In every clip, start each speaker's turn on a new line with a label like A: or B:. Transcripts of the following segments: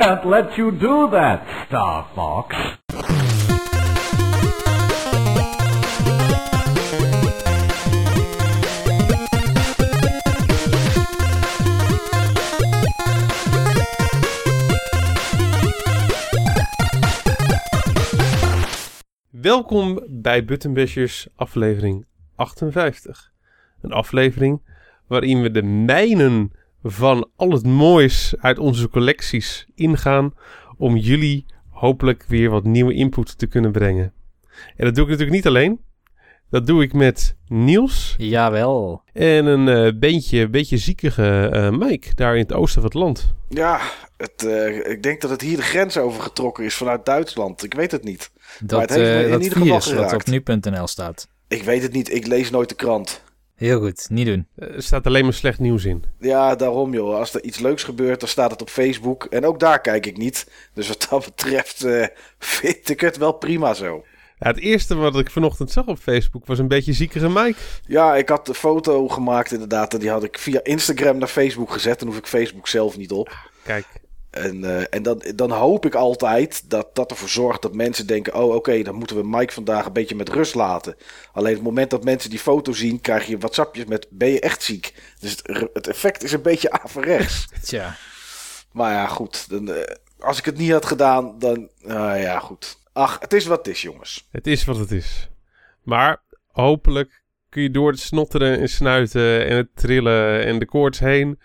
A: can't let you do that, Star Fox.
B: Welkom bij Buttonbashers aflevering 58. Een aflevering waarin we de mijnen van al het moois uit onze collecties ingaan om jullie hopelijk weer wat nieuwe input te kunnen brengen. En dat doe ik natuurlijk niet alleen. Dat doe ik met Niels
C: Jawel.
B: en een eh beetje, beetje ziekige eh, Mike daar in het oosten van het land.
D: Ja, het, eh, ik denk dat het hier de grens overgetrokken is vanuit Duitsland. Ik weet het niet.
C: Dat,
D: het heeft me in
C: dat
D: ieder geval
C: virus wat op nu.nl staat.
D: Ik weet het niet. Ik lees nooit de krant.
C: Heel goed, niet doen.
B: Eh, Er staat alleen maar slecht nieuws in.
D: Ja, daarom joh. Als er iets leuks gebeurt, dan staat het op Facebook. En ook daar kijk ik niet. Dus wat dat betreft eh, vind ik het wel prima zo.
B: Ja, het eerste wat ik vanochtend zag op Facebook was een beetje ziekige Mike.
D: Ja, ik had de foto gemaakt inderdaad. En die had ik via Instagram naar Facebook gezet. Dan hoef ik Facebook zelf niet op.
B: Kijk,
D: En, eh, en dan, dan hoop ik altijd dat dat ervoor zorgt dat mensen denken: oh, oké, dan moeten we Mike vandaag een beetje met rust laten. Alleen het moment dat mensen die foto zien, krijg je WhatsAppjes met: ben je echt ziek? Dus het, het effect is een beetje averechts.
C: Tja,
D: maar ja, goed. Dan, eh, als ik het niet had gedaan, dan. ah ja, goed. Ach, het is wat het is, jongens.
B: Het is wat het is. Maar hopelijk kun je door het snotteren en snuiten en het trillen en de koorts heen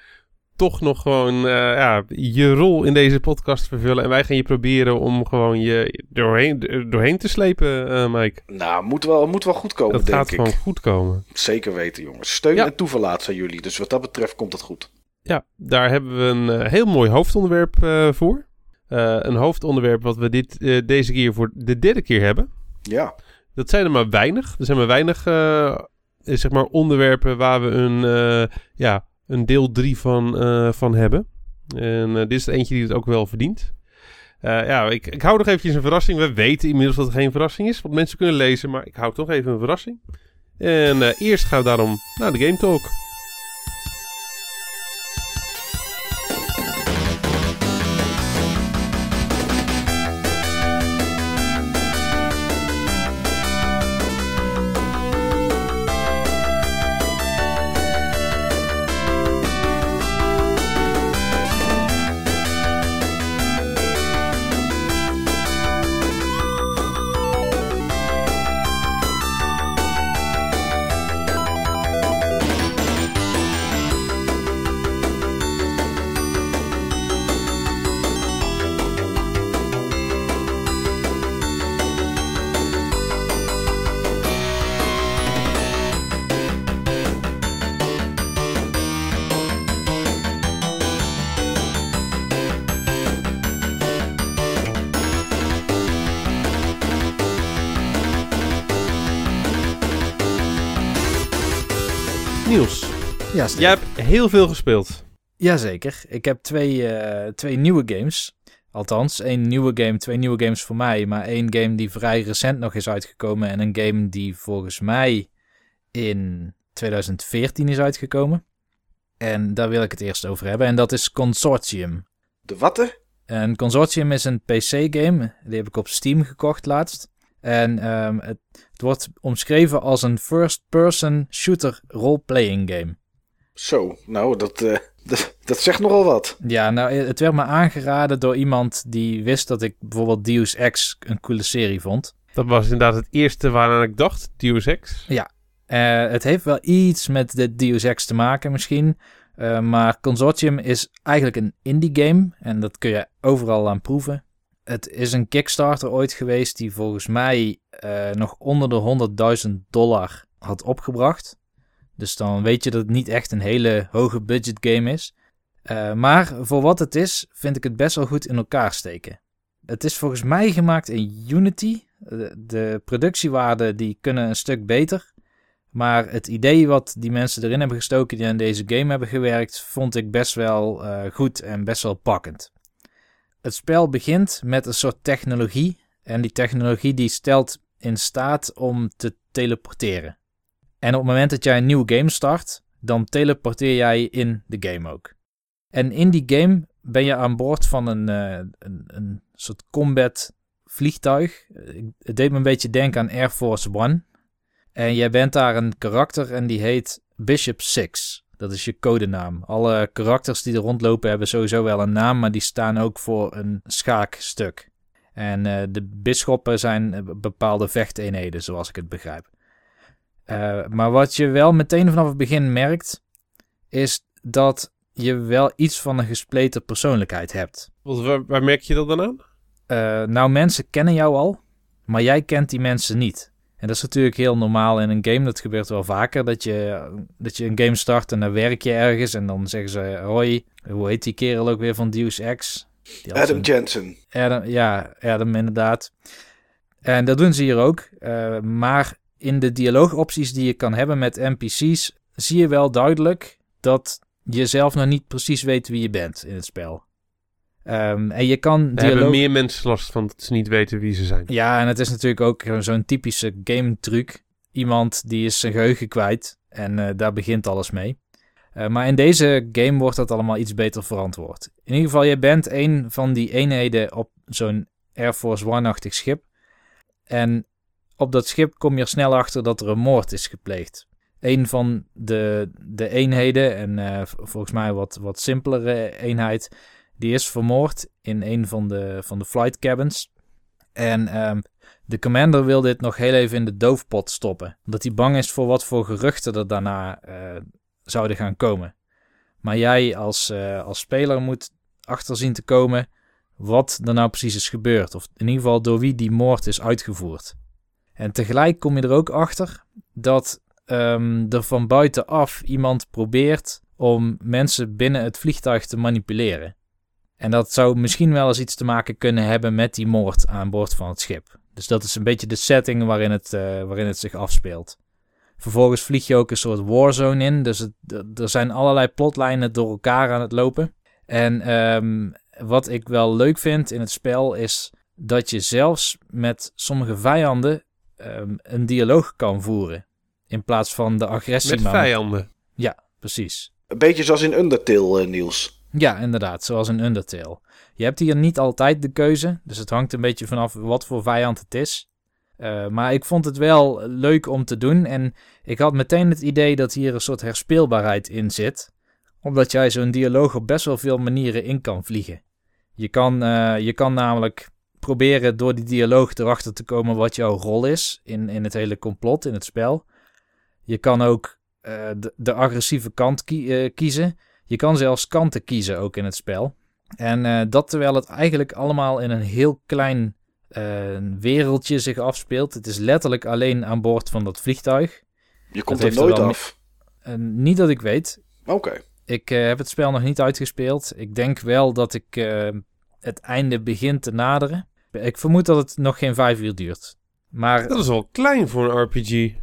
B: toch nog gewoon eh, ja, je rol in deze podcast vervullen. En wij gaan je proberen om gewoon je doorheen, doorheen te slepen, eh, Mike.
D: Nou, moet wel, moet wel goed komen,
B: Dat
D: denk
B: gaat
D: ik.
B: gewoon goed komen.
D: Zeker weten, jongens. Steun
B: Ja.
D: en toeverlaat zijn jullie. Dus wat dat betreft komt het goed.
B: Ja, daar hebben we een eh, heel mooi hoofdonderwerp voor. Een hoofdonderwerp wat we dit, deze keer voor de derde keer hebben.
D: Ja.
B: Dat zijn er maar weinig. Er zijn maar weinig eh, zeg maar onderwerpen waar we een, ja, een deel 3 van, eh, van hebben. En eh, dit is er eentje die het ook wel verdient. Eh, ja, ik, ik hou nog eventjes een verrassing. We weten inmiddels dat het geen verrassing is, want mensen kunnen lezen, maar ik hou toch even een verrassing. En eerst gaan we daarom naar de Game Talk. Niels,
C: ja,
B: jij hebt heel veel gespeeld.
C: Jazeker. Ik heb twee, eh, twee nieuwe games. Althans, één nieuwe game, twee nieuwe games voor mij. Maar één game die vrij recent nog is uitgekomen. En een game die volgens mij in 2014 is uitgekomen. En daar wil ik het eerst over hebben. En dat is Consortium.
D: De watte?
C: Een Consortium is een PC-game. Die heb ik op Steam gekocht laatst. En ehm, het, het wordt omschreven als een first-person shooter role-playing game.
D: Zo, nou, dat, eh, dat, dat zegt nogal wat.
C: Ja, nou, het werd me aangeraden door iemand die wist dat ik bijvoorbeeld Deus Ex een coole serie vond.
B: Dat was inderdaad het eerste waaraan ik dacht, Deus Ex.
C: Eh, het heeft wel iets met de Deus Ex te maken misschien. Eh, maar Consortium is eigenlijk een indie game. En dat kun je overal aan proeven. Het is een Kickstarter ooit geweest die volgens mij eh, nog onder de 100.000 dollar had opgebracht. Dus dan weet je dat het niet echt een hele hoge budget game is. Eh, maar voor wat het is, vind ik het best wel goed in elkaar steken. Het is volgens mij gemaakt in Unity. De, de productiewaarden die kunnen een stuk beter. Maar het idee wat die mensen erin hebben gestoken die aan deze game hebben gewerkt, vond ik best wel eh, goed en best wel pakkend. Het spel begint met een soort technologie. En die technologie die stelt in staat om te teleporteren. En op het moment dat jij een nieuwe game start, dan teleporteer jij in de game ook. En in die game ben je aan boord van een, uh, een, een soort combat vliegtuig. Het deed me een beetje denken aan Air Force One. En jij bent daar een karakter en die heet Bishop Six. Dat is je codenaam. Alle karakters die er rondlopen hebben sowieso wel een naam, maar die staan ook voor een schaakstuk. En uh, de bisschoppen zijn bepaalde vechteenheden, zoals ik het begrijp. Uh, maar wat je wel meteen vanaf het begin merkt, is dat je wel iets van een gespleten persoonlijkheid hebt.
B: Waar, waar merk je dat dan aan?
C: Uh, nou, mensen kennen jou al, maar jij kent die mensen niet. En dat is natuurlijk heel normaal in een game. Dat gebeurt wel vaker. Dat je, dat je een game start en dan werk je ergens. En dan zeggen ze: Hoi, hoe heet die kerel ook weer van Deus Ex?
D: Adam Jensen.
C: Adam, ja, Adam inderdaad. En dat doen ze hier ook. Uh, maar in de dialoogopties die je kan hebben met NPC's, zie je wel duidelijk dat je zelf nog niet precies weet wie je bent in het spel. Um, en je kan
B: dialoog... hebben meer mensen last van dat ze niet weten wie ze zijn.
C: Ja, en het is natuurlijk ook zo'n typische game truc. Iemand die is zijn geheugen kwijt en uh, daar begint alles mee. Uh, maar in deze game wordt dat allemaal iets beter verantwoord. In ieder geval, je bent een van die eenheden op zo'n Air Force One-achtig schip. En op dat schip kom je er snel achter dat er een moord is gepleegd. Een van de, de eenheden, en uh, volgens mij wat, wat simpelere eenheid, die is vermoord in een van de, van de flight cabins. En um, de commander wil dit nog heel even in de doofpot stoppen. Omdat hij bang is voor wat voor geruchten er daarna uh, zouden gaan komen. Maar jij als, uh, als speler moet achter zien te komen wat er nou precies is gebeurd. Of in ieder geval door wie die moord is uitgevoerd. En tegelijk kom je er ook achter dat um, er van buitenaf iemand probeert om mensen binnen het vliegtuig te manipuleren. En dat zou misschien wel eens iets te maken kunnen hebben met die moord aan boord van het schip. Dus dat is een beetje de setting waarin het, uh, waarin het zich afspeelt. Vervolgens vlieg je ook een soort warzone in. Dus het, er zijn allerlei plotlijnen door elkaar aan het lopen. En um, wat ik wel leuk vind in het spel is dat je zelfs met sommige vijanden um, een dialoog kan voeren. In plaats van de agressie.
B: Met vijanden?
C: Ja, precies.
D: Een beetje zoals in Undertale, uh, Niels.
C: Ja, inderdaad, zoals in Undertale. Je hebt hier niet altijd de keuze, dus het hangt een beetje vanaf wat voor vijand het is. Uh, maar ik vond het wel leuk om te doen en ik had meteen het idee dat hier een soort herspeelbaarheid in zit. Omdat jij zo'n dialoog op best wel veel manieren in kan vliegen. Je kan, uh, je kan namelijk proberen door die dialoog erachter te komen wat jouw rol is in, in het hele complot, in het spel. Je kan ook uh, de, de, agressieve kant kie kiezen. Je kan zelfs kanten kiezen ook in het spel. En uh, dat terwijl het eigenlijk allemaal in een heel klein uh, wereldje zich afspeelt. Het is letterlijk alleen aan boord van dat vliegtuig.
D: Je komt er nooit af?
C: Uh, niet dat ik weet.
D: Oké. Okay.
C: Ik heb het spel nog niet uitgespeeld. Ik denk wel dat ik het einde begin te naderen. Ik vermoed dat het nog geen vijf uur duurt. Maar,
B: dat is wel klein voor een RPG.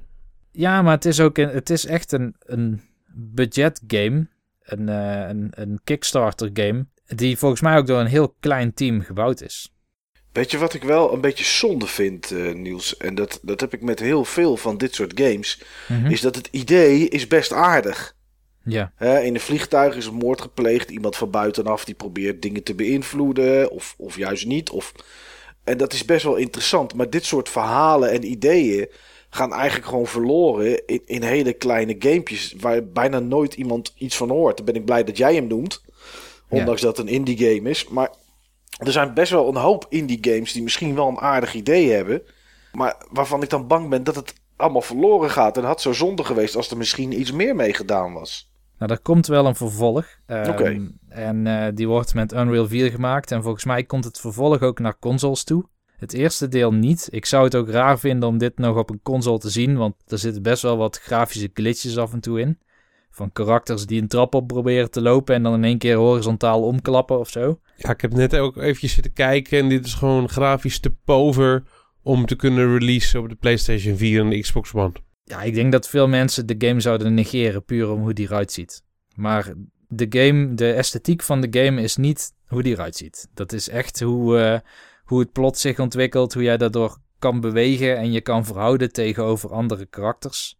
C: Ja, maar het is ook een, het is echt een, een budget game een, uh, een, een Kickstarter game. Die volgens mij ook door een heel klein team gebouwd is.
D: Weet je wat ik wel een beetje zonde vind, uh, Niels? En dat, dat heb ik met heel veel van dit soort games. Mm -hmm. Is dat het idee is best aardig.
C: Ja.
D: In een vliegtuig is een moord gepleegd. Iemand van buitenaf die probeert dingen te beïnvloeden. Of, of juist niet. Of... En dat is best wel interessant. Maar dit soort verhalen en ideeën gaan eigenlijk gewoon verloren in, in hele kleine gamepjes waar bijna nooit iemand iets van hoort. Dan ben ik blij dat jij hem noemt. Ondanks ja. dat het een indie game is. Maar er zijn best wel een hoop indie games die misschien wel een aardig idee hebben. Maar waarvan ik dan bang ben dat het allemaal verloren gaat. En had zo zonde geweest als er misschien iets meer mee gedaan was.
C: Nou, er komt wel een vervolg. Um,
D: Oké. Okay.
C: En uh, die wordt met Unreal 4 gemaakt. En volgens mij komt het vervolg ook naar consoles toe. Het eerste deel niet. Ik zou het ook raar vinden om dit nog op een console te zien, want er zitten best wel wat grafische glitches af en toe in. Van karakters die een trap op proberen te lopen en dan in één keer horizontaal omklappen of zo.
B: Ja, ik heb net ook eventjes zitten kijken en dit is gewoon grafisch te pover om te kunnen releasen op de PlayStation 4 en de Xbox One.
C: Ja, ik denk dat veel mensen de game zouden negeren puur om hoe die eruit ziet. Maar de game, de esthetiek van de game is niet hoe die eruit ziet. Dat is echt hoe... Uh, hoe het plot zich ontwikkelt, hoe jij daardoor kan bewegen en je kan verhouden tegenover andere karakters.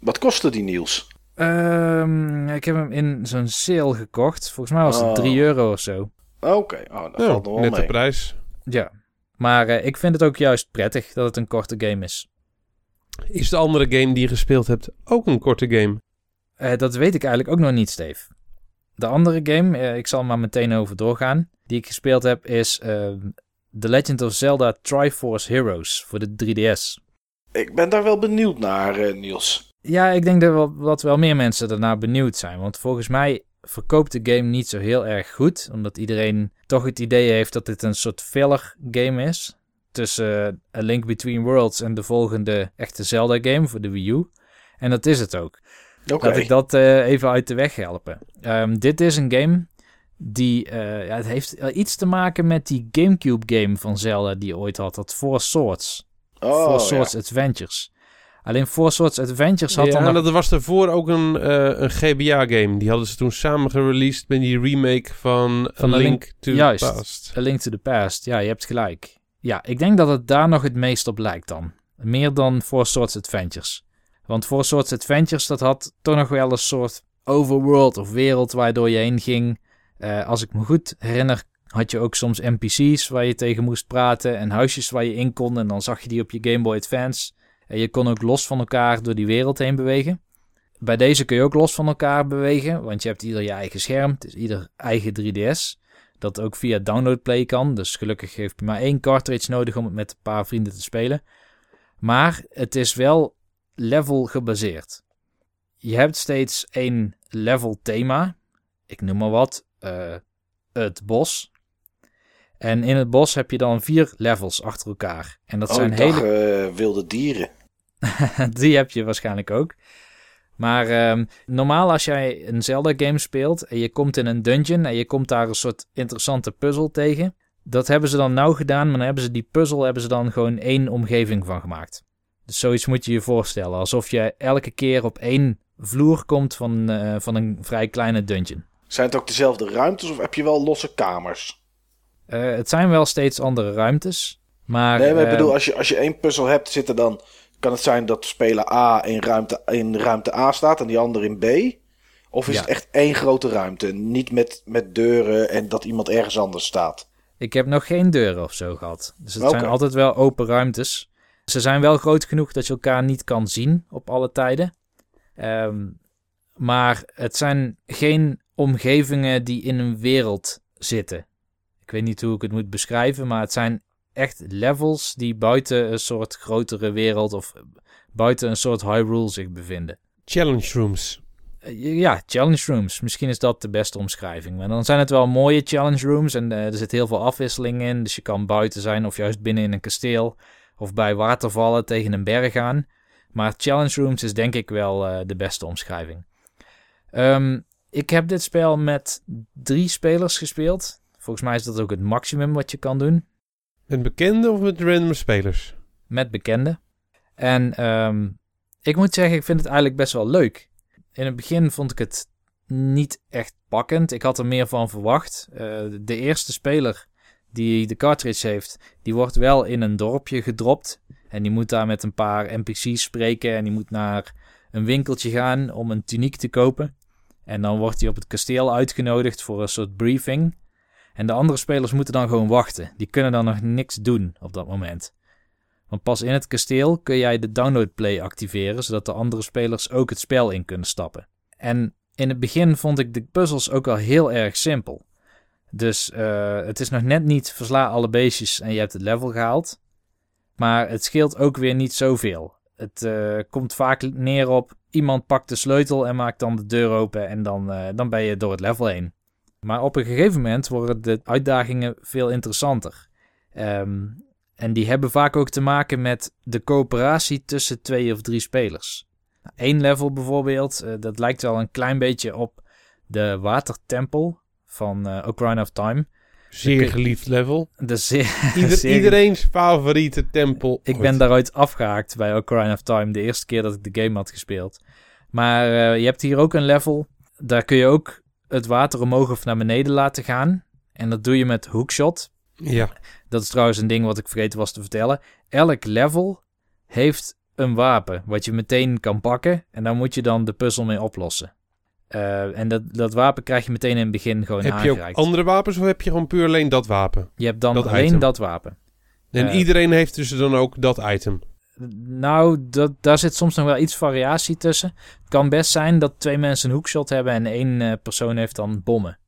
D: Wat kostte die Niels?
C: Ehm, ik heb hem in zo'n sale gekocht. Volgens mij was het
D: Oh.
C: 3 euro of zo.
D: Oké, oh, dat
B: Ja,
D: valt nog wel
B: net de prijs.
C: Ja. Maar eh, ik vind het ook juist prettig dat het een korte game is.
B: Is de andere game die je gespeeld hebt ook een korte game?
C: Eh, dat weet ik eigenlijk ook nog niet, Steve. De andere game, eh, ik zal maar meteen over doorgaan, die ik gespeeld heb, is eh, The Legend of Zelda Triforce Heroes voor de 3DS.
D: Ik ben daar wel benieuwd naar, eh, Niels.
C: Ja, ik denk dat wel, dat wel meer mensen daarna benieuwd zijn. Want volgens mij verkoopt de game niet zo heel erg goed. Omdat iedereen toch het idee heeft dat dit een soort filler game is. Tussen eh, A Link Between Worlds en de volgende echte Zelda game voor de Wii U. En dat is het ook.
D: Oké.
C: Laat ik dat eh, even uit de weg helpen. Ehm, dit is een game die... eh, ja, het heeft iets te maken met die Gamecube game van Zelda die je ooit had. Dat Four Swords.
D: Oh,
C: Four
D: ja.
C: Swords Adventures. Alleen Four Swords Adventures had dan
B: ja,
C: nog
B: dat was daarvoor ook een, eh, een GBA-game. Die hadden ze toen samen gereleased met die remake van,
C: Van
B: A
C: A
B: Link,
C: Link-
B: to
C: juist.
B: the Past.
C: A Link to the Past. Ja, je hebt gelijk. Ja, ik denk dat het daar nog het meest op lijkt dan. Meer dan Four Swords Adventures. Want Four Swords Adventures, dat had toch nog wel een soort overworld of wereld waardoor je heen ging. Eh, als ik me goed herinner, had je ook soms NPC's waar je tegen moest praten en huisjes waar je in kon. En dan zag je die op je Game Boy Advance. En je kon ook los van elkaar door die wereld heen bewegen. Bij deze kun je ook los van elkaar bewegen, want je hebt ieder je eigen scherm. Het is ieder eigen 3DS. Dat ook via download play kan. Dus gelukkig heeft je maar één cartridge nodig om het met een paar vrienden te spelen. Maar het is wel level gebaseerd. Je hebt steeds één level thema. Ik noem maar wat. Eh, het bos. En in het bos heb je dan vier levels achter elkaar. En dat
D: Oh,
C: zijn hele
D: eh, wilde dieren.
C: die heb je waarschijnlijk ook. Maar ehm, normaal als jij een Zelda-game speelt en je komt in een dungeon en je komt daar een soort interessante puzzel tegen, dat hebben ze dan nauw gedaan, maar dan hebben ze die puzzel hebben ze dan gewoon één omgeving van gemaakt. Dus zoiets moet je je voorstellen, alsof je elke keer op één vloer komt van, eh, van een vrij kleine dungeon.
D: Zijn het ook dezelfde ruimtes of heb je wel losse kamers?
C: Eh, het zijn wel steeds andere ruimtes, maar...
D: nee, maar ik
C: eh,
D: bedoel, als je, als je één puzzel hebt, zit er dan... Kan het zijn dat speler A in ruimte, in ruimte A staat en die ander in B? Of is
C: Ja.
D: het echt één grote ruimte? Niet met, met deuren en dat iemand ergens anders staat?
C: Ik heb nog geen deuren of zo gehad. Dus het zijn altijd wel open ruimtes. Ze zijn wel groot genoeg dat je elkaar niet kan zien op alle tijden. Ehm, maar het zijn geen omgevingen die in een wereld zitten. Ik weet niet hoe ik het moet beschrijven, maar het zijn echt levels die buiten een soort grotere wereld of buiten een soort Hyrule zich bevinden.
B: Challenge rooms.
C: Eh, Ja, challenge rooms. Misschien is dat de beste omschrijving. Maar dan zijn het wel mooie challenge rooms en eh, er zit heel veel afwisseling in. Dus je kan buiten zijn of juist binnen in een kasteel of bij watervallen tegen een berg aan. Maar challenge rooms is denk ik wel eh, de beste omschrijving. Ehm, ik heb dit spel met drie spelers gespeeld. Volgens mij is dat ook het maximum wat je kan doen.
B: Met bekende of met random spelers?
C: met bekenden. En ehm, ik moet zeggen, ik vind het eigenlijk best wel leuk. In het begin vond ik het niet echt pakkend. Ik had er meer van verwacht. Eh, de eerste speler die de cartridge heeft, die wordt wel in een dorpje gedropt. En die moet daar met een paar NPC's spreken. En die moet naar een winkeltje gaan om een tuniek te kopen. En dan wordt hij op het kasteel uitgenodigd voor een soort briefing. En de andere spelers moeten dan gewoon wachten. Die kunnen dan nog niks doen op dat moment. Want pas in het kasteel kun jij de download play activeren, zodat de andere spelers ook het spel in kunnen stappen. En in het begin vond ik de puzzels ook wel heel erg simpel. Dus eh, het is nog net niet versla alle beestjes en je hebt het level gehaald. Maar het scheelt ook weer niet zoveel. Het eh, komt vaak neer op iemand pakt de sleutel en maakt dan de deur open en dan, eh, dan ben je door het level heen. Maar op een gegeven moment worden de uitdagingen veel interessanter. Ehm, en die hebben vaak ook te maken met de coöperatie tussen twee of drie spelers. Eén level bijvoorbeeld, eh, dat lijkt wel een klein beetje op de watertempel van Ocarina of Time.
B: Zeer geliefd level.
C: De zeer,
B: Ieder,
C: zeer-
B: Iedereen's favoriete tempel.
C: Ik
B: ooit.
C: ben daaruit afgehaakt bij Ocarina of Time, de eerste keer dat ik de game had gespeeld. Maar eh, je hebt hier ook een level, daar kun je ook het water omhoog of naar beneden laten gaan. En dat doe je met hookshot.
B: Ja,
C: Dat is trouwens een ding wat ik vergeten was te vertellen. Elk level heeft een wapen wat je meteen kan pakken. En daar moet je dan de puzzel mee oplossen. Eh, en dat, dat wapen krijg je meteen in het begin gewoon
B: Heb je ook andere wapens of heb je gewoon puur alleen dat wapen?
C: Je hebt dan
B: dat
C: alleen
B: item?
C: dat wapen.
B: En
C: Eh,
B: iedereen heeft dus dan ook dat item.
C: Nou, dat, daar zit soms nog wel iets variatie tussen. Het kan best zijn dat twee mensen een hoekshot hebben en één eh, persoon heeft dan bommen.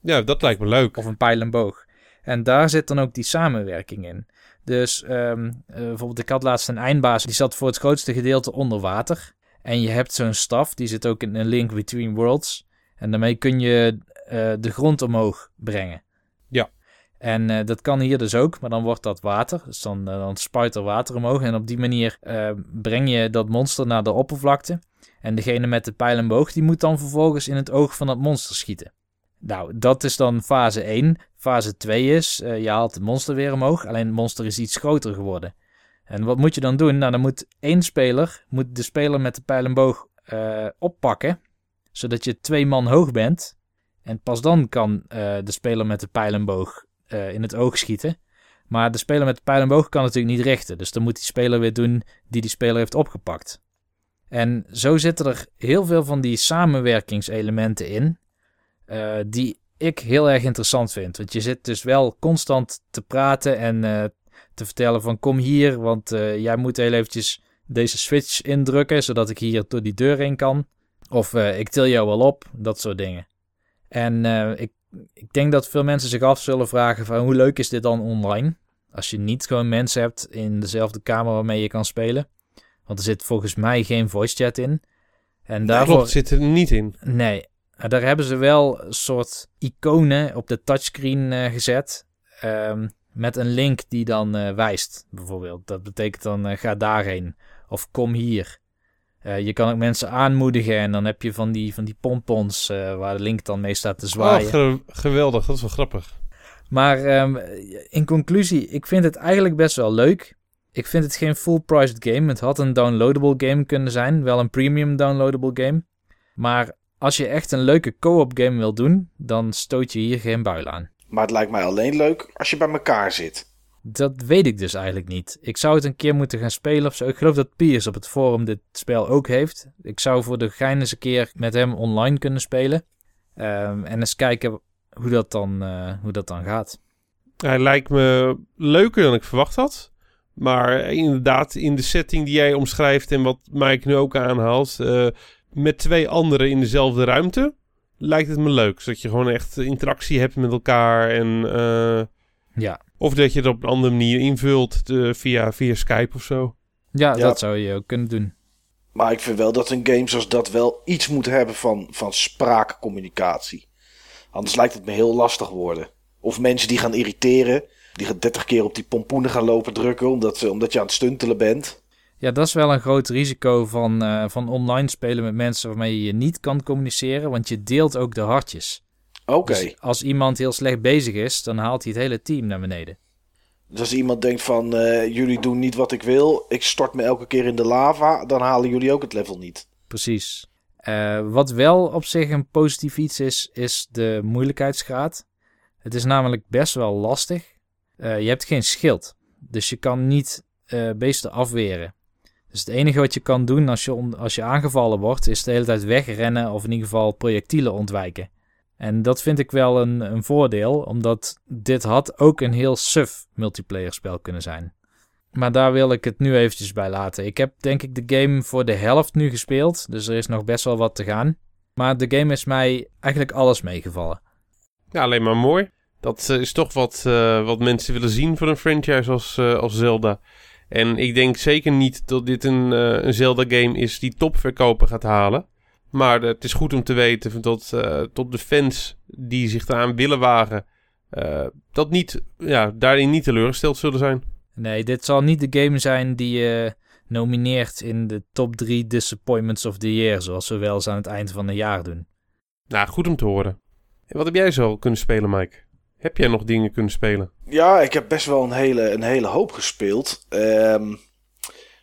B: Ja, dat lijkt me leuk.
C: Of een pijl en boog. En daar zit dan ook die samenwerking in. Dus ehm, eh, bijvoorbeeld, ik had laatst een eindbaas, die zat voor het grootste gedeelte onder water. En je hebt zo'n staf, die zit ook in een link between worlds. En daarmee kun je eh, de grond omhoog brengen.
B: Ja.
C: En eh, dat kan hier dus ook, maar dan wordt dat water. Dus dan, eh, dan spuit er water omhoog. En op die manier breng je dat monster naar de oppervlakte. En degene met de pijl en boog, die moet dan vervolgens in het oog van dat monster schieten. Nou, dat is dan fase 1. Fase 2 is, je haalt het monster weer omhoog. Alleen het monster is iets groter geworden. En wat moet je dan doen? Nou, dan moet één speler, moet de speler met de pijl en boog eh, oppakken. Zodat je twee man hoog bent. En pas dan kan eh, de speler met de pijl en boog eh, in het oog schieten. Maar de speler met de pijl en boog kan natuurlijk niet richten. Dus dan moet die speler weer doen die die speler heeft opgepakt. En zo zitten er heel veel van die samenwerkingselementen in. die ik heel erg interessant vind. Want je zit dus wel constant te praten en te vertellen van kom hier, want eh, jij moet heel eventjes deze switch indrukken, zodat ik hier door die deur heen kan. Of eh, ik til jou wel op, dat soort dingen. En eh, ik, ik denk dat veel mensen zich af zullen vragen van hoe leuk is dit dan online? Als je niet gewoon mensen hebt in dezelfde kamer waarmee je kan spelen. Want er zit volgens mij geen voice chat in. En daarvoor...
B: Klopt, zit er niet in.
C: Nee, daar hebben ze wel een soort iconen op de touchscreen uh, gezet. Um, met een link die dan uh, wijst, bijvoorbeeld. Dat betekent dan uh, ga daarheen. Of kom hier. Uh, je kan ook mensen aanmoedigen en dan heb je van die, van die pompons waar de link dan mee staat te zwaaien.
B: Oh, ge geweldig, dat is wel grappig.
C: Maar um, in conclusie, ik vind het eigenlijk best wel leuk. Ik vind het geen full-priced game. Het had een downloadable game kunnen zijn. Wel een premium downloadable game. Maar als je echt een leuke co-op game wil doen, dan stoot je hier geen buil aan.
D: Maar het lijkt mij alleen leuk als je bij elkaar zit.
C: Dat weet ik dus eigenlijk niet. Ik zou het een keer moeten gaan spelen of zo. Ik geloof dat Piers op het forum dit spel ook heeft. Ik zou voor de gein eens een keer met hem online kunnen spelen. Um, en eens kijken hoe dat, dan, uh, hoe dat dan gaat.
B: Hij lijkt me leuker dan ik verwacht had. Maar inderdaad, in de setting die jij omschrijft en wat Mike nu ook aanhaalt... Uh, met twee anderen in dezelfde ruimte, lijkt het me leuk. Zodat je gewoon echt interactie hebt met elkaar. En, uh,
C: ja.
B: Of dat je het op een andere manier invult uh, via, via Skype of zo.
C: Ja, ja, dat zou je ook kunnen doen.
D: Maar ik vind wel dat een game zoals dat wel iets moet hebben van, van spraakcommunicatie. Anders lijkt het me heel lastig worden. Of mensen die gaan irriteren. Die gaan 30 keer op die pompoenen gaan lopen drukken omdat, omdat je aan het stuntelen bent.
C: Ja, dat is wel een groot risico van, uh, van online spelen met mensen waarmee je niet kan communiceren, want je deelt ook de hartjes.
D: Oké. Okay.
C: Dus als iemand heel slecht bezig is, dan haalt hij het hele team naar beneden.
D: Dus als iemand denkt van uh, jullie doen niet wat ik wil, ik stort me elke keer in de lava, dan halen jullie ook het level niet.
C: Precies. Uh, wat wel op zich een positief iets is, is de moeilijkheidsgraad. Het is namelijk best wel lastig. je hebt geen schild, dus je kan niet beesten afweren. Dus het enige wat je kan doen als je, als je aangevallen wordt, is de hele tijd wegrennen of in ieder geval projectielen ontwijken. En dat vind ik wel een, een voordeel, omdat dit had ook een heel suf multiplayer spel kunnen zijn. Maar daar wil ik het nu eventjes bij laten. Ik heb denk ik de game voor de helft nu gespeeld, dus er is nog best wel wat te gaan. Maar de game is mij eigenlijk alles meegevallen.
B: Ja, alleen maar mooi. Dat uh, is toch wat, uh, wat mensen willen zien van een franchise als, uh, als Zelda. En ik denk zeker niet dat dit een, uh, een Zelda-game is die topverkopen gaat halen. Maar uh, het is goed om te weten dat uh, tot de fans die zich eraan willen wagen, dat niet, ja, daarin niet teleurgesteld zullen zijn.
C: Nee, dit zal niet de game zijn die je nomineert in de top 3 Disappointments of the Year, zoals we wel eens aan het eind van het jaar doen.
B: Nou, goed om te horen. En wat heb jij zo kunnen spelen, Mike? Heb jij nog dingen kunnen spelen?
D: Ja, ik heb best wel een hele, een hele hoop gespeeld. Um,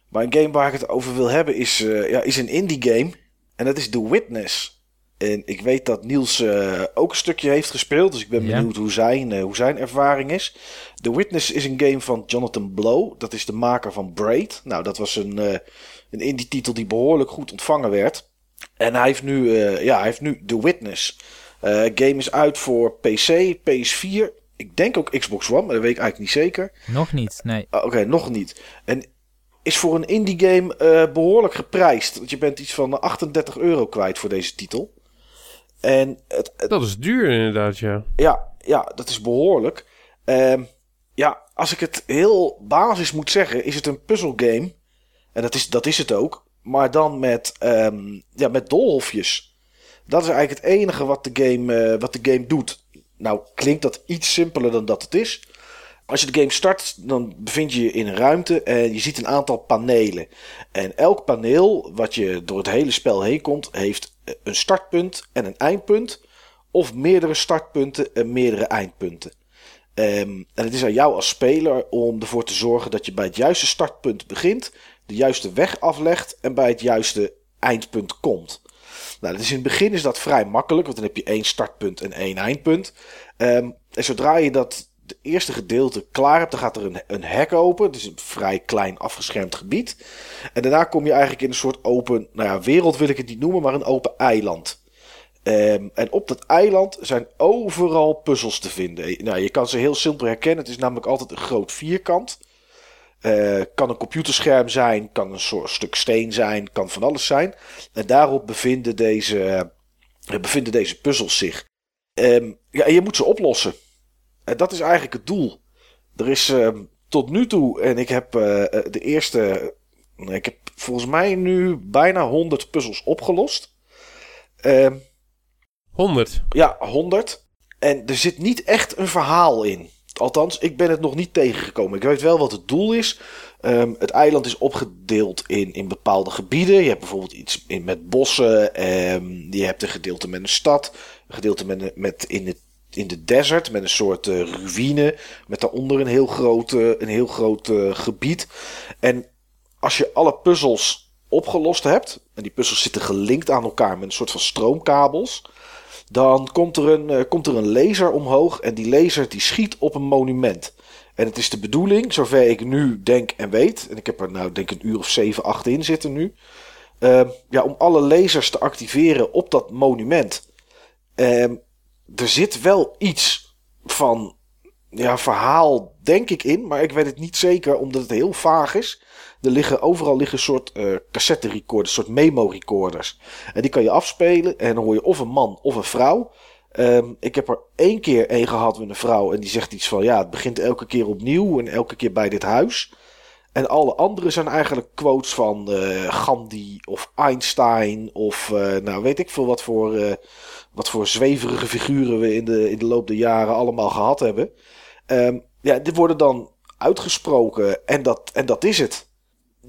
D: maar een game waar ik het over wil hebben is, uh, ja, is een indie game. En dat is The Witness. En ik weet dat Niels eh, ook een stukje heeft gespeeld. Dus ik ben
C: Ja.
D: benieuwd hoe zijn, eh, hoe zijn ervaring is. The Witness is een game van Jonathan Blow. Dat is de maker van Braid. Nou, dat was een, eh, een indie titel die behoorlijk goed ontvangen werd. En hij heeft nu, eh, ja, hij heeft nu The Witness. Eh game is uit voor PC, PS4. Ik denk ook Xbox One, maar dat weet ik eigenlijk niet zeker.
C: Nog niet, nee.
D: Ah, Oké, nog niet. En is voor een indie game eh, behoorlijk geprijsd. Want je bent iets van 38 euro kwijt voor deze titel. En het, het-
B: Dat is duur inderdaad, ja.
D: ja, ja, dat is behoorlijk. Ehm, ja, als ik het heel basis moet zeggen, is het een puzzelgame. En dat is, dat is het ook. Maar dan met, ehm, ja, met doolhofjes. Dat is eigenlijk het enige wat de, game, eh, wat de game doet. Nou, klinkt dat iets simpeler dan dat het is. Als je de game start, dan bevind je je in een ruimte en je ziet een aantal panelen. En elk paneel, wat je door het hele spel heen komt, heeft een startpunt en een eindpunt. Of meerdere startpunten en meerdere eindpunten. Ehm, en het is aan jou als speler om ervoor te zorgen dat je bij het juiste startpunt begint, de juiste weg aflegt en bij het juiste eindpunt komt. Nou, dus in het begin is dat vrij makkelijk, want dan heb je één startpunt en één eindpunt. Ehm, en zodra je dat eerste gedeelte klaar hebt, dan gaat er een, een hek open. Is een vrij klein afgeschermd gebied. En daarna kom je eigenlijk in een soort open, nou ja, wereld wil ik het niet noemen, maar een open eiland. Ehm, en op dat eiland zijn overal puzzels te vinden. Nou, je kan ze heel simpel herkennen. Het is namelijk altijd een groot vierkant. Eh, kan een computerscherm zijn, kan een soort stuk steen zijn, kan van alles zijn. En daarop bevinden deze, eh, bevinden deze puzzels zich. Ehm, ja, en je moet ze oplossen. En dat is eigenlijk het doel. Er is ehm, tot nu toe, en ik heb eh, de eerste, ik heb volgens mij nu bijna 100 puzzels opgelost. Ehm
B: 100.
D: ja, 100. En er zit niet echt een verhaal in. Althans, ik ben het nog niet tegengekomen. Ik weet wel wat het doel is. Ehm, het eiland is opgedeeld in, in bepaalde gebieden. Je hebt bijvoorbeeld iets in, met bossen. ehm, je hebt een gedeelte met een stad. Een gedeelte met, met in, het, in de desert. Met een soort eh, ruïne. Met daaronder een heel groot, een heel groot eh, gebied. En als je alle puzzels opgelost hebt. En die puzzels zitten gelinkt aan elkaar met een soort van stroomkabels. Dan komt er, een, eh, komt er een laser omhoog en die laser die schiet op een monument. En het is de bedoeling, zover ik nu denk en weet, en ik heb er nou denk een uur of 7, 8 in zitten nu, eh, ja, om alle lasers te activeren op dat monument. Ehm, er zit wel iets van ja, verhaal, denk ik, in, maar ik weet het niet zeker omdat het heel vaag is. Er liggen overal liggen soort eh cassette recorders, soort memo recorders. En die kan je afspelen en dan hoor je of een man of een vrouw. Ehm, ik heb er één keer één gehad met een vrouw en die zegt iets van ja, het begint elke keer opnieuw en elke keer bij dit huis. En alle andere zijn eigenlijk quotes van eh, Gandhi of Einstein of eh, nou weet ik veel wat voor, wat voor zweverige figuren we in de, in de loop der jaren allemaal gehad hebben. Ehm, ja, die worden dan uitgesproken en dat, en dat is het.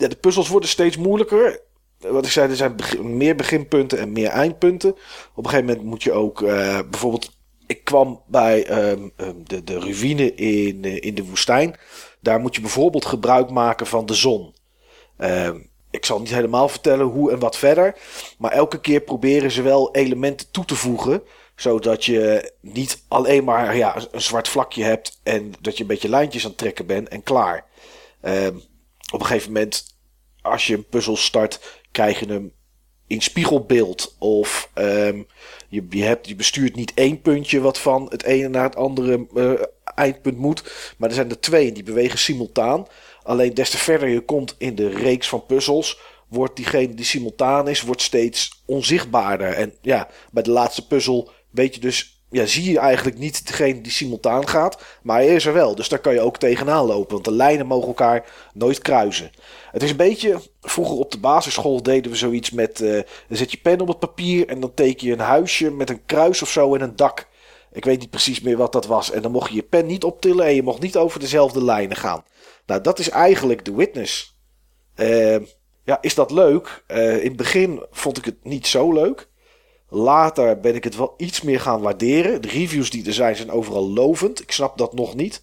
D: De puzzels worden steeds moeilijker. Wat ik zei, er zijn meer beginpunten en meer eindpunten. Op een gegeven moment moet je ook eh, bijvoorbeeld. Ik kwam bij ehm, ehm, de, de ruïne in, eh, in de woestijn. Daar moet je bijvoorbeeld gebruik maken van de zon. Ehm, ik zal niet helemaal vertellen hoe en wat verder. Maar elke keer proberen ze wel elementen toe te voegen. Zodat je niet alleen maar ja, een zwart vlakje hebt. En dat je een beetje lijntjes aan het trekken bent en klaar. Op een gegeven moment, als je een puzzel start, krijg je hem in spiegelbeeld. Of ehm, je, je, hebt, je bestuurt niet één puntje wat van het ene naar het andere eh, eindpunt moet. Maar er zijn er twee en die bewegen simultaan. Alleen des te verder je komt in de reeks van puzzels, wordt diegene die simultaan is, wordt steeds onzichtbaarder. En ja, bij de laatste puzzel weet je dus, ja, zie je eigenlijk niet degene die simultaan gaat, maar hij is er wel. Dus daar kan je ook tegenaan lopen, want de lijnen mogen elkaar nooit kruisen. Het is een beetje, vroeger op de basisschool deden we zoiets met, eh, dan zet je pen op het papier en dan teken je een huisje met een kruis of zo en een dak. Ik weet niet precies meer wat dat was. En dan mocht je je pen niet optillen en je mocht niet over dezelfde lijnen gaan. Nou, dat is eigenlijk The Witness. Eh, ja, is dat leuk? Eh, in het begin vond ik het niet zo leuk. Later ben ik het wel iets meer gaan waarderen. De reviews die er zijn, zijn overal lovend. Ik snap dat nog niet.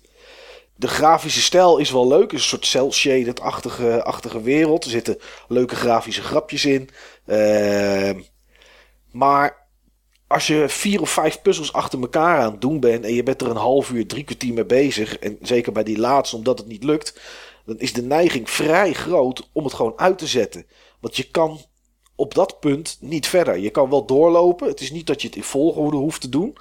D: De grafische stijl is wel leuk. Is een soort cel-shaded-achtige achtige wereld. Er zitten leuke grafische grapjes in. Eh, maar als je vier of vijf puzzels achter elkaar aan het doen bent en je bent er een half uur, drie kwartier mee bezig, en zeker bij die laatste omdat het niet lukt, dan is de neiging vrij groot om het gewoon uit te zetten. Want je kan op dat punt niet verder. Je kan wel doorlopen. Het is niet dat je het in volgorde hoeft te doen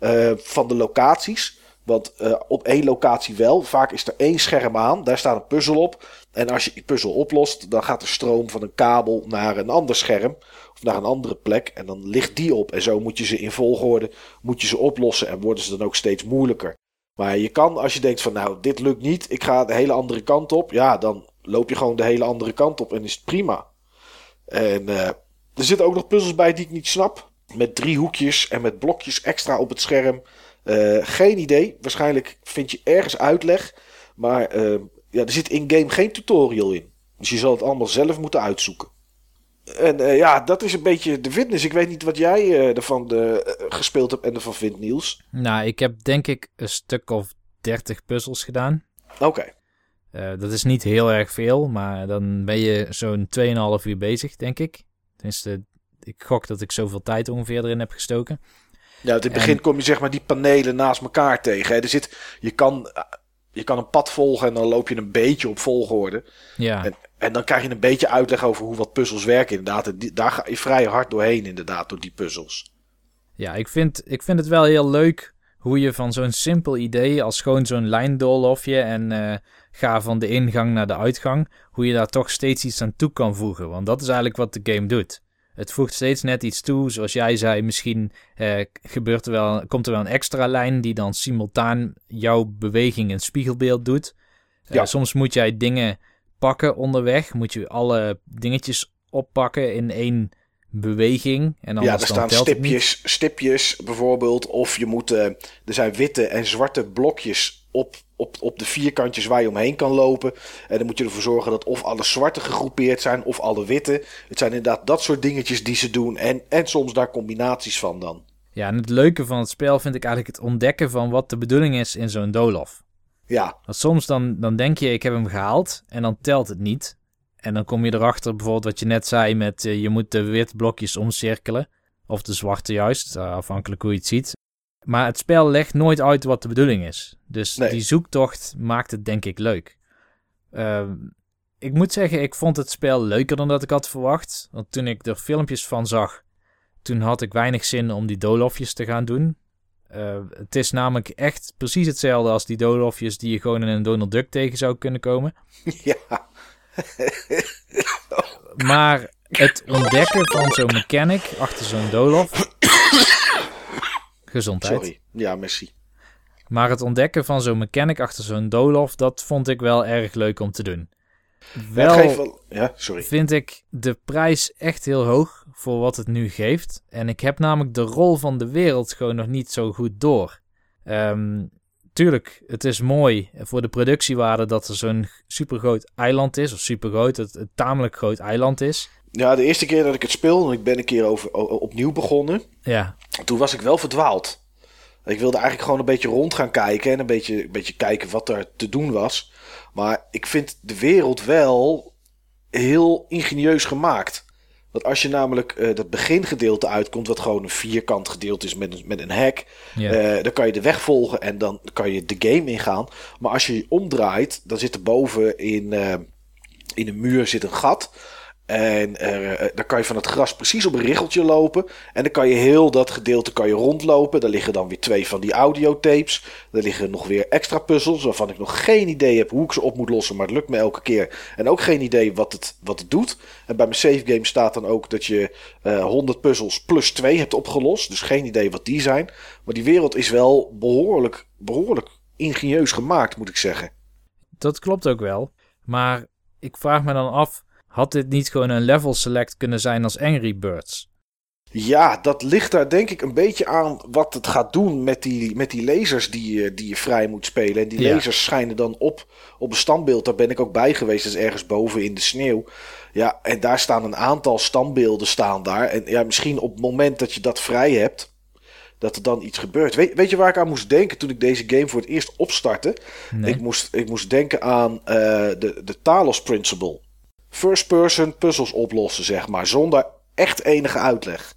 D: uh, van de locaties. Want uh, op één locatie wel. Vaak is er één scherm aan. Daar staat een puzzel op. En als je die puzzel oplost, dan gaat de stroom van een kabel naar een ander scherm. Of naar een andere plek. En dan ligt die op. En zo moet je ze in volgorde moet je ze oplossen. En worden ze dan ook steeds moeilijker. Maar je kan, als je denkt van nou, dit lukt niet. Ik ga de hele andere kant op. Ja, dan loop je gewoon de hele andere kant op. En is het prima. En uh, er zitten ook nog puzzels bij die ik niet snap. Met drie hoekjes en met blokjes extra op het scherm. Uh, geen idee. Waarschijnlijk vind je ergens uitleg. Maar uh, ja, er zit in-game geen tutorial in. Dus je zal het allemaal zelf moeten uitzoeken. En uh, ja, dat is een beetje de fitness. Ik weet niet wat jij ervan gespeeld hebt en ervan vindt, Niels.
C: Nou, ik heb denk ik een stuk of 30 puzzels gedaan.
D: Oké. Okay.
C: Uh, dat is niet heel erg veel, maar dan ben je zo'n 2,5 uur bezig, denk ik. Tenminste, ik gok dat ik zoveel tijd ongeveer erin heb gestoken.
D: Ja, in het begin kom je zeg maar die panelen naast elkaar tegen. Hè. Er zit, je, kan, je kan een pad volgen en dan loop je een beetje op volgorde.
C: Ja.
D: En, en dan krijg je een beetje uitleg over hoe wat puzzels werken inderdaad. En die, daar ga je vrij hard doorheen inderdaad, door die puzzels.
C: Ja, ik vind, ik vind het wel heel leuk hoe je van zo'n simpel idee als gewoon zo'n lijndoolhofje en uh, ga van de ingang naar de uitgang, hoe je daar toch steeds iets aan toe kan voegen. Want dat is eigenlijk wat de game doet. Het voegt steeds net iets toe. Zoals jij zei, misschien eh, gebeurt er wel, komt er wel een extra lijn die dan simultaan jouw beweging in spiegelbeeld doet. Eh, ja. soms moet jij dingen pakken onderweg. Moet je alle dingetjes oppakken in één beweging. En
D: ja, er staan stipjes, stipjes bijvoorbeeld. Of je moet, uh, er zijn witte en zwarte blokjes op, op, op de vierkantjes waar je omheen kan lopen. En dan moet je ervoor zorgen dat of alle zwarte gegroepeerd zijn of alle witte. Het zijn inderdaad dat soort dingetjes die ze doen. En, en soms daar combinaties van dan.
C: Ja, en het leuke van het spel vind ik eigenlijk het ontdekken van wat de bedoeling is in zo'n Dolof.
D: Ja.
C: Want soms dan, dan denk je, ik heb hem gehaald en dan telt het niet. En dan kom je erachter, bijvoorbeeld wat je net zei met uh, je moet de witte blokjes omcirkelen. Of de zwarte juist, uh, afhankelijk hoe je het ziet. Maar het spel legt nooit uit wat de bedoeling is. Dus
D: nee.
C: die zoektocht maakt het denk ik leuk. Uh, ik moet zeggen, ik vond het spel leuker dan dat ik had verwacht. Want toen ik er filmpjes van zag, toen had ik weinig zin om die doolhofjes te gaan doen. Uh, het is namelijk echt precies hetzelfde als die doolhofjes die je gewoon in een Donald Duck tegen zou kunnen komen.
D: Ja.
C: maar het ontdekken van zo'n mechanic achter zo'n doolhof Gezondheid.
D: Sorry. Ja, merci.
C: Maar het ontdekken van zo'n mechanic achter zo'n doolhof, dat vond ik wel erg leuk om te doen. Wel,
D: wel, ja, sorry.
C: vind ik de prijs echt heel hoog voor wat het nu geeft. En ik heb namelijk de rol van de wereld gewoon nog niet zo goed door. Um, tuurlijk, het is mooi voor de productiewaarde dat er zo'n supergroot eiland is. Of supergroot, het tamelijk groot eiland is.
D: Ja, de eerste keer dat ik het speelde, ik ben een keer over, opnieuw begonnen.
C: Ja.
D: Toen was ik wel verdwaald. Ik wilde eigenlijk gewoon een beetje rond gaan kijken en een beetje, een beetje kijken wat er te doen was. Maar ik vind de wereld wel heel ingenieus gemaakt. Want als je namelijk uh, dat begingedeelte uitkomt, wat gewoon een vierkant gedeelte is met een, met een hek, uh, dan kan je de weg volgen en dan kan je de game ingaan. Maar als je je omdraait, dan zit er boven in, uh, in een muur zit een gat. En uh, dan kan je van het gras precies op een richeltje lopen. En dan kan je heel dat gedeelte kan je rondlopen. Daar liggen dan weer twee van die audiotapes. Er liggen nog weer extra puzzels waarvan ik nog geen idee heb hoe ik ze op moet lossen. Maar het lukt me elke keer. En ook geen idee wat het, wat het doet. En bij mijn save game staat dan ook dat je uh, 100 puzzels plus 2 hebt opgelost. Dus geen idee wat die zijn. Maar die wereld is wel behoorlijk, behoorlijk ingenieus gemaakt, moet ik zeggen.
C: Dat klopt ook wel. Maar ik vraag me dan af had dit niet gewoon een level select kunnen zijn als Angry Birds?
D: Ja, dat ligt daar denk ik een beetje aan wat het gaat doen met die, met die lasers die je, die je vrij moet spelen. En die
C: Ja.
D: lasers schijnen dan op op een standbeeld. Daar ben ik ook bij geweest. Dat is ergens boven in de sneeuw. Ja, en daar staan een aantal standbeelden staan daar. En ja, misschien op het moment dat je dat vrij hebt, dat er dan iets gebeurt. Weet, weet je waar ik aan moest denken toen ik deze game voor het eerst opstartte?
C: Nee.
D: Ik, moest, ik moest denken aan eh, de, de Talos Principle. First person puzzels oplossen, zeg maar. Zonder echt enige uitleg.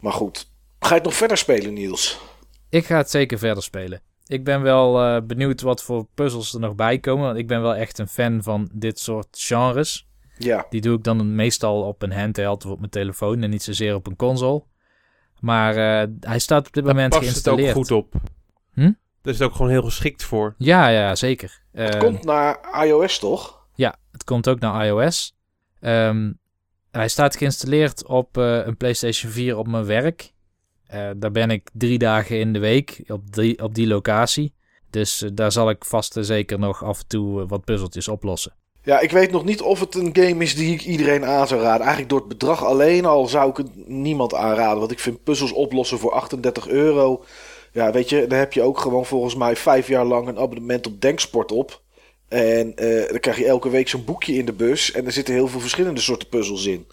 D: Maar goed, Ga je het nog verder spelen, Niels?
C: Ik ga het zeker verder spelen. Ik ben wel eh, benieuwd wat voor puzzels er nog bij komen. Want ik ben wel echt een fan van dit soort genres.
D: Ja.
C: Die doe ik dan meestal op een handheld of op mijn telefoon en niet zozeer op een console. Maar eh, hij staat op dit
B: Daar
C: moment
B: past het ook
C: geïnstalleerd.
B: goed op.
C: Hm?
B: Daar is het ook gewoon heel geschikt voor.
C: Ja, ja, zeker.
D: Het
C: Ehm,
D: komt naar iOS, toch?
C: Ja, het komt ook naar iOS. Ehm, hij staat geïnstalleerd op eh, een PlayStation 4 op mijn werk. Eh, daar ben ik drie dagen in de week op die, op die locatie. Dus eh, daar zal ik vast en zeker nog af en toe wat puzzeltjes oplossen.
D: Ja, ik weet nog niet of het een game is die ik iedereen aan zou raden. Eigenlijk door het bedrag alleen al zou ik het niemand aanraden. Want ik vind puzzels oplossen voor 38 euro. Ja, weet je, daar heb je ook gewoon volgens mij vijf jaar lang een abonnement op Denksport op. En eh, dan krijg je elke week zo'n boekje in de bus. En er zitten heel veel verschillende soorten puzzels in.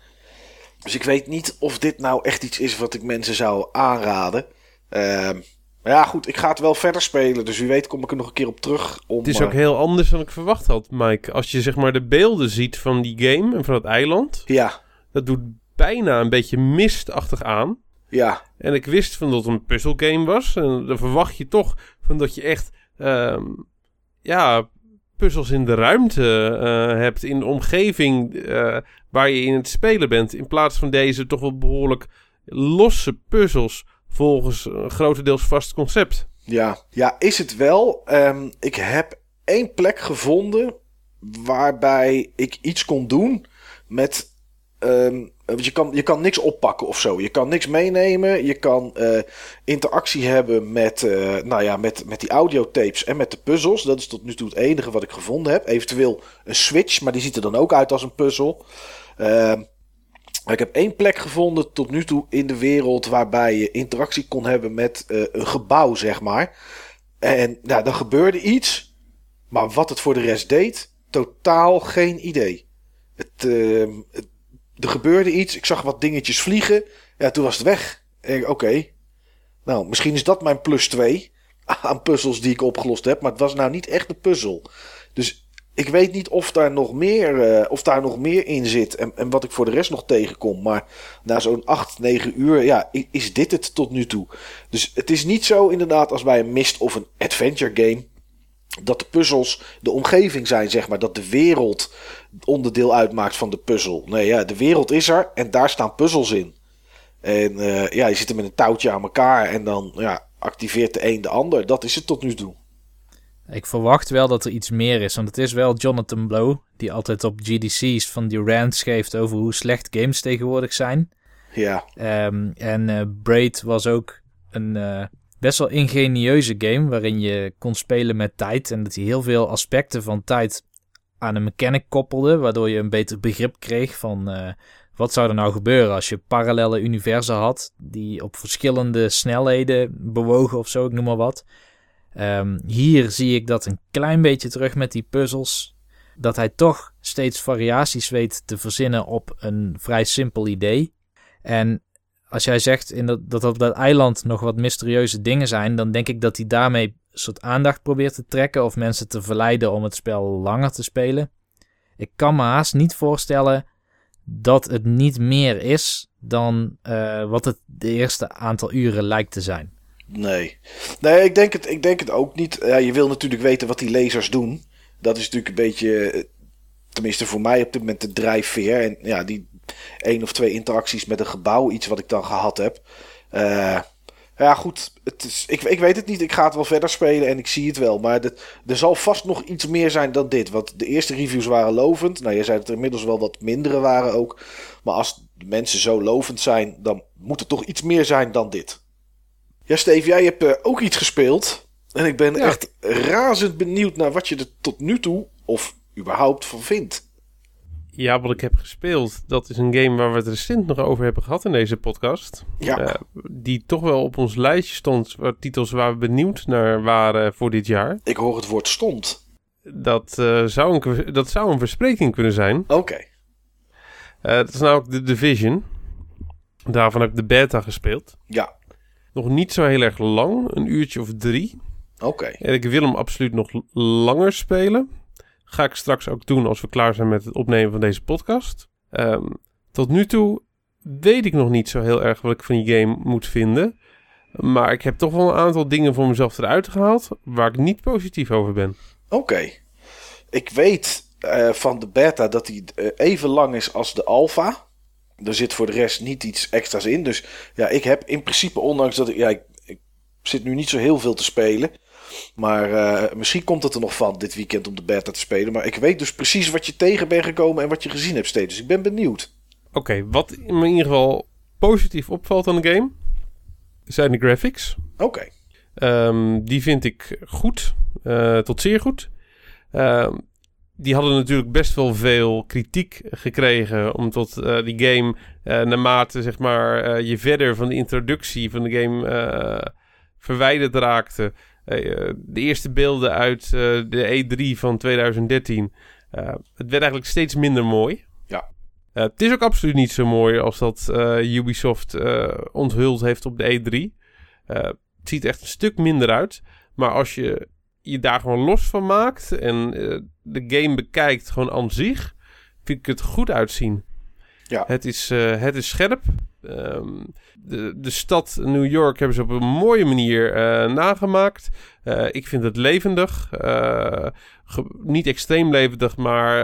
D: Dus ik weet niet of dit nou echt iets is wat ik mensen zou aanraden. Ehm, maar ja, goed, ik ga het wel verder spelen. Dus wie weet kom ik er nog een keer op terug. Om,
B: Het is
D: eh,
B: ook heel anders dan ik verwacht had, Mike. Als je zeg maar de beelden ziet van die game en van het eiland.
D: Ja,
B: Dat doet bijna een beetje mistachtig aan.
D: ja,
B: En ik wist van dat het een puzzelgame was. En dan verwacht je toch van dat je echt... ehm, ja, puzzels in de ruimte eh, hebt. In de omgeving eh, waar je in het spelen bent. In plaats van deze toch wel behoorlijk losse puzzels. Volgens een grotendeels vast concept.
D: Ja, ja is het wel. Ehm, ik heb één plek gevonden waarbij ik iets kon doen met. ehm, want je, kan, je kan niks oppakken of zo. Je kan niks meenemen. Je kan eh, interactie hebben met, eh, nou ja, met, met die audiotapes en met de puzzels. Dat is tot nu toe het enige wat ik gevonden heb. Eventueel een switch, maar die ziet er dan ook uit als een puzzel. Maar ik heb één plek gevonden tot nu toe in de wereld waarbij je interactie kon hebben met eh, een gebouw, zeg maar. En nou, dan gebeurde iets, maar wat het voor de rest deed, totaal geen idee. Het, ehm, het- er gebeurde iets, ik zag wat dingetjes vliegen, ja, toen was het weg. Oké, nou, misschien is dat mijn plus 2 aan puzzels die ik opgelost heb, maar het was nou niet echt een puzzel. Dus ik weet niet of daar nog meer, eh, of daar nog meer in zit en, en wat ik voor de rest nog tegenkom. Maar na zo'n 8, 9 uur, ja, is dit het tot nu toe. Dus het is niet zo inderdaad als bij een Myst of een adventure game. Dat de puzzels de omgeving zijn, zeg maar. Dat de wereld onderdeel uitmaakt van de puzzel. Nee, ja, de wereld is er en daar staan puzzels in. En eh, ja, je zit er met een touwtje aan elkaar en dan ja, activeert de een de ander. Dat is het tot nu toe.
C: Ik verwacht wel dat er iets meer is, want het is wel Jonathan Blow, die altijd op GDC's van die rants geeft over hoe slecht games tegenwoordig zijn.
D: Ja,
C: Ehm, en eh, Braid was ook een eh, best wel ingenieuze game waarin je kon spelen met tijd en dat hij heel veel aspecten van tijd aan een mechanic koppelde, waardoor je een beter begrip kreeg van eh, wat zou er nou gebeuren als je parallele universen had die op verschillende snelheden bewogen of zo, ik noem maar wat. Ehm, hier zie ik dat een klein beetje terug met die puzzels. Dat hij toch steeds variaties weet te verzinnen op een vrij simpel idee. En als jij zegt in dat, dat op dat eiland nog wat mysterieuze dingen zijn, dan denk ik dat hij daarmee soort aandacht probeert te trekken of mensen te verleiden om het spel langer te spelen. Ik kan me haast niet voorstellen dat het niet meer is dan eh, wat het de eerste aantal uren lijkt te zijn.
D: nee. Nee, ik denk het, ik denk het ook niet. Ja, je wil natuurlijk weten wat die lasers doen. Dat is natuurlijk een beetje, eh, tenminste voor mij op dit moment de drijfveer. En ja, die één of twee interacties met een gebouw, iets wat ik dan gehad heb. Eh, ja, goed. Het is, ik, ik weet het niet. Ik ga het wel verder spelen en ik zie het wel. Maar dit- er zal vast nog iets meer zijn dan dit. Want de eerste reviews waren lovend. Nou, je zei dat er inmiddels wel wat mindere waren ook. Maar als de mensen zo lovend zijn, dan moet er toch iets meer zijn dan dit. Ja, Steve, jij hebt eh, ook iets gespeeld. En ik ben
B: Ja.
D: echt razend benieuwd naar wat je er tot nu toe, of überhaupt, van vindt.
B: Ja, wat ik heb gespeeld, dat is een game waar we het recent nog over hebben gehad in deze podcast.
D: Ja,
B: Eh, die toch wel op ons lijstje stond, waar titels waar we benieuwd naar waren voor dit jaar.
D: ik hoor het woord stond.
B: Dat, eh, zou, een, dat zou een verspreking kunnen zijn.
D: Oké.
B: Eh dat is namelijk de Division. Daarvan heb ik de beta gespeeld.
D: Ja,
B: Nog niet zo heel erg lang, een uurtje of drie.
D: oké.
B: En ik wil hem absoluut nog langer spelen. Ga ik straks ook doen als we klaar zijn met het opnemen van deze podcast. Ehm, tot nu toe weet ik nog niet zo heel erg wat ik van die game moet vinden. Maar ik heb toch wel een aantal dingen voor mezelf eruit gehaald waar ik niet positief over ben.
D: Oké. Ik weet eh, van de beta dat die eh, even lang is als de alpha. Er zit voor de rest niet iets extra's in. Dus ja, ik heb in principe, ondanks dat ik, ja, ik, ik zit nu niet zo heel veel te spelen. Maar eh, misschien komt het er nog van dit weekend om de beta te spelen. Maar ik weet dus precies wat je tegen bent gekomen en wat je gezien hebt steeds. Dus ik ben benieuwd.
B: Oké, wat in ieder geval positief opvalt aan de game zijn de graphics.
D: Oké.
B: Ehm, die vind ik goed, eh, tot zeer goed. Ehm, die hadden natuurlijk best wel veel kritiek gekregen, omdat uh, die game naarmate zeg maar, je verder van de introductie van de game verwijderd raakte. De eerste beelden uit de E3 van 2013. het werd eigenlijk steeds minder mooi.
D: Ja.
B: het is ook absoluut niet zo mooi als dat Ubisoft onthuld heeft op de E3. het ziet echt een stuk minder uit. Maar als je je daar gewoon los van maakt en de game bekijkt gewoon aan zich, vind ik het goed uitzien.
D: Ja.
B: Het is, uh, het is scherp. Um, de, de stad New York hebben ze op een mooie manier uh, nagemaakt. ik vind het levendig. niet extreem levendig, maar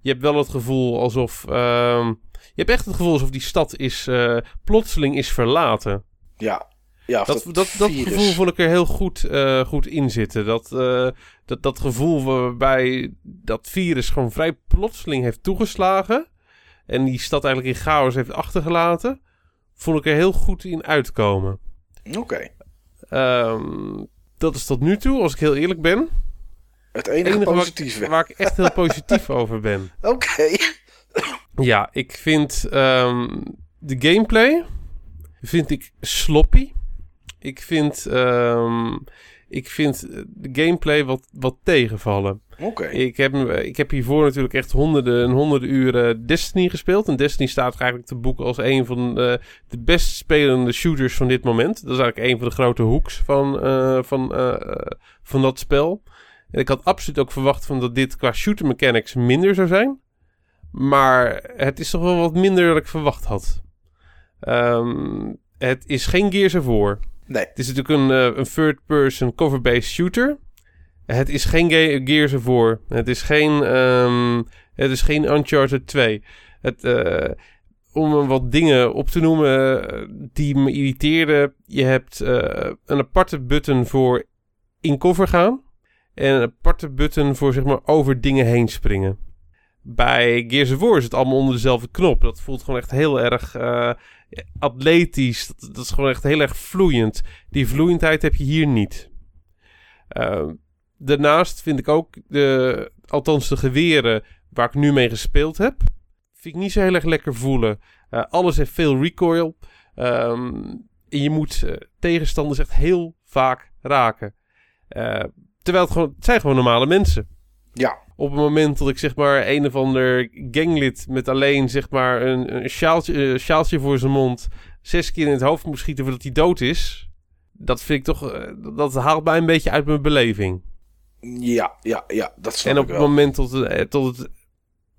B: je hebt wel het gevoel alsof... Ehm, je hebt echt het gevoel alsof die stad is, plotseling is verlaten.
D: Ja, ja,
B: dat, dat, dat, dat gevoel vond ik er heel goed, goed in zitten. Dat, dat, dat gevoel waarbij dat virus gewoon vrij plotseling heeft toegeslagen. En die stad eigenlijk in chaos heeft achtergelaten. Vond ik er heel goed in uitkomen.
D: Oké. Okay.
B: Um, dat is tot nu toe, als ik heel eerlijk ben.
D: Het enige, enige
B: positieve. Waar, waar, ik echt heel positief over ben.
D: Oké. Okay.
B: Ja, ik vind um, de gameplay vind ik sloppy. Ik vind, um, ik vind de gameplay wat, wat tegenvallen.
D: Oké.
B: Ik, heb, ik heb hiervoor natuurlijk echt honderden en honderden uren Destiny gespeeld. En Destiny staat eigenlijk te boeken als een van de, de best spelende shooters van dit moment. Dat is eigenlijk een van de grote hoeks van, uh, van, uh, van dat spel. En ik had absoluut ook verwacht van dat dit qua shooter mechanics minder zou zijn. Maar het is toch wel wat minder dan ik verwacht had. Um, het is geen Gears War.
D: Nee.
B: Het is natuurlijk een, uh, een third-person cover-based shooter. Het is geen Gears of War. Het is geen, um, het is geen Uncharted 2. Het, uh, om wat dingen op te noemen uh, die me irriteerden. Je hebt een aparte button voor in cover gaan. En een aparte button voor zeg maar over dingen heen springen. Bij Gears of War is het allemaal onder dezelfde knop. Dat voelt gewoon echt heel erg atletisch. Dat, is gewoon echt heel erg vloeiend. Die vloeiendheid heb je hier niet. Uh, daarnaast vind ik ook, de, althans de geweren waar ik nu mee gespeeld heb, vind ik niet zo heel erg lekker voelen. Uh, alles heeft veel recoil. Um, en je moet uh, tegenstanders echt heel vaak raken. Uh, terwijl het, gewoon, het zijn gewoon normale mensen.
D: Ja.
B: Op het moment dat ik zeg maar een of ander ganglid met alleen zeg maar een, een sjaaltje, uh, sjaaltje voor zijn mond zes keer in het hoofd moet schieten voordat hij dood is. Dat vind ik toch, uh, dat haalt mij een beetje uit mijn beleving.
D: Ja, ja, ja, dat snap
B: En op het moment tot het, tot het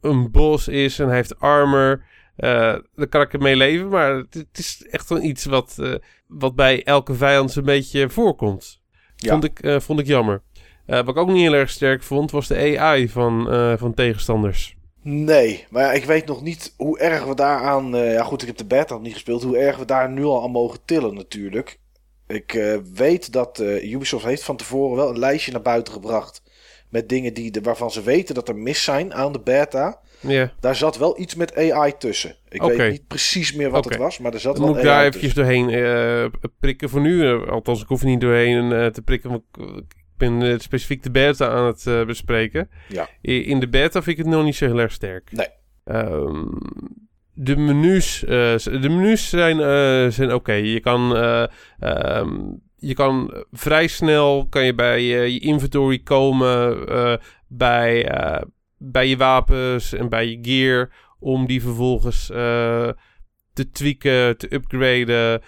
B: een bos is en hij heeft armor, uh, dan kan ik ermee leven. Maar het, het is echt wel iets wat, uh, wat bij elke vijand een beetje voorkomt. Ja. Vond, ik, uh, vond ik jammer. Uh, wat ik ook niet heel erg sterk vond, was de AI van, uh, van tegenstanders.
D: Nee, maar ja, ik weet nog niet hoe erg we daaraan... Uh, ja goed, ik heb de beta nog niet gespeeld. Hoe erg we daar nu al aan mogen tillen natuurlijk. Ik weet dat Ubisoft heeft van tevoren wel een lijstje naar buiten gebracht... met dingen die de, waarvan ze weten dat er mis zijn aan de beta.
B: Yeah.
D: Daar zat wel iets met AI tussen. Ik okay. weet niet precies meer wat okay. het was, maar er zat
B: Dan
D: wel
B: moet ik daar eventjes doorheen prikken voor nu. althans, ik hoef niet doorheen te prikken... Want ben uh, specifiek de beta aan het uh, bespreken.
D: Ja.
B: In de beta vind ik het nog niet zo heel erg sterk.
D: Nee.
B: Um, de menus, uh, de menus zijn, zijn oké. Okay. Je kan... Um, je kan vrij snel kan je bij je inventory komen, bij, bij je wapens en bij je gear, om die vervolgens te tweaken, te upgraden,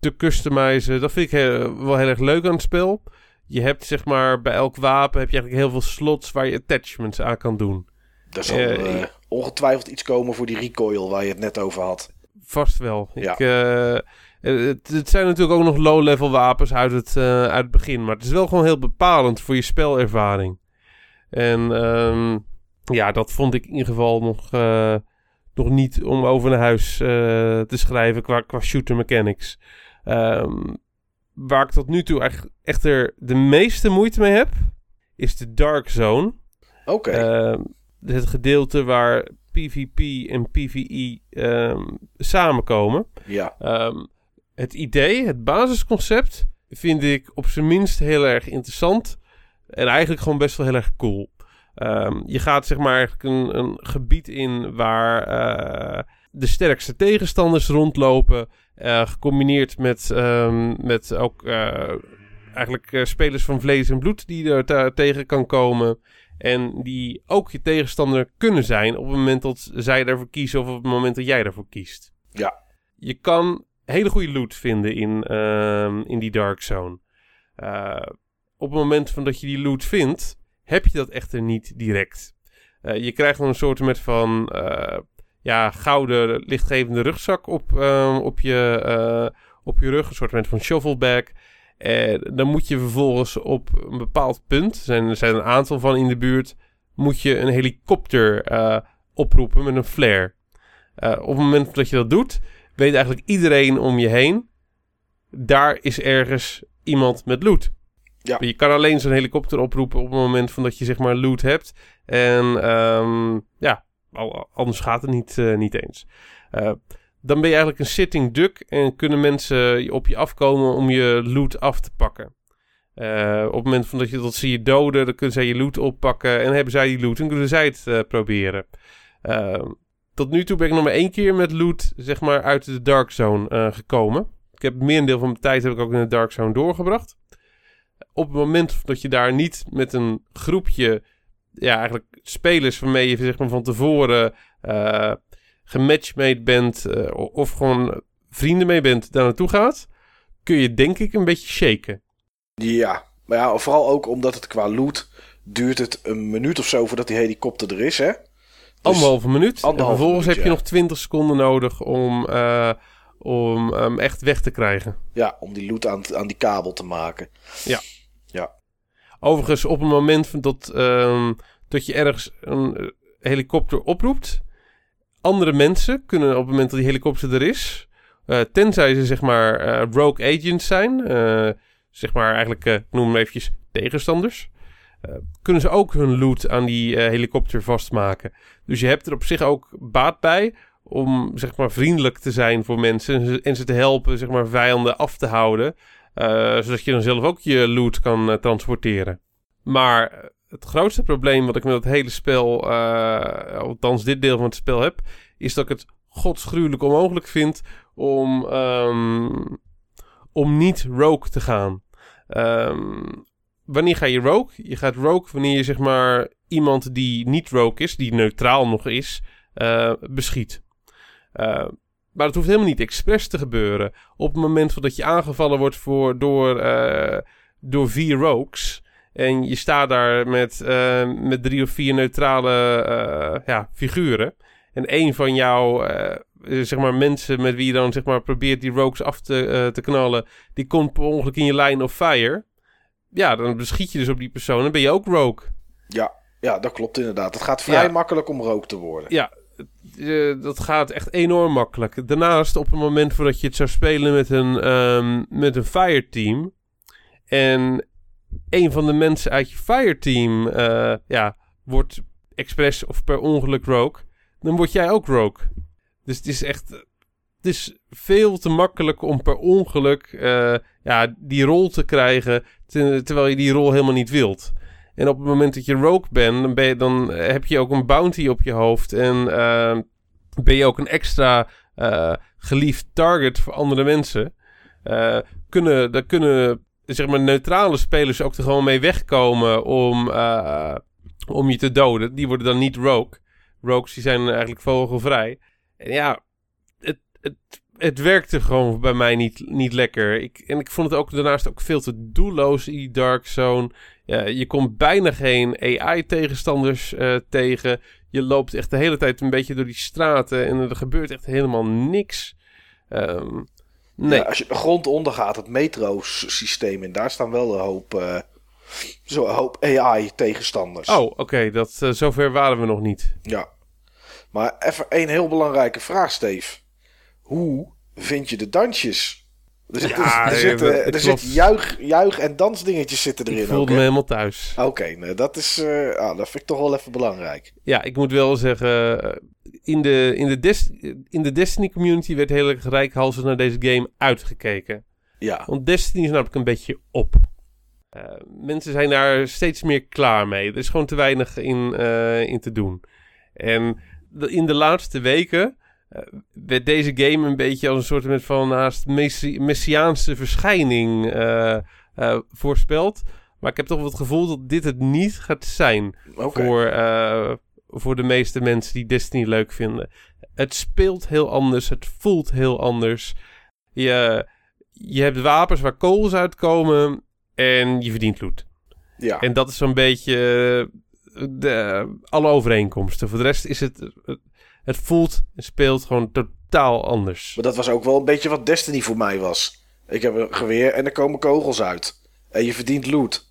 B: te customizen. Dat vind ik heel, wel heel erg leuk aan het spel je hebt zeg maar bij elk wapen heb je eigenlijk heel veel slots waar je attachments aan kan doen.
D: Dat is al uh, ongetwijfeld iets komen voor die recoil waar je het net over had.
B: Vast wel.
D: Ja.
B: Ik, eh, het, het zijn natuurlijk ook nog low-level wapens uit het, eh, uit het begin. Maar het is wel gewoon heel bepalend voor je spelervaring. En ehm, ja, dat vond ik in ieder geval nog, eh, nog niet om over naar huis eh, te schrijven qua, qua shooter mechanics. Ehm, waar ik tot nu toe echt, echter de meeste moeite mee heb, is de Dark Zone.
D: Oké.
B: Ehm, het gedeelte waar PvP en PvE ehm, samenkomen.
D: ja.
B: Ehm, het idee, het basisconcept, vind ik op zijn minst heel erg interessant. En eigenlijk gewoon best wel heel erg cool. Je gaat zeg maar eigenlijk een, een gebied in waar eh, de sterkste tegenstanders rondlopen. Eh, gecombineerd met, ehm, met ook eh, eigenlijk eh, spelers van vlees en bloed die er tegen kan komen. En die ook je tegenstander kunnen zijn op het moment dat zij daarvoor kiezen of op het moment dat jij daarvoor kiest.
D: Ja.
B: Je kan hele goede loot vinden in, ehm, in die dark zone. Op het moment van dat je die loot vindt, heb je dat echter niet direct. Je krijgt dan een soort met van ja, gouden lichtgevende rugzak op, ehm, op, je, eh, op je rug. Een soort van shovelbag. En dan moet je vervolgens op een bepaald punt, er zijn, er zijn een aantal van in de buurt, moet je een helikopter eh, oproepen met een flare. Eh, op het moment dat je dat doet, weet eigenlijk iedereen om je heen, daar is ergens iemand met loot.
D: Ja.
B: Je kan alleen zo'n helikopter oproepen op het moment van dat je zeg maar loot hebt. En ehm, ja, anders gaat het niet, eh, niet eens. Eh, dan ben je eigenlijk een sitting duck en kunnen mensen op je afkomen om je loot af te pakken. Eh, op het moment van dat, je, dat ze je doden, dan kunnen zij je loot oppakken en hebben zij die loot en kunnen zij het proberen. Tot nu toe ben ik nog maar één keer met loot, zeg maar, uit de Dark Zone gekomen. Ik heb het merendeel van mijn tijd heb ik ook in de Dark Zone doorgebracht. Op het moment dat je daar niet met een groepje, ja, eigenlijk spelers waarmee je zeg maar, van tevoren eh gematchmade bent, eh, of gewoon vrienden mee bent, daar naartoe gaat, kun je denk ik een beetje shaken.
D: Ja. Maar ja, vooral ook omdat het qua loot duurt het een minuut of zo voordat die helikopter er is, hè? Dus-
B: Anderhalve minuut.
D: anderhalve
B: en vervolgens
D: minuut,
B: heb je
D: ja.
B: nog 20 seconden nodig om, eh, om echt weg te krijgen.
D: Ja, om die loot aan, aan die kabel te maken.
B: Overigens, op het moment dat, ehm, dat je ergens een eh, helikopter oproept, andere mensen kunnen op het moment dat die helikopter er is, eh, tenzij ze zeg maar eh, rogue agents zijn, zeg maar eigenlijk, noem hem eventjes tegenstanders, kunnen ze ook hun loot aan die helikopter vastmaken. Dus je hebt er op zich ook baat bij om zeg maar vriendelijk te zijn voor mensen en ze te helpen zeg maar vijanden af te houden. Eh, zodat je dan zelf ook je loot kan eh, transporteren. Maar het grootste probleem wat ik met het hele spel, eh, althans dit deel van het spel heb, is dat ik het godsgruwelijk onmogelijk vind om, ehm, om niet rogue te gaan. Ehm, wanneer ga je rogue? Je gaat rogue wanneer je zeg maar iemand die niet rogue is, die neutraal nog is, beschiet. Eh, maar dat hoeft helemaal niet expres te gebeuren. Op het moment dat je aangevallen wordt voor, door, eh, door vier rogues. En je staat daar met, eh, met drie of vier neutrale eh, ja, figuren. En één van jouw zeg maar mensen met wie je dan zeg maar, probeert die rogues af te, te knallen. Die komt per ongeluk in je line of fire. Ja, dan beschiet je dus op die persoon. Dan ben je ook rogue.
D: Ja, ja, dat klopt inderdaad. Het gaat vrij
B: Ja.
D: makkelijk om rook te worden.
B: Ja, eh, dat gaat echt enorm makkelijk. Daarnaast, op het moment voordat je het zou spelen met een, ehm, met een fireteam. En een van de mensen uit je fireteam eh, ja, wordt expres of per ongeluk rogue. Dan word jij ook rogue. Dus het is echt. Het is veel te makkelijk om per ongeluk eh, ja, die rol te krijgen. te- terwijl je die rol helemaal niet wilt. En op het moment dat je rogue bent, dan, ben je, dan heb je ook een bounty op je hoofd. En eh, ben je ook een extra eh, geliefd target voor andere mensen. Eh, kunnen, daar kunnen zeg maar, neutrale spelers ook er gewoon mee wegkomen om, eh, om je te doden. Die worden dan niet rogue. Rogues die zijn eigenlijk vogelvrij. En ja, het, het, het werkte gewoon bij mij niet, niet lekker. Ik, en ik vond het ook daarnaast ook veel te doelloos in die Dark Zone. Ja, je komt bijna geen AI-tegenstanders eh, tegen. je loopt echt de hele tijd een beetje door die straten en er gebeurt echt helemaal niks. Ehm, nee.
D: Ja, als je de grond onder gaat, het metro-systeem, en daar staan wel een hoop, eh, zo een hoop AI-tegenstanders.
B: Oh, oké, dat eh, zover waren we nog niet.
D: Ja. Maar even één heel belangrijke vraag, Steve. Hoe vind je de dansjes? Er, zit,
B: Ja,
D: er,
B: ja,
D: zitten,
B: dat-
D: er zit juich, juich- en dansdingetjes zitten erin.
B: Ik voelde me helemaal thuis.
D: Oké, nou, dat, is, eh, ah, dat vind ik toch wel even belangrijk.
B: Ja, ik moet wel zeggen, eh, in de, in de, Des- in de Destiny community werd heel erg rijkhalsend naar deze game uitgekeken.
D: Ja,
B: Want Destiny is namelijk een beetje op. Eh, mensen zijn daar steeds meer klaar mee. Er is gewoon te weinig in, eh, in te doen. En in de laatste weken eh, werd deze game een beetje als een soort van messi- messiaanse verschijning eh, eh, voorspeld. Maar ik heb toch wel het gevoel dat dit het niet gaat zijn voor, voor de meeste mensen die Destiny leuk vinden. Het speelt heel anders, het voelt heel anders. Je, je hebt wapens waar kogels uitkomen en je verdient loot.
D: Ja.
B: En dat is zo'n beetje de, alle overeenkomsten. Voor de rest is het, het, voelt en speelt gewoon totaal anders.
D: Maar dat was ook wel een beetje wat Destiny voor mij was. Ik heb een geweer en er komen kogels uit. En je verdient loot.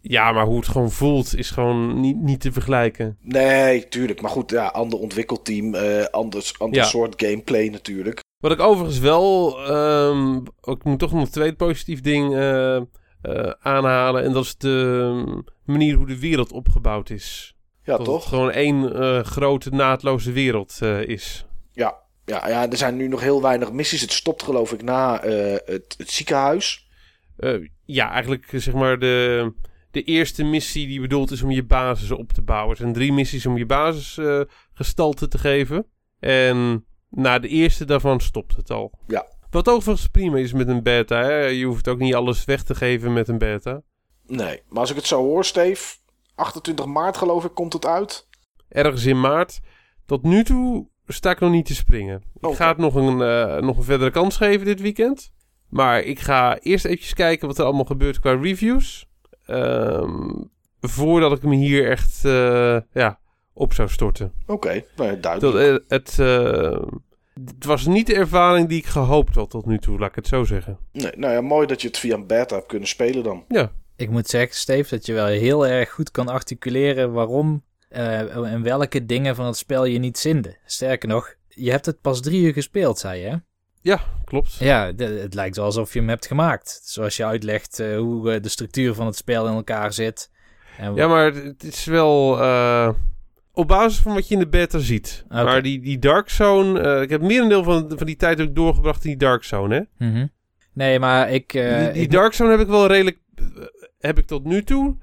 B: Ja, maar hoe het gewoon voelt is gewoon niet, niet te vergelijken.
D: Nee, tuurlijk. Maar goed, ja, ander ontwikkelteam. eh anders, ander
B: Ja.
D: soort gameplay natuurlijk.
B: Wat ik overigens wel, ehm, ik moet toch nog een tweede positief ding eh, eh, aanhalen. En dat is de manier hoe de wereld opgebouwd is.
D: Ja,
B: dat
D: toch?
B: het gewoon één eh, grote naadloze wereld eh, is.
D: Ja. Ja, ja, er zijn nu nog heel weinig missies. Het stopt geloof ik na eh, het, het ziekenhuis.
B: Ja, eigenlijk zeg maar de, de eerste missie die bedoeld is om je basis op te bouwen. Er zijn drie missies om je basis gestalte te geven. En na de eerste daarvan stopt het al.
D: Ja.
B: Wat overigens prima is met een beta. Hè? Je hoeft ook niet alles weg te geven met een beta.
D: Nee, maar als ik het zo hoor, Steve... 28 maart geloof ik komt het uit.
B: Ergens in maart. Tot nu toe sta ik nog niet te springen. Ik
D: Oké.
B: ga het nog een, eh, nog een verdere kans geven dit weekend. Maar ik ga eerst eventjes kijken wat er allemaal gebeurt qua reviews. Ehm, voordat ik me hier echt eh, ja, op zou storten.
D: Oké, nou ja,
B: Dat,
D: duidelijk.
B: eh, het, het was niet de ervaring die ik gehoopt had tot nu toe, laat ik het zo zeggen.
D: Nee, nou ja, mooi dat je het via een beta hebt kunnen spelen dan.
B: Ja,
C: Ik moet zeggen, Steve, dat je wel heel erg goed kan articuleren waarom eh, en welke dingen van het spel je niet zinden. Sterker nog, je hebt het pas drie uur gespeeld, zei je, hè?
B: klopt.
C: Ja, de- het lijkt wel alsof je hem hebt gemaakt. Zoals je uitlegt eh, hoe eh, de structuur van het spel in elkaar zit. En
B: Ja, maar het- is wel op basis van wat je in de beta ziet. Maar die, die Dark Zone, ik heb merendeel van, van die tijd ook doorgebracht in die Dark Zone, hè?
C: Mhm. Nee, maar ik...
B: die die
C: ik-
B: Dark Zone heb ik wel redelijk, heb ik tot nu toe,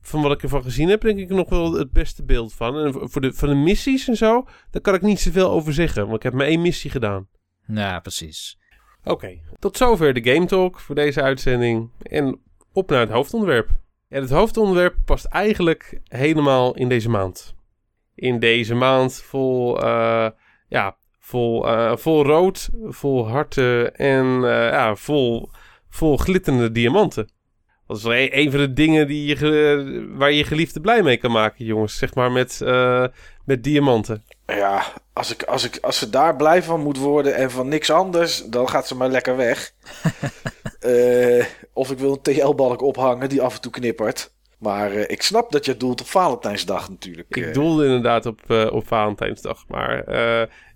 B: van wat ik ervan gezien heb, denk ik nog wel het beste beeld van. En voor de, van de missies en zo, daar kan ik niet zoveel over zeggen, want ik heb maar één missie gedaan.
C: Ja, precies.
B: Oké, tot zover de Game Talk voor deze uitzending. En op naar het hoofdonderwerp. En het hoofdonderwerp past eigenlijk helemaal in deze maand. In deze maand vol, eh, ja, vol, eh, vol rood, vol harten en eh, ja, vol, vol glitterende diamanten. Dat is wel een, een van de dingen die je, waar je je geliefde blij mee kan maken, jongens. Zeg maar met, eh, met diamanten.
D: Ja, als, ik, als, ik, als ze daar blij van moet worden en van niks anders, dan gaat ze maar lekker weg. Eh, of ik wil een TL-balk ophangen die af en toe knippert. Maar eh, ik snap dat je doelt op Valentijnsdag natuurlijk.
B: Ik doelde inderdaad op, op Valentijnsdag. Maar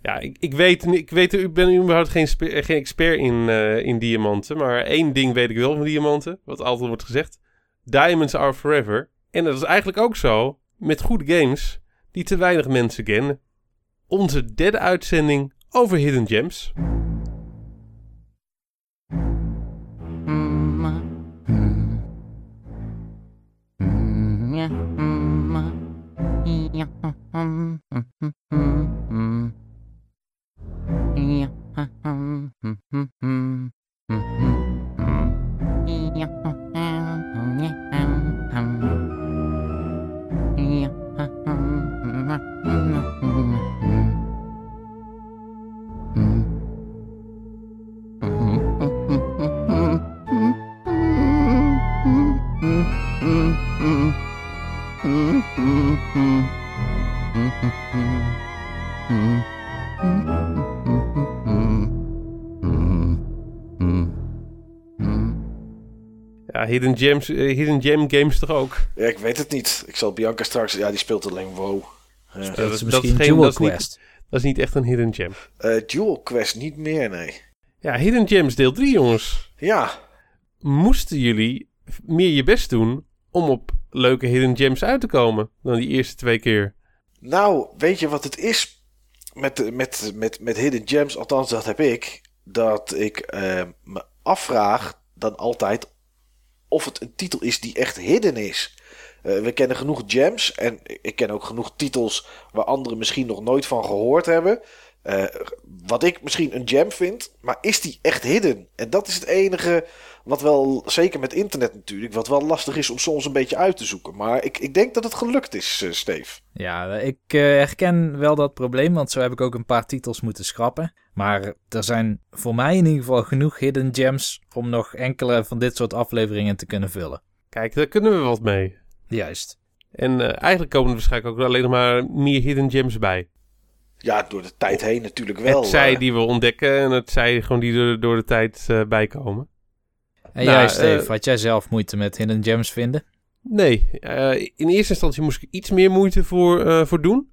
B: ja, ik, ik, weet, ik, weet, ik ben überhaupt geen, eh, geen expert in, eh, in diamanten. Maar één ding weet ik wel van diamanten, wat altijd wordt gezegd. Diamonds are forever. En dat is eigenlijk ook zo met goede games die te weinig mensen kennen. Onze derde uitzending over Hidden Gems. Mm-hmm. Mm-hmm. Mm-hmm. Yeah. Um, hmm, hmm, hmm, Ja, Hidden, Gems, eh, Hidden Gem Games toch ook?
D: Ja, ik weet het niet. Ik zal Bianca straks... Ja, die speelt alleen WoW. Ja.
B: dat
C: Dat
B: is-
C: is
B: dat
C: misschien
B: is geen-
C: Jewel
B: dat is niet-
C: Quest.
B: Dat is niet echt een Hidden Gem.
D: Eh, Dual Quest niet meer, nee.
B: Ja, Hidden Gems deel 3, jongens.
D: Ja,
B: Moesten jullie meer je best doen om op leuke Hidden Gems uit te komen dan die eerste twee keer?
D: nou, weet je wat het is met, de- met, met, met Hidden Gems? Althans, dat heb ik. Dat ik eh, me afvraag dan altijd of het een titel is die echt hidden is. Eh, we kennen genoeg gems en ik ken ook genoeg titels waar anderen misschien nog nooit van gehoord hebben. Eh, wat ik misschien een gem vind, maar is die echt hidden? En dat is het enige wat wel, zeker met internet natuurlijk, wat wel lastig is om soms een beetje uit te zoeken. Maar ik, ik denk dat het gelukt is, eh Steve.
C: Ja, ik herken wel dat probleem, want zo heb ik ook een paar titels moeten schrappen. Maar er zijn voor mij in ieder geval genoeg hidden gems om nog enkele van dit soort afleveringen te kunnen vullen.
B: Kijk, daar kunnen we wat mee.
C: Juist.
B: En eh, eigenlijk komen er waarschijnlijk ook alleen nog maar meer Hidden Gems bij.
D: Ja, door de tijd heen natuurlijk wel.
B: het zij
D: eh.
B: die we ontdekken en het zij gewoon die er door de tijd eh, bij komen.
C: En
B: Nou,
C: jij, Steve,
B: eh,
C: had jij zelf moeite met hidden gems vinden?
B: Nee, eh, in eerste instantie moest ik iets meer moeite voor, eh, voor doen.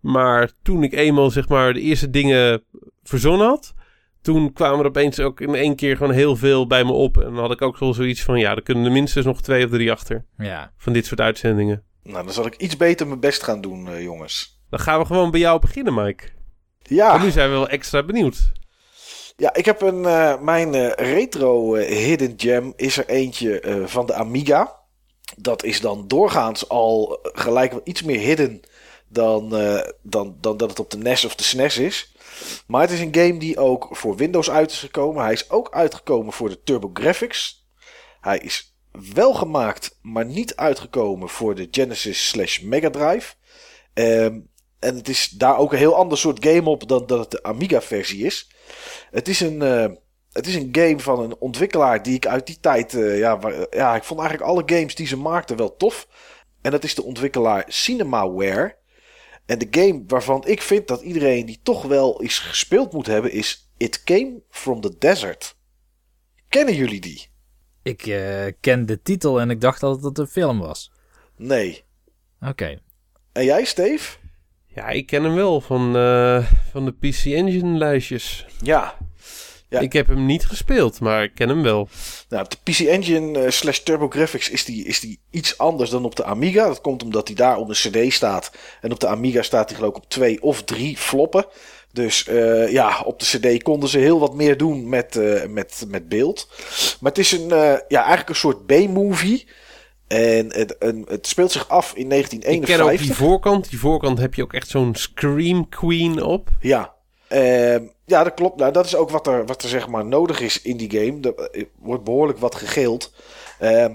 B: Maar toen ik eenmaal zeg maar de eerste dingen verzonnen had, toen kwamen er opeens ook in één keer gewoon heel veel bij me op. En dan had ik ook wel zoiets van, ja, er kunnen er minstens nog twee of drie achter
C: Ja.
B: van dit soort uitzendingen.
D: Nou, dan zal ik iets beter mijn best gaan doen, eh, jongens.
B: Dan gaan we gewoon bij jou beginnen, Mike.
D: Ja.
B: En nu zijn we wel extra benieuwd.
D: Ja, ik heb een. eh, mijn eh, retro hidden gem is er eentje eh, van de Amiga. Dat is dan doorgaans al gelijk wel iets meer hidden dan, eh, dan, dan dat het op de NES of de SNES is. Maar het is een game die ook voor Windows uit is gekomen. Hij is ook uitgekomen voor de TurboGrafx. Hij is wel gemaakt, maar niet uitgekomen voor de Genesis slash Mega Drive. Ehm, en het is daar ook een heel ander soort game op dan dat het de Amiga versie is. Het is een, eh, het is een game van een ontwikkelaar die ik uit die tijd. eh, ja, ja, ik vond eigenlijk alle games die ze maakten wel tof. En dat is de ontwikkelaar Cinemaware. En de game waarvan ik vind dat iedereen die toch wel eens gespeeld moet hebben is It Came from the Desert. Kennen jullie die?
C: Ik eh, ken de titel en ik dacht dat het een film was.
D: Nee.
C: Oké.
D: En jij, Steve?
B: Ja, ik ken hem wel van, eh, van de PC Engine lijstjes.
D: Ja. Ja.
B: Ik heb hem niet gespeeld, maar ik ken hem wel.
D: Nou, op de PC Engine eh, slash TurboGrafx is die, is die iets anders dan op de Amiga. Dat komt omdat hij daar op een CD staat. En op de Amiga staat hij geloof ik op twee of drie floppen. Dus eh, ja, op de CD konden ze heel wat meer doen met, eh, met, met beeld. Maar het is een, ja, eigenlijk een soort B-movie. En het, een, het speelt zich af in
B: Ik ken ook
D: 1951.
B: die voorkant. Die voorkant heb je ook echt zo'n Scream Queen op.
D: Ja. Ehm, ja, dat klopt. Nou, dat is ook wat er, wat er zeg maar nodig is in die game. Er eh, wordt behoorlijk wat gegeeld. Ehm,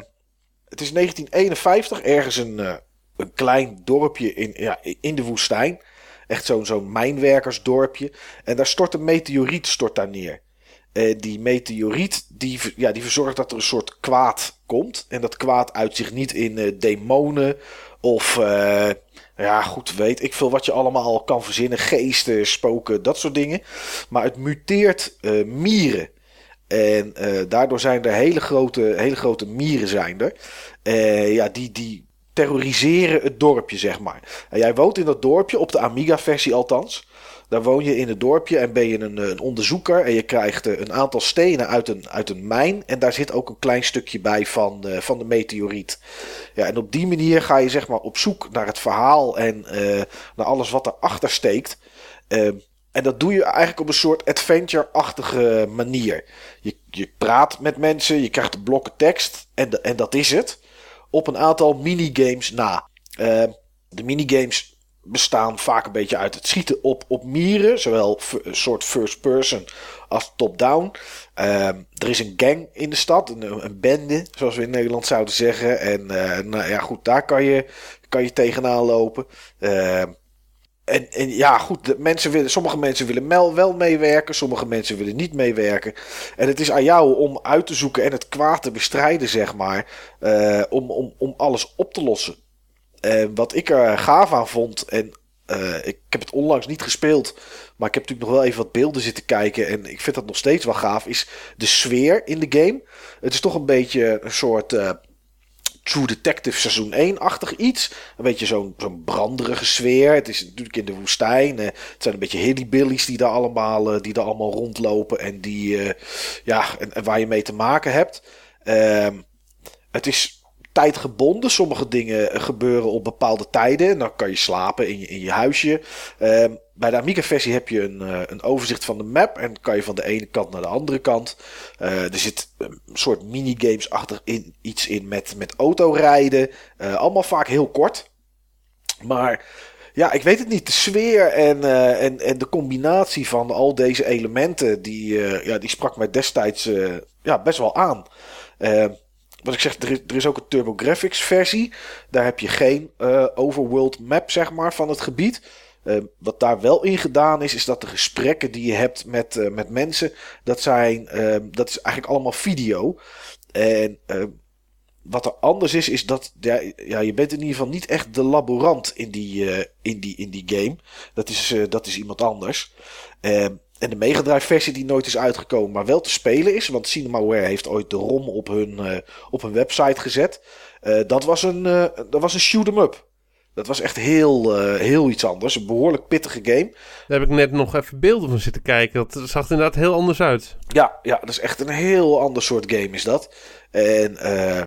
D: het is 1951, ergens een, eh, een klein dorpje in, ja, in de woestijn. Echt zo'n zo'n mijnwerkersdorpje. En daar stort een meteoriet stort daar neer. Eh, die meteoriet die, ja, die verzorgt dat er een soort kwaad komt. En dat kwaad uit zich niet in demonen of... ja, goed, weet ik veel wat je allemaal kan verzinnen. Geesten, spoken, dat soort dingen. Maar het muteert eh, mieren. En eh, daardoor zijn er hele grote, hele grote mieren zijn er. Eh, ja, die, die terroriseren het dorpje, zeg maar. En jij woont in dat dorpje, op de Amiga-versie althans. Daar woon je in het dorpje en ben je een, eh, een onderzoeker. En je krijgt eh, een aantal stenen uit een, uit een mijn. En daar zit ook een klein stukje bij van, eh, van de meteoriet. Ja, en op die manier ga je zeg maar op zoek naar het verhaal en naar alles wat erachter steekt. En dat doe je eigenlijk op een soort adventure-achtige manier. Je, je praat met mensen, je krijgt blokken tekst en, en dat is het. Op een aantal minigames na. De minigames bestaan vaak een beetje uit het schieten op, op mieren. Zowel een soort first person als top-down. Ehm, er is een gang in de stad, een, een bende, zoals we in Nederland zouden zeggen. En eh, nou ja, goed, daar kan je, kan je tegenaan lopen. Ehm, en, en ja, goed, mensen willen, sommige mensen willen wel meewerken, sommige mensen willen niet meewerken. En het is aan jou om uit te zoeken en het kwaad te bestrijden, zeg maar, eh, om, om, om alles op te lossen. En wat ik er gaaf aan vond, en eh, ik heb het onlangs niet gespeeld, maar ik heb natuurlijk nog wel even wat beelden zitten kijken. En ik vind dat nog steeds wel gaaf, is de sfeer in de game. Het is toch een beetje een soort uh, True Detective seizoen 1-achtig iets. Een beetje zo'n branderige sfeer. Het is natuurlijk in de woestijn. Het zijn een beetje hillbillies die daar allemaal, die daar allemaal rondlopen. En, die, ja, en, waar je mee te maken hebt. Ehm, het is tijdgebonden. Sommige dingen gebeuren op bepaalde tijden. Dan kan je slapen in je, in je huisje. Ehm, bij de Amiga-versie heb je een, uh, een overzicht van de map. En kan je van de ene kant naar de andere kant. Uh, er zit een soort minigames-achtig in, iets in met, met autorijden. Allemaal vaak heel kort. Maar ja, ik weet het niet. De sfeer en, en, en de combinatie van al deze elementen. Die, ja, die sprak mij destijds ja, best wel aan. Ehm, wat ik zeg, er is, ook een TurboGrafx versie. Daar heb je geen uh, overworld map, zeg maar, van het gebied. Uh, wat daar wel in gedaan is, is dat de gesprekken die je hebt met, uh, met mensen, dat, zijn, dat is eigenlijk allemaal video. En wat er anders is, is dat ja, ja, je bent in ieder geval niet echt de laborant in die, in die, in die game. Dat is, dat is iemand anders. En de Mega Drive versie die nooit is uitgekomen, maar wel te spelen is. Want Cinemaware heeft ooit de ROM op hun, uh, op hun website gezet. Uh, dat was een, uh, dat was een shoot 'em up. Dat was echt heel, heel iets anders. Een behoorlijk pittige game.
B: Daar heb ik net nog even beelden van zitten kijken. Dat zag er inderdaad heel anders uit.
D: Ja, ja, dat is echt een heel ander soort game is dat. En uh,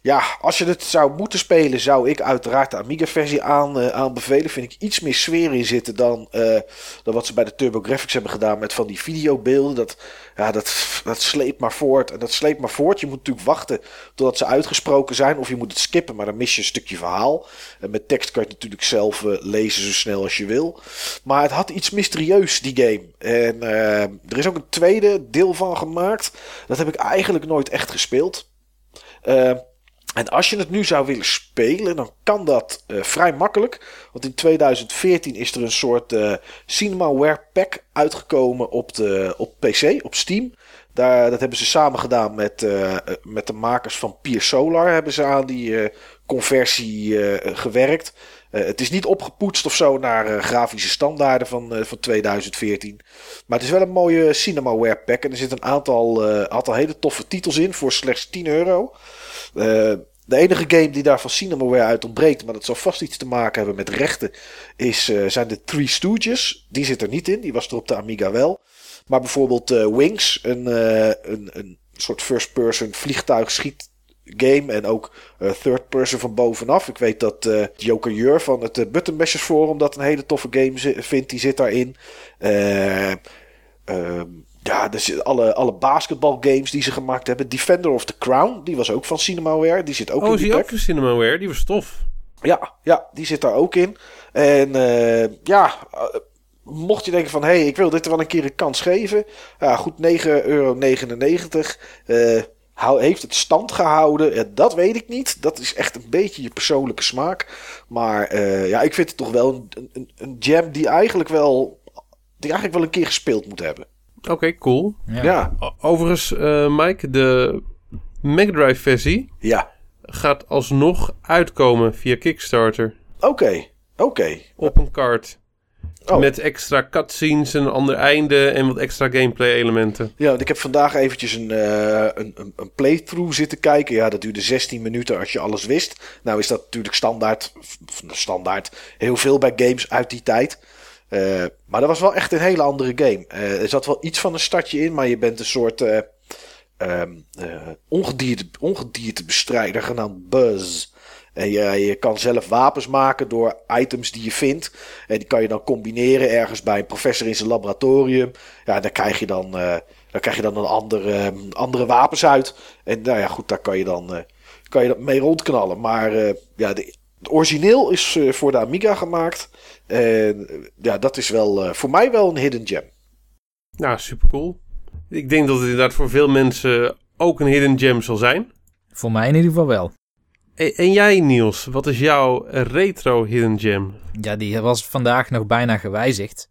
D: ja, als je het zou moeten spelen, zou ik uiteraard de Amiga-versie aan, uh, aanbevelen. Vind ik iets meer sfeer in zitten dan, uh, dan wat ze bij de TurboGrafx hebben gedaan met van die videobeelden. Dat, ja, dat, dat sleept maar voort. En dat sleept maar voort. Je moet natuurlijk wachten totdat ze uitgesproken zijn. Of je moet het skippen, maar dan mis je een stukje verhaal. En met tekst kan je het natuurlijk zelf lezen zo snel als je wil. Maar het had iets mysterieus, die game. En er is ook een tweede deel van gemaakt. Dat heb ik eigenlijk nooit echt gespeeld. Uh, en als je het nu zou willen spelen, dan kan dat uh, vrij makkelijk. Want in 2014 is er een soort uh, Cinemaware pack uitgekomen op, de, op PC, op Steam. Daar, dat hebben ze samen gedaan met, uh, met de makers van Pier Solar. Hebben ze aan die conversie gewerkt. het is niet opgepoetst of zo naar grafische standaarden van, van 2014. Maar het is wel een mooie Cinemaware pack. En er zit een aantal, aantal hele toffe titels in voor slechts 10 euro. Uh, de enige game die daar van Cinemaware uit ontbreekt, maar dat zal vast iets te maken hebben met rechten, is, uh, zijn de Three Stooges. Die zit er niet in, die was er op de Amiga wel. Maar bijvoorbeeld uh, Wings, een, een, een soort first-person vliegtuig game en ook third person van bovenaf. Ik weet dat uh, Joker Jur van het uh, Button Mashers Forum dat een hele toffe game vindt. Die zit daarin. Uh, ja, dus alle, alle basketbalgames die ze gemaakt hebben. Defender of the Crown, die was ook van Cinemaware. Die zit ook
B: oh,
D: in
B: die
D: die
B: ook van Cinemaware? Die was tof.
D: Ja, ja, die zit daar ook in. En uh, ja, uh, mocht je denken van... hé, hey, ik wil dit wel een keer een kans geven. Ja, goed, 9,99 euro. Uh, heeft het stand gehouden? Ja, dat weet ik niet. Dat is echt een beetje je persoonlijke smaak. Maar ja, ik vind het toch wel een, een, een jam die eigenlijk wel... die eigenlijk wel een keer gespeeld moet hebben.
B: Oké, okay, cool.
D: Ja. ja.
B: Overigens, uh, Mike, de Mega Drive versie
D: ja.
B: gaat alsnog uitkomen via Kickstarter.
D: Oké, okay. oké. Okay.
B: Op een kaart. Oh. Met extra cutscenes, een ander einde en wat extra gameplay elementen.
D: Ja, ik heb vandaag eventjes een, uh, een, een, playthrough zitten kijken. Ja, dat duurde 16 minuten als je alles wist. Nou is dat natuurlijk standaard, standaard heel veel bij games uit die tijd. Uh, maar dat was wel echt een hele andere game. Uh, er zat wel iets van een startje in, maar je bent een soort uh, ongedierte, ongediertebestrijder genaamd Buzz. En je, je kan zelf wapens maken door items die je vindt. En die kan je dan combineren ergens bij een professor in zijn laboratorium. Ja, daar krijg je dan, daar krijg je dan een andere, andere wapens uit. En nou ja, goed, daar kan je dan, kan je mee rondknallen. Maar ja, de, het origineel is voor de Amiga gemaakt. En ja, dat is wel uh, voor mij wel een hidden gem.
B: Nou, super cool. Ik denk dat het inderdaad voor veel mensen ook een hidden gem zal zijn.
C: Voor mij in ieder geval wel.
B: En, en jij, Niels, wat is jouw retro hidden gem?
C: Ja, die was vandaag nog bijna gewijzigd.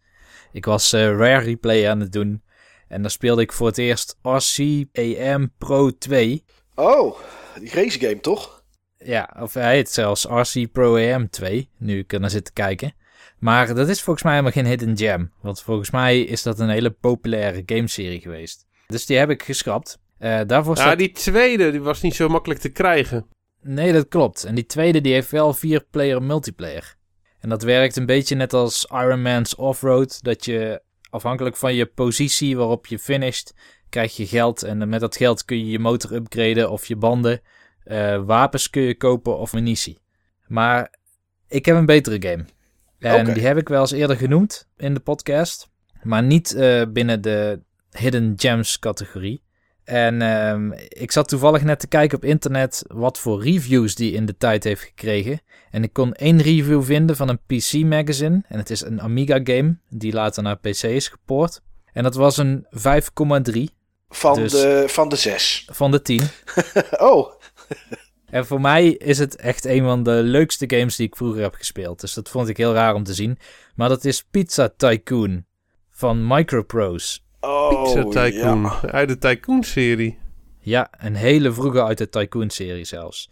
C: Ik was uh, Rare Replay aan het doen. En dan speelde ik voor het eerst RC-AM Pro 2.
D: Oh, die race game toch?
C: Ja, of hij heet zelfs RC Pro AM 2, nu ik er naar zit te kijken. Maar dat is volgens mij helemaal geen hidden gem. Want volgens mij is dat een hele populaire gameserie geweest. Dus die heb ik geschrapt. Uh, daarvoor
B: ja, die tweede die was niet zo makkelijk te krijgen.
C: Nee, dat klopt. En die tweede die heeft wel vier player multiplayer. En dat werkt een beetje net als Iron Man's Offroad. Dat je afhankelijk van je positie waarop je finisht, krijg je geld. En met dat geld kun je je motor upgraden of je banden. Uh, wapens kun je kopen of munitie. Maar ik heb een betere game. En die heb ik wel eens eerder genoemd in de podcast. Maar niet uh, binnen de Hidden Gems categorie. En um, ik zat toevallig net te kijken op internet wat voor reviews die in de tijd heeft gekregen. En ik kon één review vinden van een PC magazine. En het is een Amiga game die later naar PC is gepoord. En dat was een 5,3.
D: Van, dus de, van de 6.
C: Van de 10.
D: oh.
C: En voor mij is het echt een van de leukste games die ik vroeger heb gespeeld. Dus dat vond ik heel raar om te zien. Maar dat is Pizza Tycoon van Microprose.
D: Oh,
B: Pizza Tycoon. Uit de Tycoon-serie.
C: Ja, een hele vroege uit de Tycoon-serie zelfs.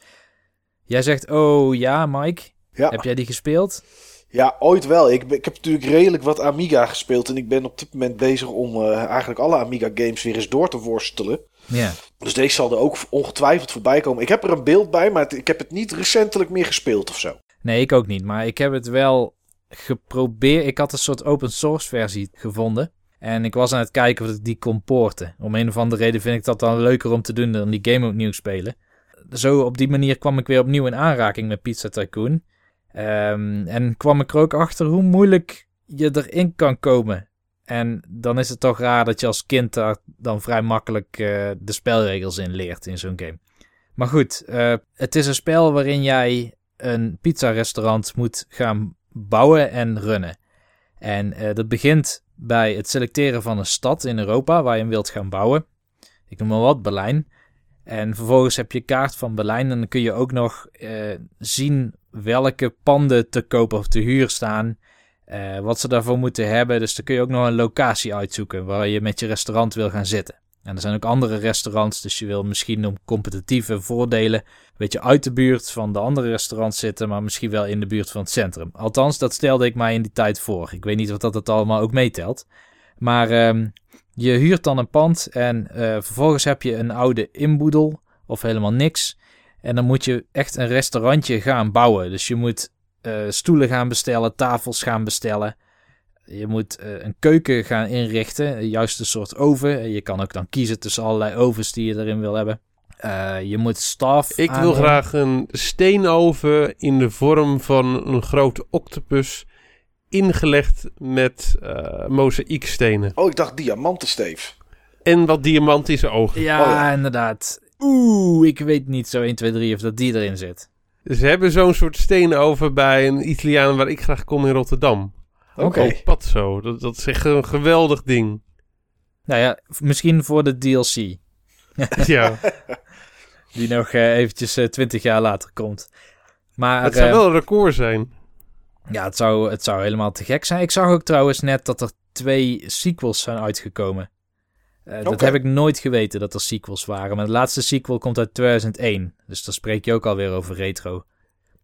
C: Jij zegt, oh ja, Mike. Ja. Heb jij die gespeeld?
D: Ja, ooit wel. Ik, ik heb natuurlijk redelijk wat Amiga gespeeld. En ik ben op dit moment bezig om uh, eigenlijk alle Amiga games weer eens door te worstelen.
C: Ja.
D: Dus deze zal er ook ongetwijfeld voorbij komen. Ik heb er een beeld bij, maar ik heb het niet recentelijk meer gespeeld of zo.
C: Nee, ik ook niet. Maar ik heb het wel geprobeerd. Ik had een soort open source versie gevonden. En ik was aan het kijken of ik die kon poorten. Om een of andere reden vind ik dat dan leuker om te doen dan die game opnieuw spelen. Zo op die manier kwam ik weer opnieuw in aanraking met Pizza Tycoon. Um, en kwam ik er ook achter hoe moeilijk je erin kan komen. En dan is het toch raar dat je als kind daar dan vrij makkelijk uh, de spelregels in leert in zo'n game. Maar goed, uh, het is een spel waarin jij een pizza-restaurant moet gaan bouwen en runnen. En uh, dat begint bij het selecteren van een stad in Europa waar je hem wilt gaan bouwen. Ik noem maar wat, Berlijn. En vervolgens heb je kaart van Berlijn en dan kun je ook nog zien welke panden te koop of te huur staan. Uh, wat ze daarvoor moeten hebben. Dus dan kun je ook nog een locatie uitzoeken waar je met je restaurant wil gaan zitten. En er zijn ook andere restaurants, dus je wil misschien om competitieve voordelen een beetje uit de buurt van de andere restaurants zitten, maar misschien wel in de buurt van het centrum. Althans, dat stelde ik mij in die tijd voor. Ik weet niet of dat het allemaal ook meetelt. Maar um, je huurt dan een pand en uh, vervolgens heb je een oude inboedel of helemaal niks. En dan moet je echt een restaurantje gaan bouwen. Dus je moet uh, stoelen gaan bestellen, tafels gaan bestellen. Je moet uh, een keuken gaan inrichten, juist een soort oven. Je kan ook dan kiezen tussen allerlei ovens die je erin wil hebben. Uh, je moet staf.
B: Ik wil graag een steenoven in de vorm van een grote octopus. Ingelegd met uh, mozaïekstenen.
D: Oh, ik dacht diamantensteef.
B: En wat diamantische ogen.
C: Ja,
D: Oh, ja.
C: inderdaad. Oeh, ik weet niet zo 1, 2, 3 of dat die erin zit.
B: Ze hebben zo'n soort steenoven bij een Italiaan waar ik graag kom in Rotterdam.
D: Oké.
B: Patso. Dat, dat is echt een geweldig ding.
C: Nou ja, misschien voor de DLC.
B: ja,
C: Die nog eh, eventjes eh, 20 jaar later komt. Maar
B: het zou
C: eh,
B: wel een record zijn.
C: ja, het zou, het zou helemaal te gek zijn. Ik zag ook trouwens net dat er twee sequels zijn uitgekomen. Eh, Dat heb ik nooit geweten dat er sequels waren. Maar de laatste sequel komt uit 2001. Dus dan spreek je ook alweer over retro.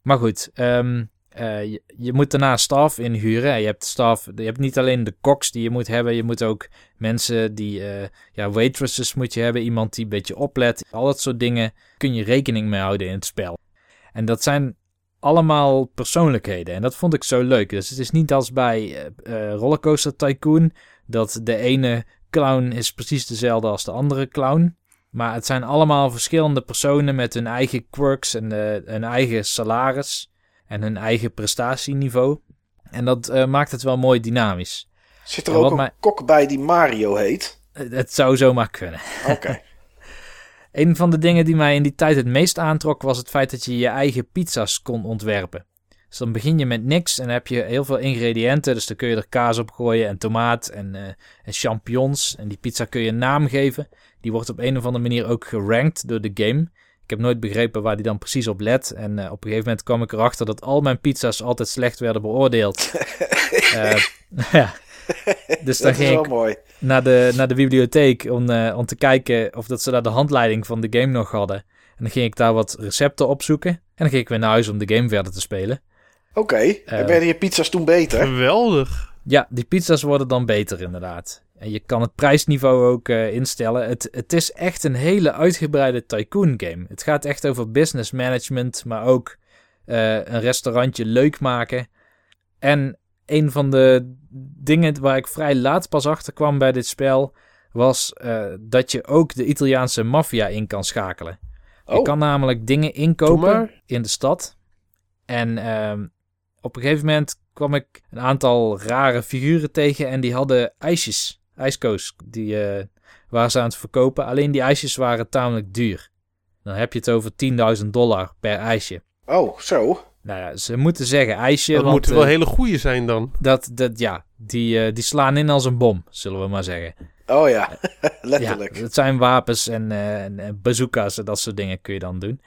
C: Maar goed, ehm, eh, je, je moet daarna staf inhuren. En Je hebt staf, je hebt niet alleen de koks die je moet hebben. Je moet ook mensen die, eh, ja, waitresses moet je hebben. Iemand die een beetje oplet. Al dat soort dingen kun je rekening mee houden in het spel. En dat zijn allemaal persoonlijkheden. En dat vond ik zo leuk. Dus het is niet als bij eh, Rollercoaster Tycoon. Dat de ene clown is precies dezelfde als de andere clown. Maar het zijn allemaal verschillende personen met hun eigen quirks en eh, hun eigen salaris. En hun eigen prestatieniveau. En dat eh, maakt het wel mooi dynamisch.
D: Zit er ook een kok bij die Mario heet?
C: Het, het zou zomaar kunnen.
D: Oké.
C: Een van de dingen die mij in die tijd het meest aantrok was het feit dat je je eigen pizza's kon ontwerpen. Dus dan begin je met niks en dan heb je heel veel ingrediënten. Dus dan kun je er kaas op gooien en tomaat en, eh, en champignons. En die pizza kun je een naam geven. Die wordt op een of andere manier ook gerankt door de game. Ik heb nooit begrepen waar die dan precies op let. En eh, op een gegeven moment kwam ik erachter dat al mijn pizza's altijd slecht werden beoordeeld. Eh, ja. Dus dan ging ik
D: mooi.
C: naar de, naar de bibliotheek om, om te kijken of dat ze daar de handleiding van de game nog hadden. En dan ging ik daar wat recepten opzoeken. En dan ging ik weer naar huis om de game verder te spelen.
D: Oké, en
C: Eh.
D: werden je pizza's toen beter?
B: Geweldig.
C: Ja, die pizza's worden dan beter inderdaad. En je kan het prijsniveau ook eh, instellen. Het, het is echt een hele uitgebreide tycoon game. Het gaat echt over business management, maar ook eh, een restaurantje leuk maken. En een van de dingen waar ik vrij laat pas achter kwam bij dit spel... was eh, dat je ook de Italiaanse maffia in kan schakelen. Je
D: Oh,
C: kan namelijk dingen inkopen in de stad. En ehm, op een gegeven moment kwam ik een aantal rare figuren tegen en die hadden ijsjes, ijskoos, die eh, waren ze aan het verkopen. Alleen die ijsjes waren tamelijk duur. Dan heb je het over 10.000 dollar per ijsje.
D: oh, zo.
C: Nou ja, ze moeten zeggen ijsje,
B: Dat
C: want
B: moeten wel
C: eh,
B: hele goede zijn dan.
C: dat, dat, ja, die, eh, die slaan in als een bom, zullen we maar zeggen.
D: Oh ja, letterlijk.
C: Ja, het zijn wapens en, eh, en, en bazooka's en dat soort dingen kun je dan doen.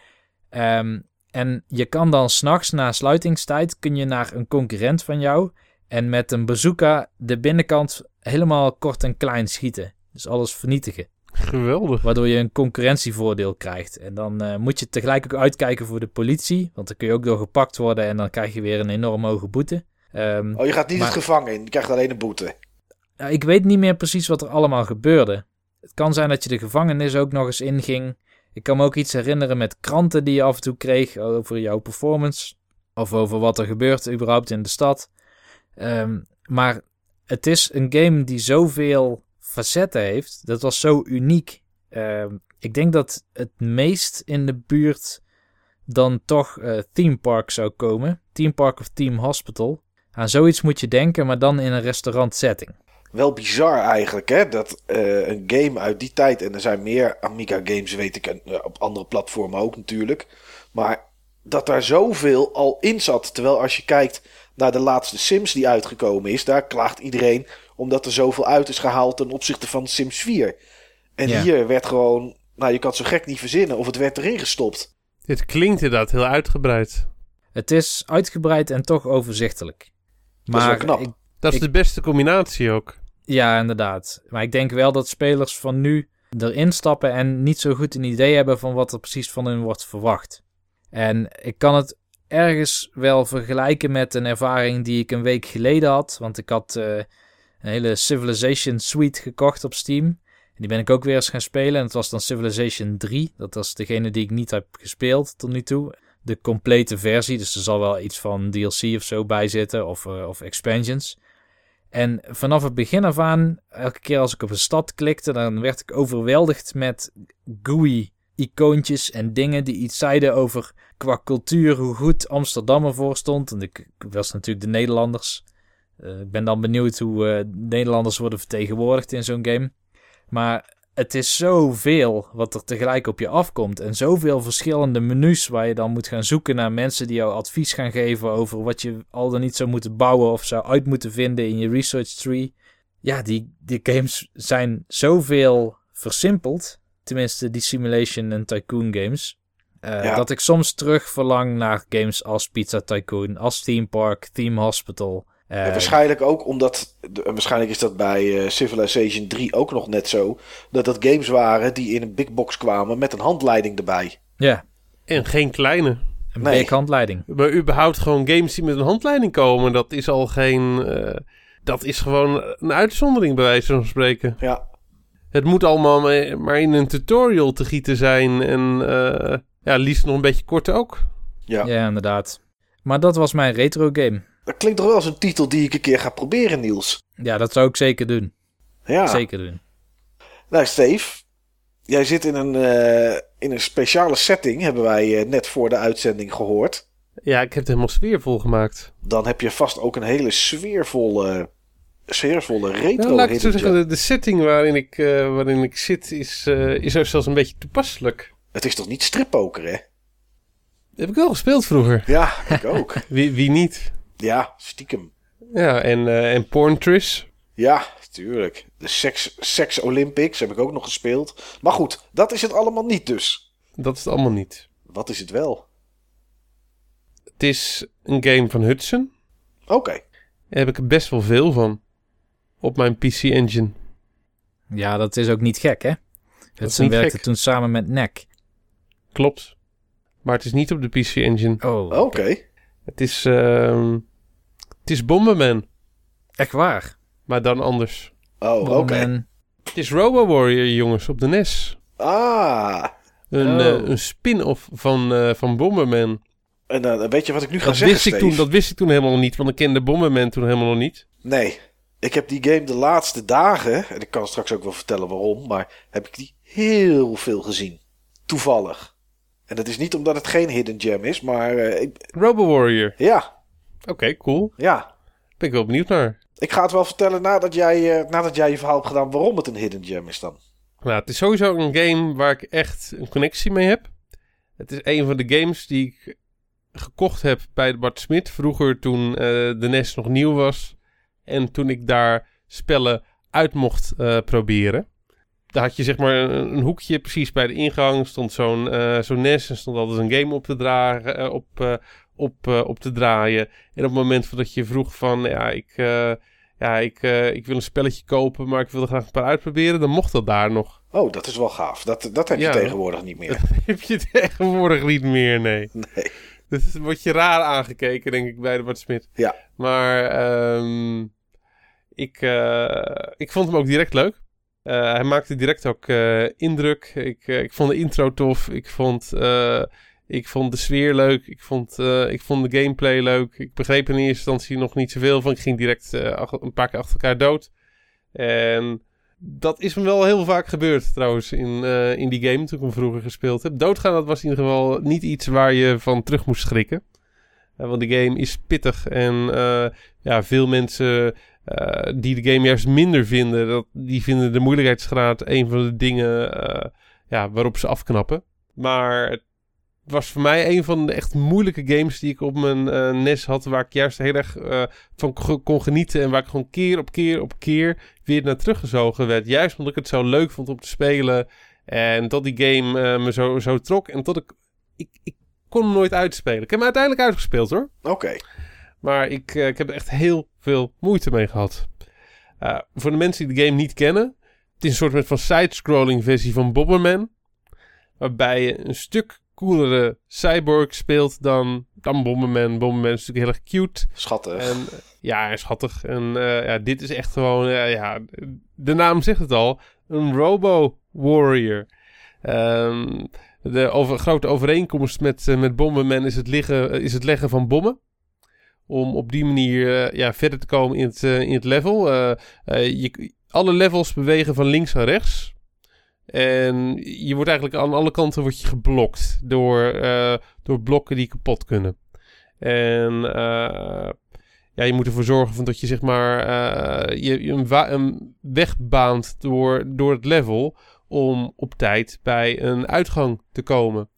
C: Ehm, en je kan dan s'nachts na sluitingstijd kun je naar een concurrent van jou en met een bazooka de binnenkant helemaal kort en klein schieten. Dus alles vernietigen.
B: Geweldig.
C: Waardoor je een concurrentievoordeel krijgt. En dan eh, moet je tegelijk ook uitkijken voor de politie. Want dan kun je ook door gepakt worden en dan krijg je weer een enorm hoge boete. Ehm,
D: Oh, je gaat niet
C: Maar-
D: het gevangen in. Je krijgt alleen een boete.
C: ja, ik weet niet meer precies wat er allemaal gebeurde. Het kan zijn dat je de gevangenis ook nog eens inging. Ik kan me ook iets herinneren met kranten die je af en toe kreeg over jouw performance. Of over wat er gebeurt überhaupt in de stad. Ehm, maar het is een game die zoveel facetten heeft. Dat was zo uniek. Ehm, ik denk dat het meest in de buurt dan toch eh, Theme Park zou komen. Theme Park of Team Hospital. Aan zoiets moet je denken, maar dan in een restaurant setting.
D: Wel bizar eigenlijk, hè? Dat eh, een game uit die tijd, en er zijn meer Amiga games, weet ik, en eh, op andere platformen ook natuurlijk. Maar dat daar zoveel al in zat. Terwijl als je kijkt naar de laatste Sims die uitgekomen is, daar klaagt iedereen omdat er zoveel uit is gehaald ten opzichte van Sims 4. En
C: Ja.
D: hier werd gewoon, nou je kan het zo gek niet verzinnen, of het werd erin gestopt.
B: Dit klinkt inderdaad heel uitgebreid.
C: Het is uitgebreid en toch overzichtelijk.
D: Dat is wel
C: Maar
D: knap.
C: ik-
B: Dat is
C: Ik-
B: de beste combinatie ook.
C: Ja, inderdaad. Maar ik denk wel dat spelers van nu erin stappen en niet zo goed een idee hebben van wat er precies van hun wordt verwacht. En ik kan het ergens wel vergelijken met een ervaring die ik een week geleden had. Want ik had eh, een hele Civilization Suite gekocht op Steam. En die ben ik ook weer eens gaan spelen. En het was dan Civilization 3. Dat was degene die ik niet heb gespeeld tot nu toe. De complete versie. Dus er zal wel iets van DLC of zo bij zitten. Of, eh, of expansions. En vanaf het begin af aan, elke keer als ik op een stad klikte, dan werd ik overweldigd met GUI icoontjes en dingen die iets zeiden over qua cultuur, hoe goed Amsterdam ervoor stond. En ik, ik was natuurlijk de Nederlanders. Eh, ik ben dan benieuwd hoe eh, Nederlanders worden vertegenwoordigd in zo'n game. Maar het is zoveel wat er tegelijk op je afkomt. En zoveel verschillende menus waar je dan moet gaan zoeken naar mensen die jou advies gaan geven over wat je al dan niet zou moeten bouwen of zou uit moeten vinden in je research tree. Ja, die, die games zijn zoveel versimpeld. Tenminste, die simulation en tycoon games. eh,
D: Ja.
C: Dat ik soms terug verlang naar games als Pizza Tycoon, als Theme Park, Theme Hospital. Eh,
D: En waarschijnlijk ook omdat, waarschijnlijk is dat bij eh, Civilization 3 ook nog net zo, dat dat games waren die in een big box kwamen met een handleiding erbij.
C: ja,
B: En geen kleine.
C: een
D: Nee.
C: big handleiding.
B: Maar überhaupt gewoon games die met een handleiding komen, dat is al geen... eh, dat is gewoon een uitzondering bij wijze van spreken.
D: Ja,
B: Het moet allemaal ma- maar in een tutorial te gieten zijn en eh, ja, liefst nog een beetje kort ook.
D: ja.
C: Ja, inderdaad. Maar dat was mijn retro game.
D: Dat klinkt toch wel als een titel die ik een keer ga proberen, Niels.
C: Ja, dat zou ik zeker doen.
D: Ja.
C: Zeker doen.
D: Nou, Steve, jij zit in een, eh, in een speciale setting, hebben wij eh, net voor de uitzending gehoord.
B: Ja, ik heb het helemaal sfeervol gemaakt.
D: Dan heb je vast ook een hele sfeervolle, sfeervolle retro
B: Nou, laat ik het zo zeggen, de, de setting waarin ik, eh, waarin ik zit is, eh, is ook zelfs een beetje toepasselijk.
D: Het is toch niet strippoker, hè?
B: Dat heb ik wel gespeeld vroeger.
D: Ja, ik ook.
B: Wie, wie niet?
D: Ja, stiekem.
B: Ja, en, eh en Porntris.
D: Ja, tuurlijk. De Sex, Sex Olympics heb ik ook nog gespeeld. Maar goed, dat is het allemaal niet dus.
B: Dat is het allemaal niet.
D: Wat is het wel?
B: Het is een game van Hudson.
D: Oké.
B: Daar heb ik er best wel veel van. Op mijn PC Engine.
C: Ja, dat is ook niet gek, hè?
B: Niet
C: werkte
B: gek.
C: toen samen met NEC.
B: Klopt. Maar het is niet op de PC Engine.
C: Oh,
D: Oké.
B: Het is, ehm, het is Bomberman,
C: Echt waar.
B: maar dan anders.
D: Oh, oké.
B: Het is Robo Warrior, jongens, op de NES.
D: Ah.
B: Een,
C: Oh.
B: eh, een spin-off van, eh, van Bomberman.
D: En dan weet je wat ik nu ga
B: Dat
D: zeggen,
B: wist, ik toen, dat wist ik toen helemaal nog niet, want ik kende Bomberman toen helemaal nog niet.
D: Nee. Ik heb die game de laatste dagen, en ik kan straks ook wel vertellen waarom, maar heb ik die heel veel gezien. Toevallig. En dat is niet omdat het geen hidden gem is, maar ik,
B: Robo Warrior.
D: ja,
B: Oké, cool.
D: ja.
B: Ben ik wel benieuwd naar.
D: Ik ga het wel vertellen nadat jij, eh, nadat jij je verhaal hebt gedaan waarom het een hidden gem is dan.
B: Nou, het is sowieso een game waar ik echt een connectie mee heb. Het is een van de games die ik gekocht heb bij de Bart Smit. Vroeger toen eh, de NES nog nieuw was. En toen ik daar spellen uit mocht proberen. Daar had je zeg maar een, een hoekje precies bij de ingang. Stond zo'n eh, zo'n NES en stond altijd een game op te, dragen, eh, op, eh, op, op te draaien. En op het moment dat je vroeg van... Ja, ik, ja, ik, ik wil een spelletje kopen, maar ik wil er graag een paar uitproberen. Dan mocht dat daar nog.
D: Oh, dat is wel gaaf. Dat, dat heb je
B: Ja.
D: tegenwoordig niet meer.
B: heb je tegenwoordig niet meer, nee.
D: Nee.
B: Dus word je raar aangekeken, denk ik, bij de Bart Smit.
D: Ja.
B: Maar ehm, ik, ik vond hem ook direct leuk. Eh, hij maakte direct ook eh, indruk. Ik, eh, ik vond de intro tof. Ik vond, ik vond de sfeer leuk. Ik vond, ik vond de gameplay leuk. Ik begreep in eerste instantie nog niet zoveel van. Ik ging direct een paar keer achter elkaar dood. En dat is me wel heel vaak gebeurd trouwens in, in die game toen ik hem vroeger gespeeld heb. Doodgaan dat was in ieder geval niet iets waar je van terug moest schrikken. Want de game is pittig en ja, veel mensen eh, die de game juist minder vinden, dat, die vinden de moeilijkheidsgraad een van de dingen eh, ja, waarop ze afknappen. Maar het was voor mij een van de echt moeilijke games die ik op mijn eh, NES had, waar ik juist heel erg van kon genieten en waar ik gewoon keer op keer op keer weer naar teruggezogen werd. Juist omdat ik het zo leuk vond om te spelen en tot die game me zo, zo trok en tot ik, ik, ik kon hem nooit uitspelen. Ik heb hem uiteindelijk uitgespeeld hoor.
D: Oké.
B: Maar ik, ik heb er echt heel veel moeite mee gehad. Eh, voor de mensen die de game niet kennen. Het is een soort van side-scrolling versie van Bomberman. Waarbij je een stuk coolere cyborg speelt dan, dan Bomberman. Bomberman is natuurlijk heel erg cute.
D: Schattig.
B: En, ja, schattig. En eh, ja, dit is echt gewoon, eh, ja, de naam zegt het al, een Robo-Warrior. Ehm, de over, grote overeenkomst met, met Bomberman is het, liggen, is het leggen van bommen. Om op die manier eh, ja, verder te komen in het, eh, in het level. Eh, je, alle levels bewegen van links naar rechts. En je wordt eigenlijk aan alle kanten wordt je geblokt door, door blokken die kapot kunnen. En ja, je moet ervoor zorgen van dat je zeg maar je, een, een weg baant door, door het level om op tijd bij een uitgang te komen.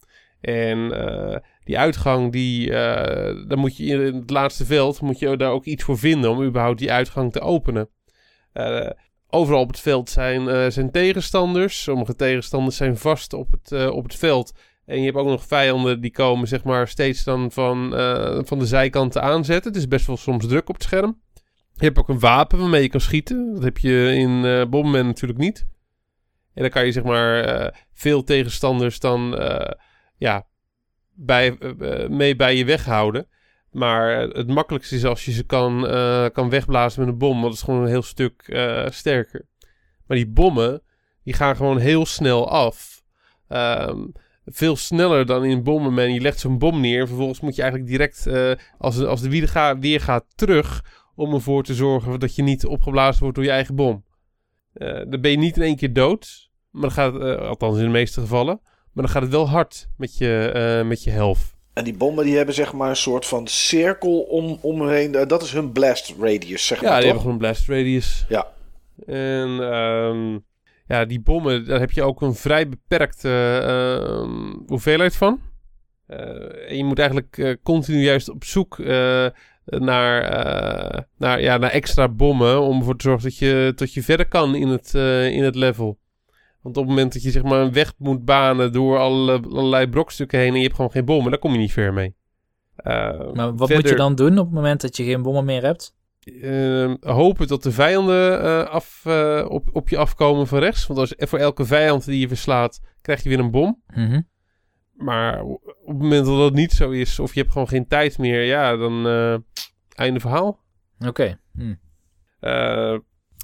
B: En die uitgang, die, eh, dan moet je in het laatste veld moet je daar ook iets voor vinden om überhaupt die uitgang te openen. Eh, overal op het veld zijn, eh, zijn tegenstanders. Sommige tegenstanders zijn vast op het, op het veld. En je hebt ook nog vijanden die komen zeg maar steeds dan van, van de zijkanten aanzetten. Het is best wel soms druk op het scherm. Je hebt ook een wapen waarmee je kan schieten. Dat heb je in Bomberman natuurlijk niet. En dan kan je zeg maar veel tegenstanders dan ja, bij, eh, eh, mee bij je weghouden. Maar het makkelijkste is als je ze kan, eh, kan wegblazen met een bom. Want dat is gewoon een heel stuk sterker. Maar die bommen, die gaan gewoon heel snel af. Ehm, veel sneller dan in Bomberman. Je legt zo'n bom neer. Vervolgens moet je eigenlijk direct, eh, als, als de wielen weer gaat, terug. Om ervoor te zorgen dat je niet opgeblazen wordt door je eigen bom. Dan ben je niet in één keer dood. Maar gaat, althans in de meeste gevallen. Maar dan gaat het wel hard met je, eh, met je health.
D: En die bommen die hebben zeg maar een soort van cirkel om, om heen. Eh, Dat is hun blast radius, zeg
B: Ja,
D: maar
B: die hebben gewoon een blast radius.
D: Ja.
B: En ehm, ja, die bommen, daar heb je ook een vrij beperkte ehm, hoeveelheid van. Eh, en je moet eigenlijk continu juist op zoek naar, naar, ja, naar extra bommen. Om ervoor te zorgen dat je, dat je verder kan in het, in het level. Want op het moment dat je zeg maar een weg moet banen door alle, allerlei brokstukken heen en je hebt gewoon geen bommen, dan kom je niet ver mee. Eh,
C: Maar wat moet je dan doen op het moment dat je geen bommen meer hebt?
B: eh, hopen dat de vijanden eh, af, eh, op, op je afkomen van rechts. Want als, voor elke vijand die je verslaat, krijg je weer een bom.
C: Mhm.
B: maar op het moment dat dat niet zo is, of je hebt gewoon geen tijd meer, ja, dan einde verhaal.
C: Oké. Hm.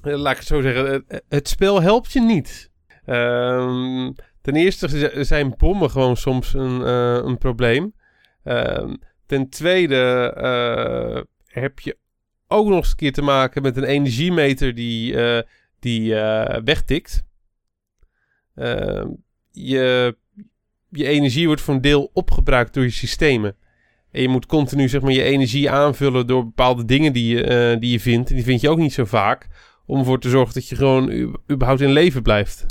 B: Laat ik het zo zeggen, het, het spel helpt je niet. Ehm, ten eerste zijn bommen gewoon soms een, uh, een probleem. Ehm, ten tweede heb je ook nog eens een keer te maken met een energiemeter die, die wegtikt. Ehm, je je energie wordt voor een deel opgebruikt door je systemen. En je moet continu zeg maar, je energie aanvullen door bepaalde dingen die je, uh, die je vindt. En die vind je ook niet zo vaak. Om ervoor te zorgen dat je gewoon überhaupt in leven blijft.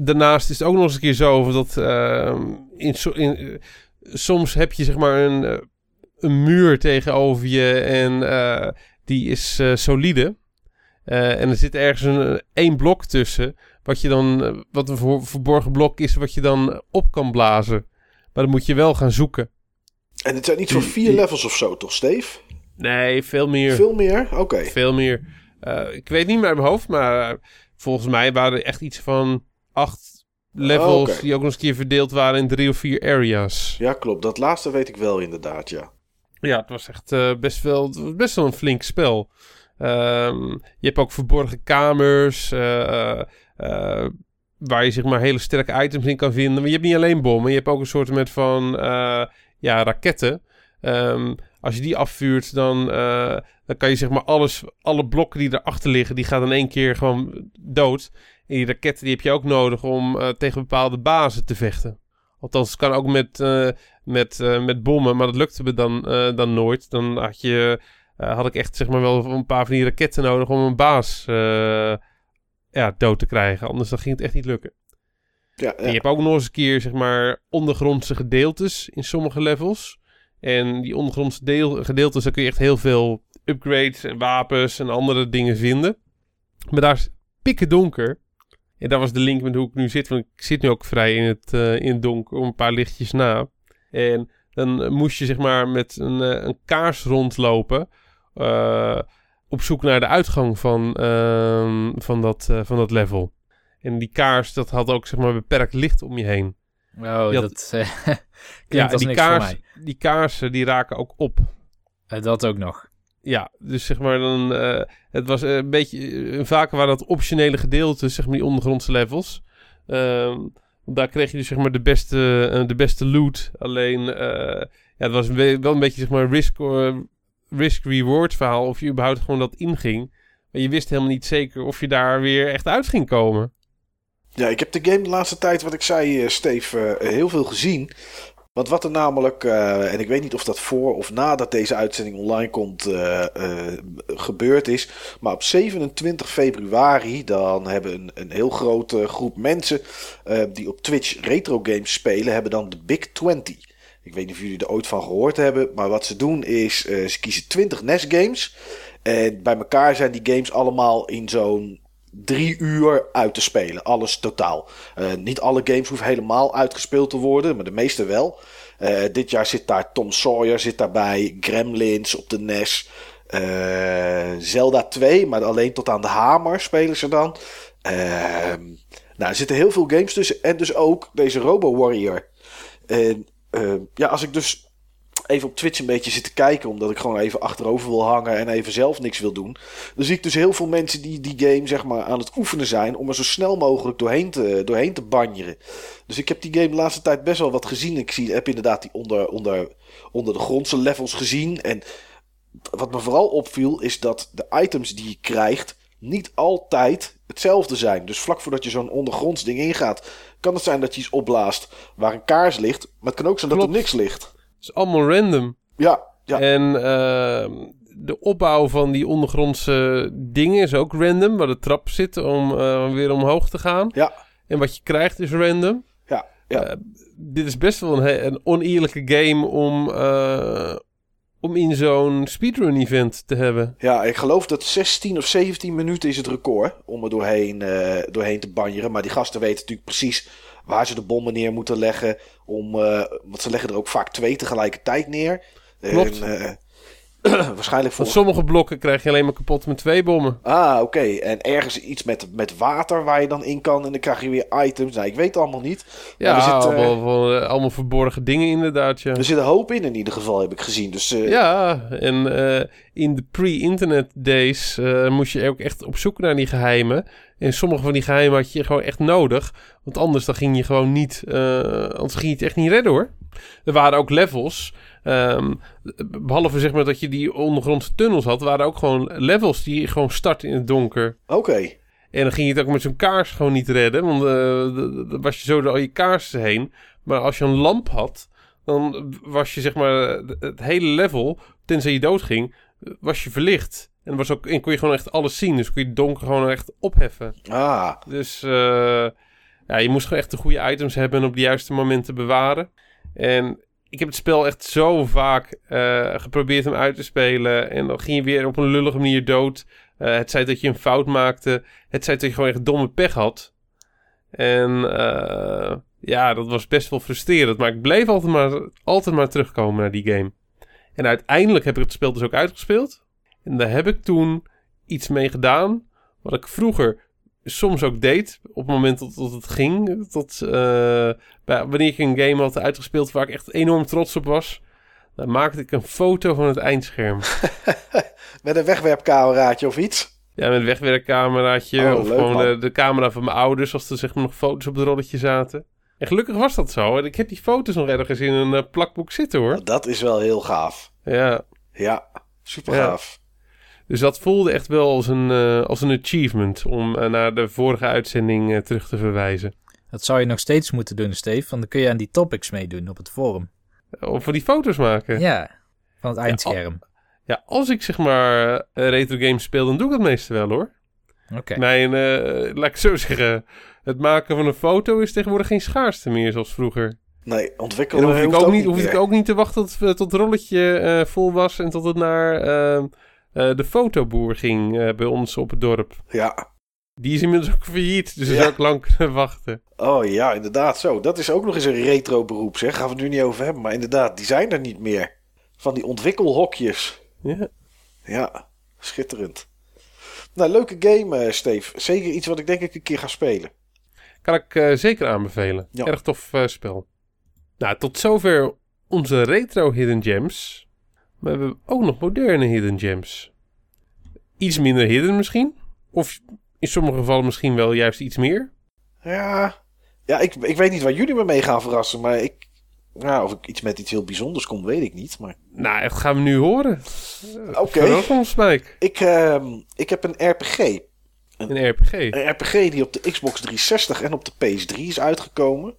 B: Daarnaast is het ook nog eens een keer zo dat uh, in, in, uh, soms heb je zeg maar een, uh, een muur tegenover je en die is solide. en er zit ergens een, één blok tussen wat je dan, eh, wat een verborgen blok is, wat je dan op kan blazen. Maar dan moet je wel gaan zoeken.
D: En het zijn niet zo'n vier levels of zo, toch, Steve?
B: Nee, veel meer.
D: Veel meer? Oké.
B: Veel meer. Uh, ik weet niet meer uit mijn hoofd, maar volgens mij waren er echt iets van acht levels oh, okay. die ook nog eens een keer verdeeld waren in drie of vier areas.
D: Ja, klopt. Dat laatste weet ik wel inderdaad, ja.
B: Ja, het was echt uh, best, wel, best wel een flink spel. Um, je hebt ook verborgen kamers. Uh, waar je zeg maar hele sterke items in kan vinden. Maar je hebt niet alleen bommen, je hebt ook een soort met van ja, raketten. Um, als je die afvuurt, dan, dan kan je zeg maar alles, alle blokken die erachter liggen, die gaan in één keer gewoon dood. En die raketten die heb je ook nodig om uh, tegen bepaalde bazen te vechten. Althans, het kan ook met, uh, met, met bommen, maar dat lukte me dan, dan nooit. Dan had, je, had ik echt zeg maar wel een paar van die raketten nodig om een baas ja, dood te krijgen. Anders dan ging het echt niet lukken. Ja, ja. En je hebt ook nog eens een keer, zeg maar, ondergrondse gedeeltes in sommige levels. En die ondergrondse deel, gedeeltes, daar kun je echt heel veel upgrades en wapens en andere dingen vinden. Maar daar is pikken donker. En dat was de link met hoe ik nu zit. Want ik zit nu ook vrij in het, uh, in het donker, om een paar lichtjes na. En dan moest je zeg maar met een, uh, een kaars rondlopen. Uh, op zoek naar de uitgang van, uh, van, dat, van dat level. En die kaars, dat had ook zeg maar beperkt licht om je heen.
C: Oh, dat
B: ja, die kaars, Die kaarsen die raken ook op.
C: Dat ook nog.
B: Ja, dus zeg maar dan... Uh, het was een beetje... vaker waren dat optionele gedeelten, zeg maar die ondergrondse levels. Ehm, daar kreeg je dus zeg maar de beste, de beste loot. Alleen... ja, het was wel een beetje zeg maar risk risk-reward verhaal. Of je überhaupt gewoon dat inging. Maar je wist helemaal niet zeker of je daar weer echt uit ging komen.
D: Ja, ik heb de game de laatste tijd, wat ik zei, Steve, heel veel gezien. Want wat er namelijk, uh, en ik weet niet of dat voor of nadat deze uitzending online komt gebeurd is. Maar op 27 februari, dan hebben een, een heel grote groep mensen die op Twitch retro games spelen, hebben dan de Big 20. Ik weet niet of jullie er ooit van gehoord hebben. Maar wat ze doen is, ze kiezen 20 NES games. En bij elkaar zijn die games allemaal in zo'n drie uur uit te spelen. Alles totaal. Uh, niet alle games hoeven helemaal uitgespeeld te worden, maar de meeste wel. Uh, dit jaar zit daar Tom Sawyer zit daarbij. Gremlins op de NES. Zelda 2, maar alleen tot aan de hamer spelen ze dan. Ehm, nou, er zitten heel veel games tussen. En dus ook deze Robo Warrior. En uh, ja, als ik dus even op Twitch een beetje zit te kijken, omdat ik gewoon even achterover wil hangen en even zelf niks wil doen, dan zie ik dus heel veel mensen die die game zeg maar aan het oefenen zijn om er zo snel mogelijk doorheen te, doorheen te banjeren. Dus ik heb die game de laatste tijd best wel wat gezien. Ik zie, heb inderdaad die onder, onder, onder de grondse levels gezien. En wat me vooral opviel is dat de items die je krijgt niet altijd hetzelfde zijn. Dus vlak voordat je zo'n ondergronds ding ingaat, kan het zijn dat je iets opblaast waar een kaars ligt. Maar het kan ook zijn dat er niks ligt. Het
B: is allemaal random.
D: Ja, ja.
B: En uh, de opbouw van die ondergrondse dingen is ook random. Waar de trap zit om uh, weer omhoog te gaan.
D: Ja.
B: En wat je krijgt is random.
D: Ja, ja. Uh,
B: dit is best wel een, een oneerlijke game om om in zo'n speedrun event te hebben.
D: Ja, ik geloof dat 16 of 17 minuten is het record om er doorheen, doorheen te banjeren. Maar die gasten weten natuurlijk precies waar ze de bommen neer moeten leggen. Om, uh, want ze leggen er ook vaak twee tegelijkertijd neer.
B: Klopt.
D: En, uh, Waarschijnlijk voor...
B: Want sommige blokken krijg je alleen maar kapot met twee bommen.
D: Ah, oké. En ergens iets met, met water waar je dan in kan. En dan krijg je weer items. Nou, ik weet het allemaal niet.
B: Ja,
D: Maar er, zit,
B: allemaal, wel, eh, allemaal verborgen dingen inderdaad, ja.
D: er zit een hoop in in ieder geval, heb ik gezien. Dus eh,
B: Ja, en in de pre-internet days moest je ook echt op zoek naar die geheimen. En sommige van die geheimen had je gewoon echt nodig. Want anders dan ging je gewoon niet, anders ging je het echt niet redden hoor. Er waren ook levels. Ehm, behalve zeg maar dat je die ondergrondse tunnels had, waren ook gewoon levels die gewoon starten in het donker.
D: oké.
B: En dan ging je het ook met zo'n kaars gewoon niet redden. Want eh, dan was je zo door al je kaarsen heen. Maar als je een lamp had, dan was je zeg maar het hele level, tenzij je doodging, was je verlicht. En, was ook, en kon je gewoon echt alles zien. Dus kon je het donker gewoon echt opheffen.
D: Ah,
B: Dus eh, ja, je moest gewoon echt de goede items hebben en op de juiste momenten bewaren. En ik heb het spel echt zo vaak eh, geprobeerd hem uit te spelen. En dan ging je weer op een lullige manier dood. Eh, het zei dat je een fout maakte. Het zei dat je gewoon echt domme pech had. En eh, ja, dat was best wel frustrerend. Maar ik bleef altijd maar, altijd maar terugkomen naar die game. En uiteindelijk heb ik het spel dus ook uitgespeeld. En daar heb ik toen iets mee gedaan. Wat ik vroeger soms ook deed. Op het moment dat, dat het ging. Tot, eh, bij, wanneer ik een game had uitgespeeld waar ik echt enorm trots op was. Dan maakte ik een foto van het eindscherm.
D: met een wegwerpcameraatje of iets.
B: Ja, met een wegwerkcameraatje.
D: Oh,
B: of
D: leuk,
B: gewoon de, de camera van mijn ouders. Als er zeg maar nog foto's op het rolletje zaten. En gelukkig was dat zo. En ik heb die foto's nog ergens in een eh, plakboek zitten hoor.
D: Dat is wel heel gaaf.
B: Ja.
D: Ja, super
B: Ja. Dus dat voelde echt wel als een, eh, als een achievement. Om eh, naar de vorige uitzending eh, terug te verwijzen.
C: Dat zou je nog steeds moeten doen, Steve. Want dan kun je aan die topics meedoen op het forum.
B: Of we die foto's maken.
C: Ja, van het eindscherm.
B: Ja, als ik zeg maar retro games speel, dan doe ik dat meestal wel hoor.
C: Oké.
B: Mijn, eh, laat ik zo zeggen, het maken van een foto is tegenwoordig geen schaarste meer zoals vroeger.
D: Nee,
B: En
D: ontwikkelen
B: dan hoef ik ook niet, hoef ik ook niet te wachten tot, tot het rolletje eh, vol was en tot het naar eh, de fotoboer ging eh, bij ons op het dorp.
D: Ja.
B: Die is inmiddels ook failliet, dus
D: Ja.
B: zou ik lang kunnen wachten.
D: Oh ja, inderdaad zo. Dat is ook nog eens een retro beroep, zeg. Gaan we het nu niet over hebben. Maar inderdaad, die zijn er niet meer. Van die ontwikkelhokjes.
B: Ja.
D: Ja, schitterend. Nou, leuke game, eh, Steve. Zeker iets wat ik denk ik een keer ga spelen.
B: Kan ik zeker aanbevelen.
D: Ja.
B: Erg tof spel. Nou, tot zover onze retro hidden gems. Maar we hebben ook nog moderne hidden gems. Iets minder hidden misschien. Of in sommige gevallen misschien wel juist iets meer.
D: Ja, ja ik, ik weet niet waar jullie me mee gaan verrassen. Maar ik, ja, of ik iets met iets heel bijzonders kom, weet ik niet. Maar
B: Nou, dat gaan we nu horen.
D: oké.
B: Mike.
D: Ik, ehm, ik heb een RPG.
B: Een RPG.
D: Een RPG die op de Xbox 360 en op de PS3 is uitgekomen.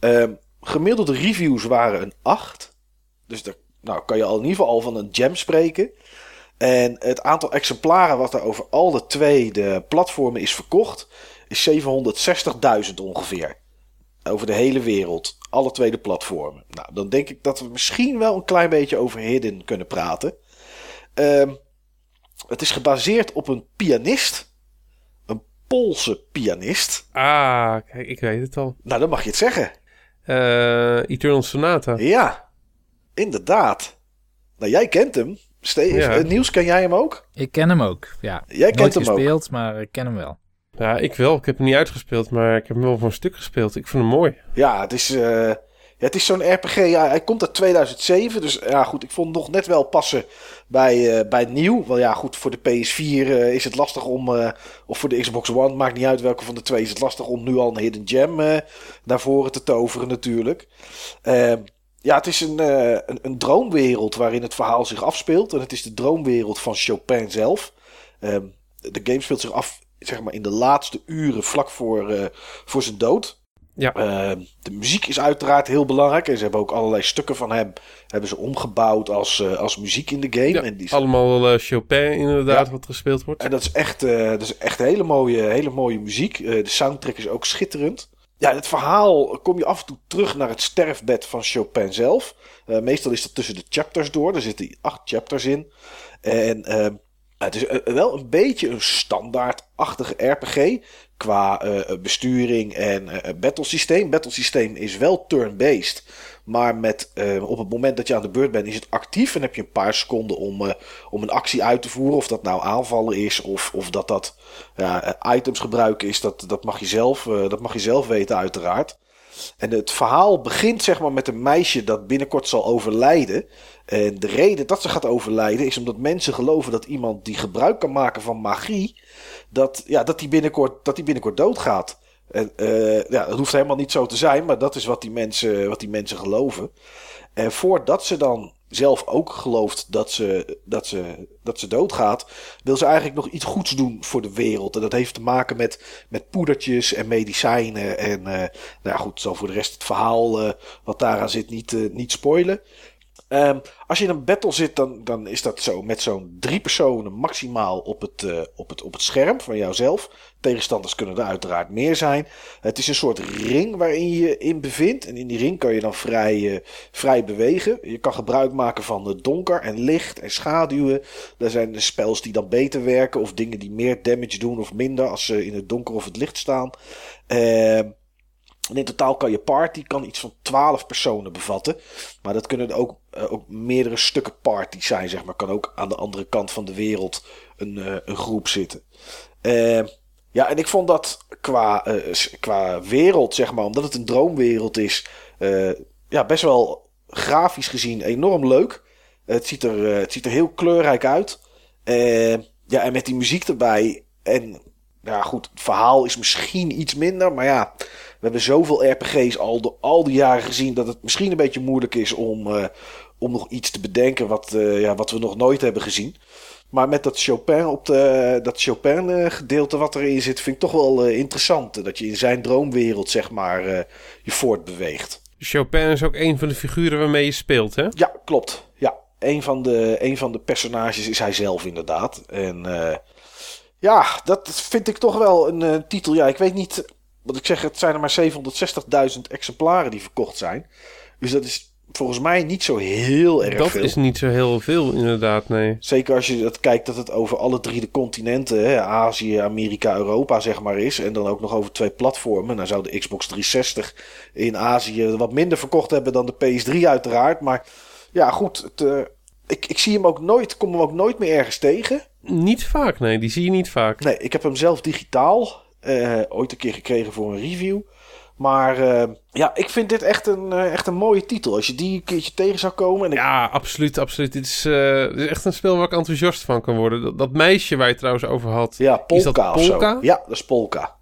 D: Ehm, gemiddelde reviews waren een 8. Dus daar nou, kan je al in ieder geval al van een gem spreken. En het aantal exemplaren wat er over alle twee de platformen is verkocht, is 760.000 ongeveer. Over de hele wereld. Alle twee de platformen. Nou, dan denk ik dat we misschien wel een klein beetje over Hidden kunnen praten. Ehm, het is gebaseerd op een pianist. Een Poolse pianist.
B: Ah, kijk, ik weet het al.
D: Nou, dan mag je het zeggen.
B: Eh, Eternal Sonata.
D: Ja, inderdaad. Nou, jij kent hem. Steve,
B: Ja.
D: Niels, ken jij hem ook?
C: Ik ken hem ook, ja.
D: Jij kent hem ook.
C: gespeeld, maar ik ken hem wel.
B: Ja, ik wel. Ik heb hem niet uitgespeeld, maar ik heb hem wel voor een stuk gespeeld. Ik vond hem mooi.
D: Ja, het is, eh, ja, het is zo'n RPG. Ja, hij komt uit 2007. Dus ja, goed, ik vond het nog net wel passen bij, eh, bij het nieuw. Wel ja, goed, voor de PS4 eh, is het lastig om... eh, of voor de Xbox One, maakt niet uit welke van de twee... is het lastig om nu al een Hidden Gem eh, naar voren te toveren natuurlijk. Ja, het is een, eh, een, een droomwereld waarin het verhaal zich afspeelt. En het is de droomwereld van Chopin zelf. Ehm, de game speelt zich af zeg maar, in de laatste uren vlak voor, eh, voor zijn dood.
B: Ja.
D: Ehm, de muziek is uiteraard heel belangrijk. En ze hebben ook allerlei stukken van hem hebben ze omgebouwd als, eh, als muziek in de game.
B: Ja,
D: en, die is-
B: allemaal Chopin inderdaad,
D: Ja.
B: wat gespeeld wordt.
D: en dat is echt, dat is echt hele, mooie, hele mooie muziek. De soundtrack is ook schitterend. Ja, het verhaal kom je af en toe terug naar het sterfbed van Chopin zelf. Eh, meestal is dat tussen de chapters door. Er zitten acht chapters in. En ehm, het is eh, wel een beetje een standaardachtige RPG qua eh, besturing en battlesysteem. Battlesysteem is wel turn-based, Maar met, eh, op het moment dat je aan de beurt bent, is het actief. En heb je een paar seconden om, eh, om een actie uit te voeren. Of dat nou aanvallen is, of, of dat dat ja, items gebruiken is. Dat, dat, mag je zelf, eh, dat mag je zelf weten, uiteraard. En het verhaal begint zeg maar met een meisje dat binnenkort zal overlijden. En de reden dat ze gaat overlijden is omdat mensen geloven dat iemand die gebruik kan maken van magie, dat, ja, dat die binnenkort, dat die binnenkort doodgaat. En, eh, ja, dat hoeft helemaal niet zo te zijn, maar dat is wat die mensen, wat die mensen geloven. En voordat ze dan zelf ook gelooft dat ze, dat, ze, dat ze doodgaat, wil ze eigenlijk nog iets goeds doen voor de wereld. En dat heeft te maken met, met poedertjes en medicijnen. En uh, nou ja, goed, zal voor de rest het verhaal uh, wat daaraan zit niet, niet spoilen. Um, als je in een battle zit, dan, dan is dat zo met zo'n drie personen maximaal op het, uh, op, het, op het scherm van jouzelf. Tegenstanders kunnen er uiteraard meer zijn. Het is een soort ring waarin je in bevindt. En in die ring kan je dan vrij, uh, vrij bewegen. Je kan gebruik maken van donker en licht en schaduwen. Er zijn spels die dan beter werken. Of dingen die meer damage doen of minder als ze in het donker of het licht staan. Uh, en in totaal kan je party kan iets van 12 personen bevatten. Maar dat kunnen ook, uh, ook meerdere stukken parties zijn, zeg maar. Kan ook aan de andere kant van de wereld een, een groep zitten. Uh, ja, en ik vond dat qua, qua wereld, zeg maar, omdat het een droomwereld is, ja, best wel grafisch gezien enorm leuk. Het ziet er, het ziet er heel kleurrijk uit. ja, en met die muziek erbij. En ja, goed, het verhaal is misschien iets minder, maar ja. We hebben zoveel RPG's al, de, al die jaren gezien dat het misschien een beetje moeilijk is om, om nog iets te bedenken wat, uh, ja, wat we nog nooit hebben gezien. Maar met dat Chopin, op de, dat Chopin gedeelte wat erin zit, vind ik toch wel uh, interessant. Dat je in zijn droomwereld, zeg maar, je voortbeweegt.
B: Chopin is ook een van de figuren waarmee je speelt, hè?
D: Ja, klopt. Ja, een van de, een van de personages is hij zelf inderdaad. En ja, dat vind ik toch wel een titel. Ja, ik weet niet wat ik zeg, het zijn er maar 760.000 exemplaren die verkocht zijn. Dus dat is volgens mij niet zo heel erg
B: dat
D: veel.
B: Dat is niet zo heel veel, inderdaad, nee.
D: Zeker als je dat kijkt dat het over alle drie de continenten, hè, Azië, Amerika, Europa, zeg maar is. En dan ook nog over twee platformen. Nou zou de Xbox 360 in Azië wat minder verkocht hebben dan de PS3 uiteraard. Maar ja, goed, het, uh, ik, ik zie hem ook nooit, kom hem ook nooit meer ergens tegen.
B: Niet vaak, nee, die zie je niet vaak.
D: Nee, ik heb hem zelf digitaal. Uh, ooit een keer gekregen voor een review. Maar uh, ja, ik vind dit echt een, uh, echt een mooie titel. Als je die een keertje tegen zou komen. En ik...
B: Ja, absoluut, absoluut. Dit is, dit is echt een spel waar ik enthousiast van kan worden. Dat, dat meisje waar je trouwens over had.
D: Ja, Polka,
B: is dat Polka?
D: Ja, dat is Polka.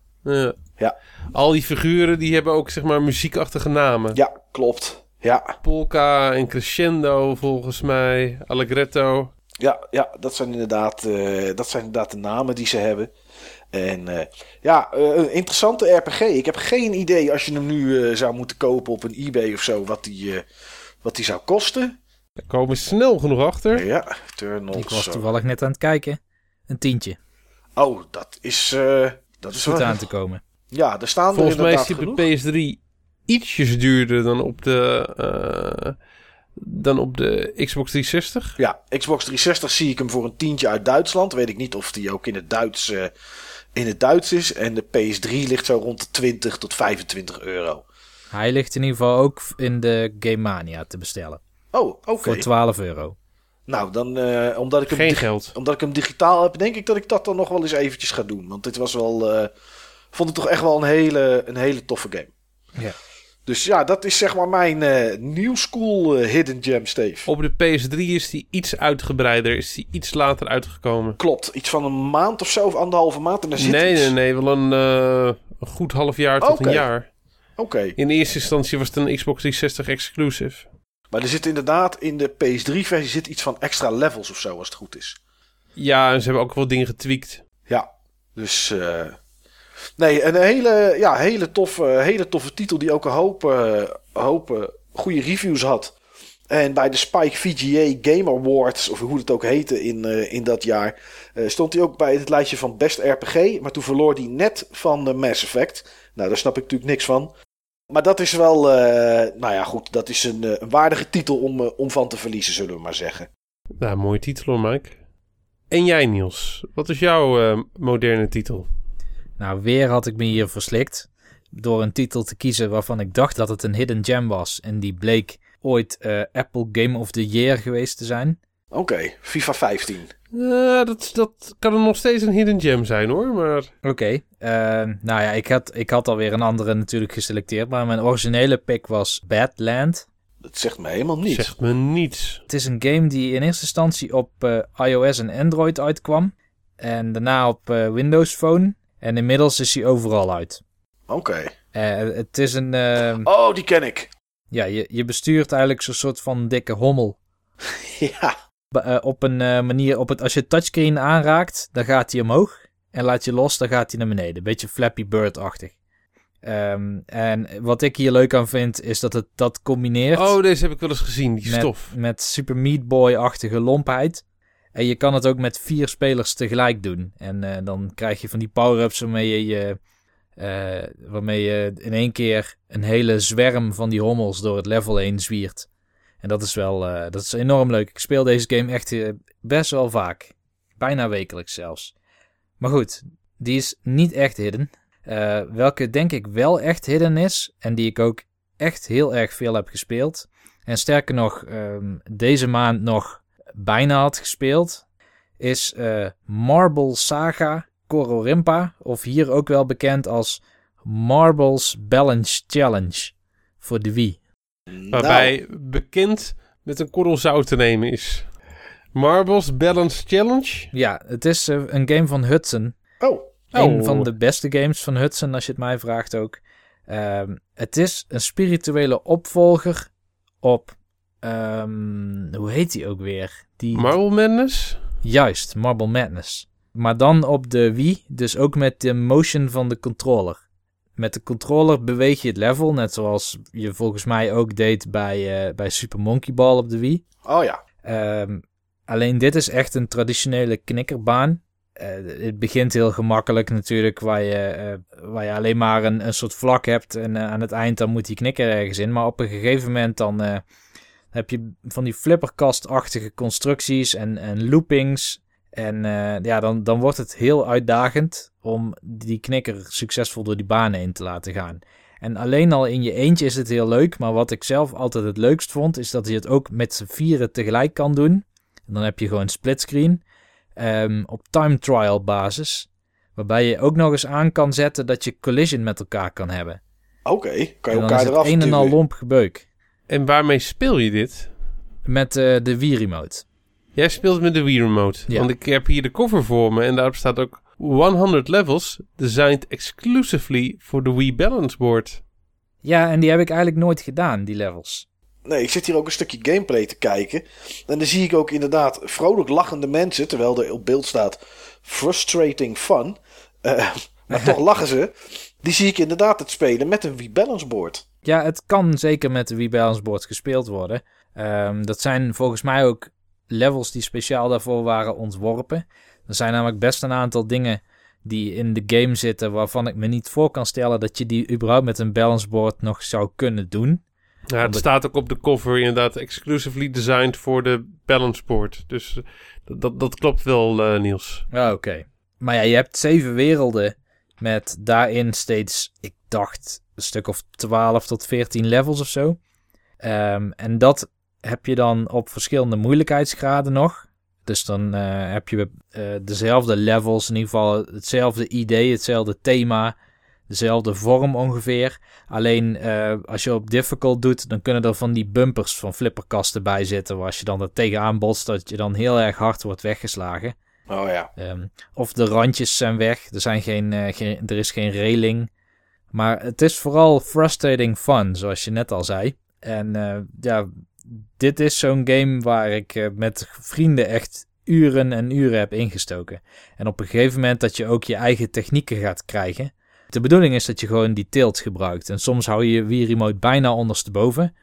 B: ja. Al die figuren die hebben ook zeg maar muziekachtige namen.
D: Ja, klopt. Ja.
B: Polka en Crescendo volgens mij. Allegretto.
D: Ja, ja dat, zijn inderdaad, dat zijn inderdaad de namen die ze hebben. En uh, ja, uh, een interessante RPG. Ik heb geen idee als je hem nu uh, zou moeten kopen op een eBay of zo, wat die, wat die zou kosten.
B: Daar komen we snel genoeg achter.
D: Ja, Eternal.
C: Ik was toevallig net aan het kijken. Een tientje.
D: Oh, dat is... dat is
C: goed
D: wel...
C: aan te komen.
D: Ja, er staan
B: Volgens
D: er
B: mij is
D: genoeg.
B: die op de PS3 ietsjes duurder dan op de... dan op de Xbox 360.
D: Ja, Xbox 360 zie ik hem voor een tientje uit Duitsland. Weet ik niet of die ook in het Duits in het Duits is. En de PS3 ligt zo rond de 20 tot 25 euro.
C: Hij ligt in ieder geval ook in de Game Mania te bestellen.
D: Oh, oké. Okay.
C: Voor 12 euro.
D: Nou, dan uh, omdat ik hem
B: Geen geld.
D: Omdat ik hem digitaal heb, denk ik dat ik dat dan nog wel eens eventjes ga doen. Want dit was wel, uh, vond ik toch echt wel een hele, een hele toffe game.
C: Ja.
D: Dus ja, dat is zeg maar mijn uh, new school hidden gem, Steve.
B: Op de PS3 is die iets uitgebreider, is die iets later uitgekomen.
D: Klopt, iets van een maand of zo, of anderhalve maand. En daar zit
B: nee,
D: iets.
B: nee, nee, wel een, uh, een goed half jaar tot
D: okay.
B: een jaar.
D: Oké. Okay.
B: In eerste instantie was het een Xbox 360 exclusive.
D: Maar er zit inderdaad in de PS3-versie zit iets van extra levels of zo, als het goed is.
B: Ja, en ze hebben ook wel dingen getweakt.
D: Ja, dus... Nee, een hele, ja, hele, toffe, hele toffe titel die ook een hoop, uh, hoop uh, goede reviews had. En bij de Spike VGA Game Awards, of hoe het ook heette in, uh, in dat jaar, stond hij ook bij het lijstje van Best RPG. Maar toen verloor hij net van de Mass Effect. Nou, daar snap ik natuurlijk niks van. Maar dat is wel, nou ja, goed, dat is een, een waardige titel om, om van te verliezen, zullen we maar zeggen.
B: Nou, mooie titel hoor, Mike. En jij, Niels, wat is jouw moderne titel?
C: Nou, weer had ik me hier verslikt. door een titel te kiezen waarvan ik dacht dat het een hidden gem was. En die bleek ooit eh, Apple Game of the Year geweest te zijn.
D: Oké, FIFA 15.
B: Eh, dat, dat kan er nog steeds een hidden gem zijn hoor, maar...
C: Oké, eh, nou ja, ik had, ik had alweer een andere natuurlijk geselecteerd. Maar mijn originele pick was Badland.
D: Dat zegt me helemaal niets.
B: Zegt me niets.
C: Het is een game die in eerste instantie op eh, iOS en Android uitkwam. En daarna op eh, Windows Phone. En inmiddels is hij overal uit.
D: Oké.
C: Eh, het is een... eh,
D: Oh, die ken ik.
C: ja, je, je bestuurt eigenlijk zo'n soort van dikke hommel.
D: Ja.
C: Eh, op een eh, manier, op het, als je het touchscreen aanraakt, dan gaat hij omhoog. En laat je los, dan gaat hij naar beneden. Beetje Flappy Bird-achtig. Ehm, en wat ik hier leuk aan vind, is dat het dat combineert
B: Oh, deze heb ik wel eens gezien, die
C: met,
B: stof.
C: met Super Meat Boy-achtige lompheid. En je kan het ook met vier spelers tegelijk doen. En eh, dan krijg je van die power-ups waarmee je, eh, waarmee je in één keer een hele zwerm van die hommels door het level heen zwiert. En dat is wel eh, dat is enorm leuk. Ik speel deze game echt best wel vaak. Bijna wekelijks zelfs. Maar goed, die is niet echt hidden. Welke denk ik wel echt hidden is. En die ik ook echt heel erg veel heb gespeeld. En sterker nog, ehm, deze maand nog bijna had gespeeld. Is eh, Marble Saga Kororimpa. Of hier ook wel bekend als Marbles Balance Challenge. Voor de Wii.
B: Waarbij bekend met een korrel zout te nemen is. Marbles Balance Challenge.
C: Ja, het is eh, een game van Hudson.
D: Oh.
C: Een
B: Oh.
C: van de beste games van Hudson, als je het mij vraagt ook. Ehm, het is een spirituele opvolger op... ehm, hoe heet die ook weer? Die,
B: Marble Madness?
C: Juist, Marble Madness. Maar dan op de Wii, dus ook met de motion van de controller. Met de controller beweeg je het level, net zoals je volgens mij ook deed bij, eh, bij Super Monkey Ball op de Wii.
D: Oh ja.
C: Ehm, alleen dit is echt een traditionele knikkerbaan. Eh, het begint heel gemakkelijk natuurlijk, waar je, eh, waar je alleen maar een, een soort vlak hebt en aan het eind dan moet die knikker ergens in. Maar op een gegeven moment dan heb je van die flipperkastachtige constructies en, en loopings. En eh, ja, dan, dan wordt het heel uitdagend om die knikker succesvol door die baan heen te laten gaan. En alleen al in je eentje is het heel leuk. Maar wat ik zelf altijd het leukst vond, is dat je het ook met z'n vieren tegelijk kan doen. En dan heb je gewoon splitscreen. ehm, op time trial basis. Waarbij je ook nog eens aan kan zetten dat je collision met elkaar kan hebben.
D: Oké. Kan je elkaar eraf
C: een en al lomp gebeuk.
B: En waarmee speel je dit?
C: Met eh, de Wii Remote.
B: Jij speelt met de Wii Remote.
C: Ja.
B: Want ik heb hier de cover voor me en daarop staat ook 100 levels designed exclusively for the Wii Balance Board.
C: Ja, en die heb ik eigenlijk nooit gedaan, die levels.
D: Nee, ik zit hier ook een stukje gameplay te kijken. En dan zie ik ook inderdaad vrolijk lachende mensen. Terwijl er op beeld staat frustrating fun. Eh, maar toch lachen ze. Die zie ik inderdaad het spelen met een Wii Balance Board.
C: Ja, het kan zeker met de Wii Balance Board gespeeld worden. Ehm, dat zijn volgens mij ook levels die speciaal daarvoor waren ontworpen. Er zijn namelijk best een aantal dingen die in de game zitten waarvan ik me niet voor kan stellen dat je die überhaupt met een balance board nog zou kunnen doen.
B: Ja, het
C: Omdat-
B: staat ook op de cover inderdaad exclusively designed for the Balance Board. Dus eh, dat, dat, dat klopt wel, eh, Niels.
C: Ah, oké. Maar ja, je hebt zeven werelden met daarin steeds, ik dacht, een stuk of 12 tot 14 levels of zo. Ehm, en dat heb je dan op verschillende moeilijkheidsgraden nog. Dus dan eh, heb je eh, dezelfde levels, in ieder geval hetzelfde idee, hetzelfde thema, dezelfde vorm ongeveer. Alleen eh, als je op difficult doet, dan kunnen er van die bumpers van flipperkasten bij zitten. Waar als je dan er tegenaan botst, dat je dan heel erg hard wordt weggeslagen.
D: Oh ja.
C: Ehm, of de randjes zijn weg. Er, zijn geen, geen, er is geen railing. Maar het is vooral frustrating fun, zoals je net al zei. En eh, ja, dit is zo'n game waar ik eh, met vrienden echt uren en uren heb ingestoken. En op een gegeven moment dat je ook je eigen technieken gaat krijgen. De bedoeling is dat je gewoon die tilt gebruikt. En soms hou je je Wii Remote bijna ondersteboven.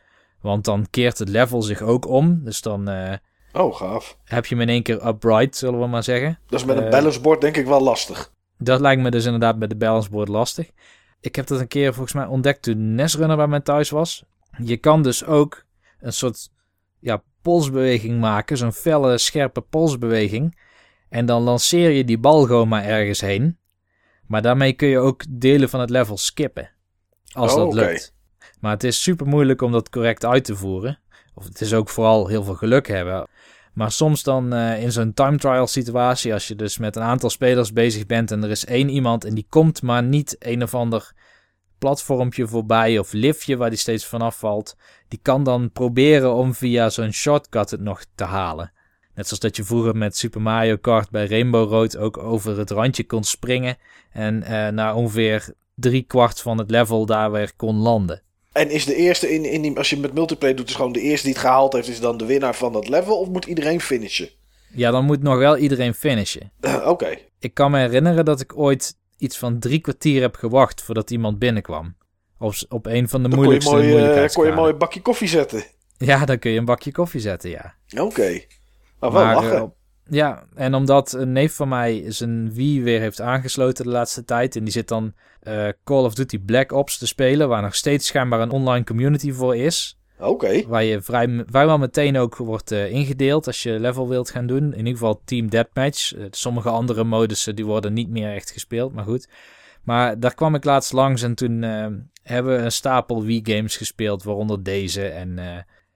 C: Want dan keert het level zich ook om. Dus dan eh,
D: Oh, gaaf.
C: heb je hem in één keer upright, zullen we maar zeggen.
D: Dat is met een
C: Eh,
D: balance board denk ik wel lastig.
C: Dat lijkt me dus inderdaad met de balance board lastig. Ik heb dat een keer volgens mij ontdekt toen Nesrunner bij mij thuis was. Je kan dus ook een soort ja, polsbeweging maken. Zo'n felle, scherpe polsbeweging. En dan lanceer je die bal gewoon maar ergens heen. Maar daarmee kun je ook delen van het level skippen. Als
D: Oh,
C: dat
D: oké.
C: lukt. Maar het is super moeilijk om dat correct uit te voeren. Of het is ook vooral heel veel geluk hebben. Maar soms dan eh, in zo'n time trial situatie, als je dus met een aantal spelers bezig bent en er is één iemand en die komt maar niet een of ander platformpje voorbij of liftje waar die steeds vanaf valt, die kan dan proberen om via zo'n shortcut het nog te halen. Net zoals dat je vroeger met Super Mario Kart bij Rainbow Road ook over het randje kon springen en eh na ongeveer drie kwart van het level daar weer kon landen.
D: En is de eerste, in, in die, als je met multiplayer doet, is gewoon de eerste die het gehaald heeft, is dan de winnaar van dat level? Of moet iedereen finishen?
C: Ja, dan moet nog wel iedereen finishen.
D: Oké.
C: Ik kan me herinneren dat ik ooit iets van drie kwartier heb gewacht voordat iemand binnenkwam. Op, s- op een van de
D: Dan kon je,
C: moeilijkste
D: mooi, eh, kon je
C: moeilijkheidsgraden.
D: mooi een bakje koffie zetten.
C: Ja, dan kun je een bakje koffie zetten, ja.
D: Oké. Maar wel
C: Maar,
D: lachen.
C: eh, op- ja, en omdat een neef van mij zijn Wii weer heeft aangesloten de laatste tijd... en die zit dan eh, Call of Duty Black Ops te spelen... waar nog steeds schijnbaar een online community voor is...
D: Oké.
C: waar je vrij, vrijwel meteen ook wordt eh, ingedeeld als je level wilt gaan doen. In ieder geval Team Deathmatch. Eh, sommige andere modussen die worden niet meer echt gespeeld, maar goed. Maar daar kwam ik laatst langs en toen hebben we een stapel Wii-games gespeeld, waaronder deze en,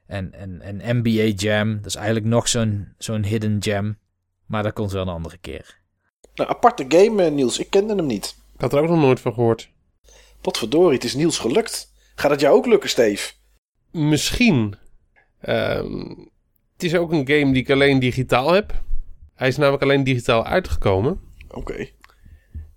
C: en, en, en NBA Jam. Dat is eigenlijk nog zo'n zo'n hidden jam. Maar dat komt wel een andere keer.
D: Nou, aparte game, eh, Niels. Ik kende hem niet.
B: Ik had er ook nog nooit van gehoord.
D: Potverdorie, het is Niels gelukt. Gaat het jou ook lukken, Steve?
B: Misschien. Ehm, het is ook een game die ik alleen digitaal heb. Hij is namelijk alleen digitaal uitgekomen.
D: Oké.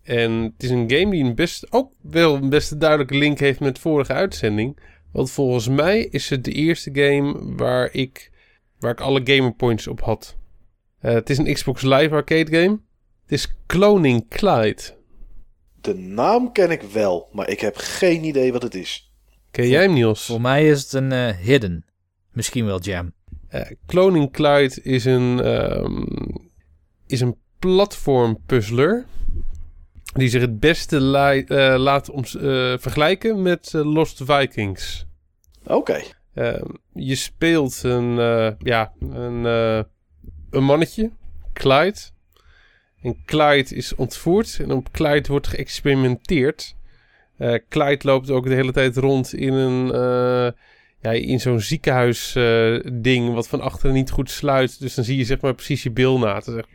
B: En het is een game die een best, ook wel een best een duidelijke link heeft met de vorige uitzending. Want volgens mij is het de eerste game waar ik, waar ik alle gamer points op had. Eh, het is een Xbox Live arcade game. Het is Cloning Clyde.
D: De naam ken ik wel, maar ik heb geen idee wat het is.
B: Ken jij hem, Niels?
C: Voor mij is het een eh, hidden. Misschien wel jam.
B: Eh, Cloning Clyde is een, ehm, is een platform puzzler. Die zich het beste eh, laat om, eh, vergelijken met Lost Vikings.
D: Oké.
B: Ehm, je speelt een, eh, ja, een, eh, een mannetje, Clyde. En Clyde is ontvoerd en op Clyde wordt geëxperimenteerd. Eh Clyde loopt ook de hele tijd rond in een, eh, ja, in zo'n ziekenhuis eh, ding wat van achteren niet goed sluit. Dus dan zie je zeg maar precies je bil na. Het, is echt-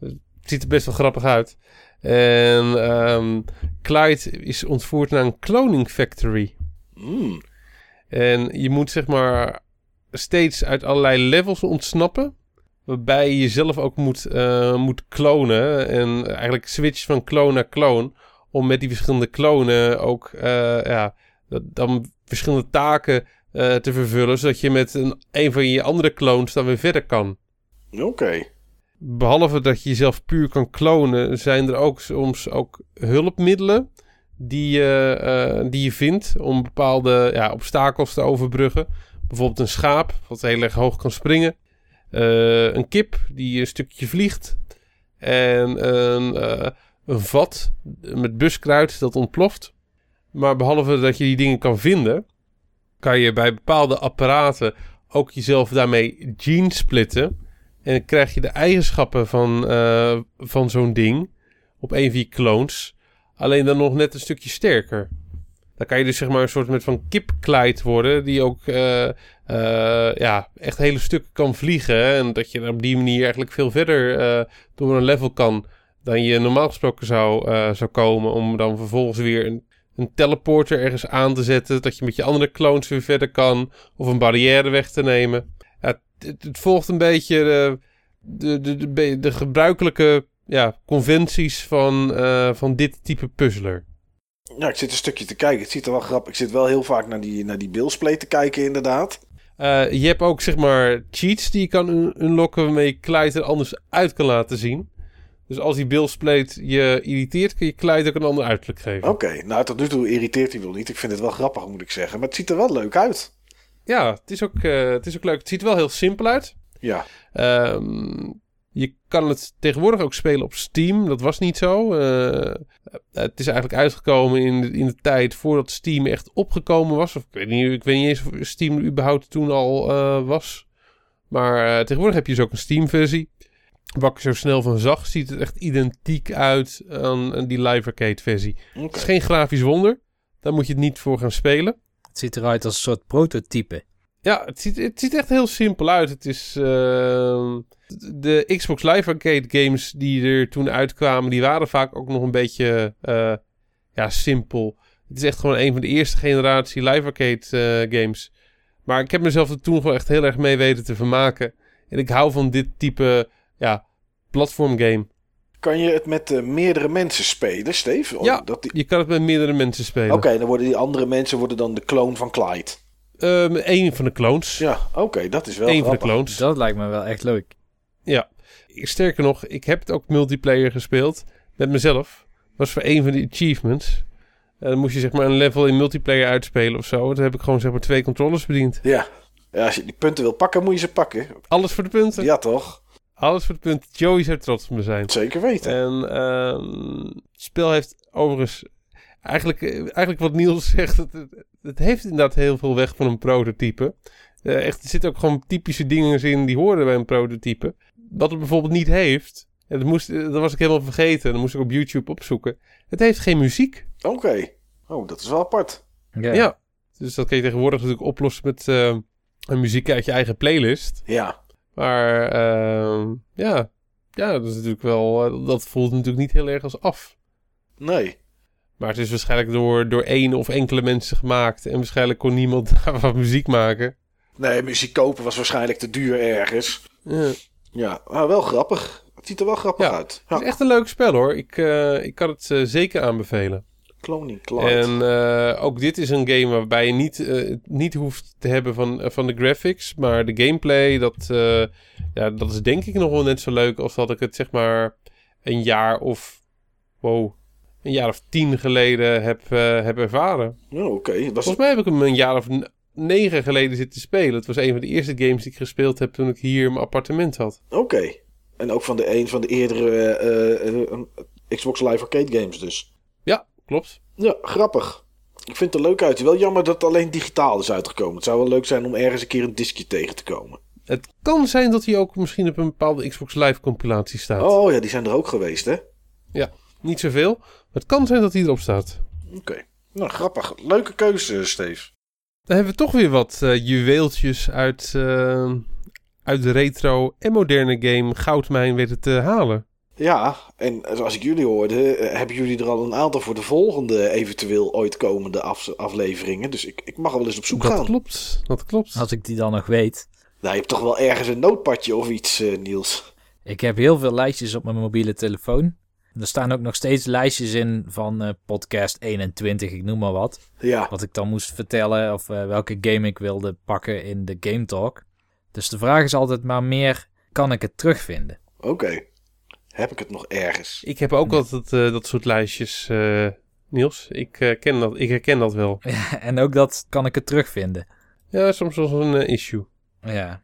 B: het ziet er best wel grappig uit. En ehm, Clyde is ontvoerd naar een cloning factory.
D: Hmm.
B: En je moet zeg maar steeds uit allerlei levels ontsnappen. Waarbij je jezelf ook moet, eh, moet klonen. En eigenlijk switch van kloon naar kloon. Om met die verschillende klonen ook eh, ja, dan verschillende taken eh, te vervullen. Zodat je met een, een van je andere clones dan weer verder kan.
D: Oké.
B: Behalve dat je jezelf puur kan klonen, zijn er ook soms ook hulpmiddelen die je, die je vindt om bepaalde ja, obstakels te overbruggen. Bijvoorbeeld een schaap, wat heel erg hoog kan springen. Eh, een kip die een stukje vliegt. En een, eh, een vat met buskruid dat ontploft. Maar behalve dat je die dingen kan vinden, kan je bij bepaalde apparaten ook jezelf daarmee gene splitten. En dan krijg je de eigenschappen van, eh, van zo'n ding op een van je clones. Alleen dan nog net een stukje sterker. Dan kan je dus zeg maar een soort met van kipkleid worden. Die ook eh, eh, ja, echt hele stukken kan vliegen. En dat je op die manier eigenlijk veel verder eh, door een level kan. Dan je normaal gesproken zou, zou komen. Om dan vervolgens weer een, een teleporter ergens aan te zetten. Dat je met je andere clones weer verder kan. Of een barrière weg te nemen. Het, het volgt een beetje de, de, de, de, de gebruikelijke ja, conventies van, van dit type puzzler.
D: Ja, ik zit een stukje te kijken. Het ziet er wel grappig. Ik zit wel heel vaak naar die, naar die billsplay te kijken, inderdaad.
B: Eh, je hebt ook zeg maar cheats die je kan un- unlocken waarmee je Clyde er anders uit kan laten zien. Dus als die billspleet je irriteert, kun je Clyde ook een ander uiterlijk geven.
D: Oké, nou tot nu toe irriteert hij wel niet. Ik vind het wel grappig, moet ik zeggen. Maar het ziet er wel leuk uit.
B: Ja, het is, ook, eh, het is ook leuk. Het ziet er wel heel simpel uit.
D: Ja,
B: Ehm, je kan het tegenwoordig ook spelen op Steam. Dat was niet zo. Eh, het is eigenlijk uitgekomen in de, in de tijd voordat Steam echt opgekomen was. Of ik weet niet, ik weet niet eens of Steam überhaupt toen al eh, was. Maar eh, tegenwoordig heb je dus ook een Steam-versie. Wat ik er zo snel van zag, ziet het echt identiek uit aan, aan die live arcade versie.
D: oké.
B: Het is geen grafisch wonder. Daar moet je het niet voor gaan spelen.
C: Het ziet eruit als een soort prototype.
B: Ja, het ziet, het ziet echt heel simpel uit. Het is. ehm, de Xbox Live Arcade games die er toen uitkwamen, die waren vaak ook nog een beetje eh, ja, simpel. Het is echt gewoon een van de eerste generatie Live Arcade eh, games. Maar ik heb mezelf er toen gewoon echt heel erg mee weten te vermaken. En ik hou van dit type ja, platformgame.
D: Kan je het met eh, meerdere mensen spelen, Steve?
B: Ja.
D: Dat die...
B: Je kan het met meerdere mensen spelen.
D: Oké, dan worden die andere mensen worden dan de kloon van Clyde.
B: Ehm, Eén van de clones.
D: Ja, oké, dat is wel
B: Eén van de clones.
C: Dat lijkt me wel echt leuk.
B: Ja. Sterker nog, ik heb het ook multiplayer gespeeld met mezelf. Was voor een van die achievements. En dan moest je zeg maar een level in multiplayer uitspelen of zo. Toen heb ik gewoon zeg maar twee controllers bediend.
D: Ja. ja, als je die punten wil pakken, moet je ze pakken.
B: Alles voor de punten.
D: Ja, toch?
B: Alles voor de punten. Joey zou trots op me zijn.
D: Zeker weten.
B: En ehm, het spel heeft overigens... Eigenlijk, eh, eigenlijk wat Niels zegt, het, het, het heeft inderdaad heel veel weg van een prototype. Eh, echt, er zitten ook gewoon typische dingen in die horen bij een prototype. Wat het bijvoorbeeld niet heeft, en dat, moest, eh, dat was ik helemaal vergeten, dat moest ik op YouTube opzoeken. Het heeft geen muziek.
D: Oké. Oh, dat is wel apart.
C: Ja.
B: Ja. Dus dat kun je tegenwoordig natuurlijk oplossen met eh, een muziek uit je eigen playlist.
D: Ja.
B: Maar ehm, ja. ja, dat is natuurlijk wel. eh, dat voelt natuurlijk niet heel erg als af.
D: Nee.
B: Maar het is waarschijnlijk door, door één of enkele mensen gemaakt. En waarschijnlijk kon niemand daarvan muziek maken.
D: Nee, muziek kopen was waarschijnlijk te duur ergens.
B: Ja.
D: Ja, maar wel grappig. Het ziet er wel grappig
B: Ja.
D: uit.
B: Het
D: Ja,
B: is echt een leuk spel hoor. Ik, eh, ik kan het eh, zeker aanbevelen.
D: Cloning Clyde.
B: En eh, ook dit is een game waarbij je niet, niet hoeft te hebben van, van de graphics. Maar de gameplay, dat, ja, dat is denk ik nog wel net zo leuk als dat ik het zeg maar een jaar of, wow, een jaar of tien geleden heb, heb ervaren.
D: Oh, Oké, was
B: Volgens mij heb ik hem een jaar of negen geleden zitten spelen. Het was een van de eerste games die ik gespeeld heb toen ik hier mijn appartement had.
D: Oké. En ook van de een van de eerdere eh, eh, Xbox Live Arcade games dus.
B: Ja, klopt.
D: Ja, grappig. Ik vind het er leuk uit. Wel jammer dat het alleen digitaal is uitgekomen. Het zou wel leuk zijn om ergens een keer een diskje tegen te komen.
B: Het kan zijn dat hij ook misschien op een bepaalde Xbox Live compilatie staat.
D: Oh ja, die zijn er ook geweest, hè?
B: Niet zoveel, maar het kan zijn dat hij erop staat.
D: Oké. Nou, grappig. Leuke keuze, Steve.
B: Dan hebben we toch weer wat eh, juweeltjes uit, eh, uit de retro en moderne game Goudmijn weten te halen.
D: Ja, en zoals ik jullie hoorde, eh, hebben jullie er al een aantal voor de volgende eventueel ooit komende af- afleveringen. Dus ik, ik mag wel eens op zoek
B: dat
D: gaan.
B: klopt, dat klopt.
C: Als ik die dan nog weet.
D: Nou, je hebt toch wel ergens een noodpadje of iets, eh, Niels?
C: Ik heb heel veel lijstjes op mijn mobiele telefoon. Er staan ook nog steeds lijstjes in van eh, podcast 21, ik noem maar wat.
D: Ja,
C: Wat ik dan moest vertellen of eh, welke game ik wilde pakken in de Game Talk. Dus de vraag is altijd maar meer, kan ik het terugvinden?
D: oké. Heb ik het nog ergens?
B: Ik heb ook altijd eh, dat soort lijstjes, eh, Niels. Ik, eh, ken dat, ik herken dat wel.
C: en ook dat kan ik het terugvinden.
B: Ja, soms was een issue.
C: Ja.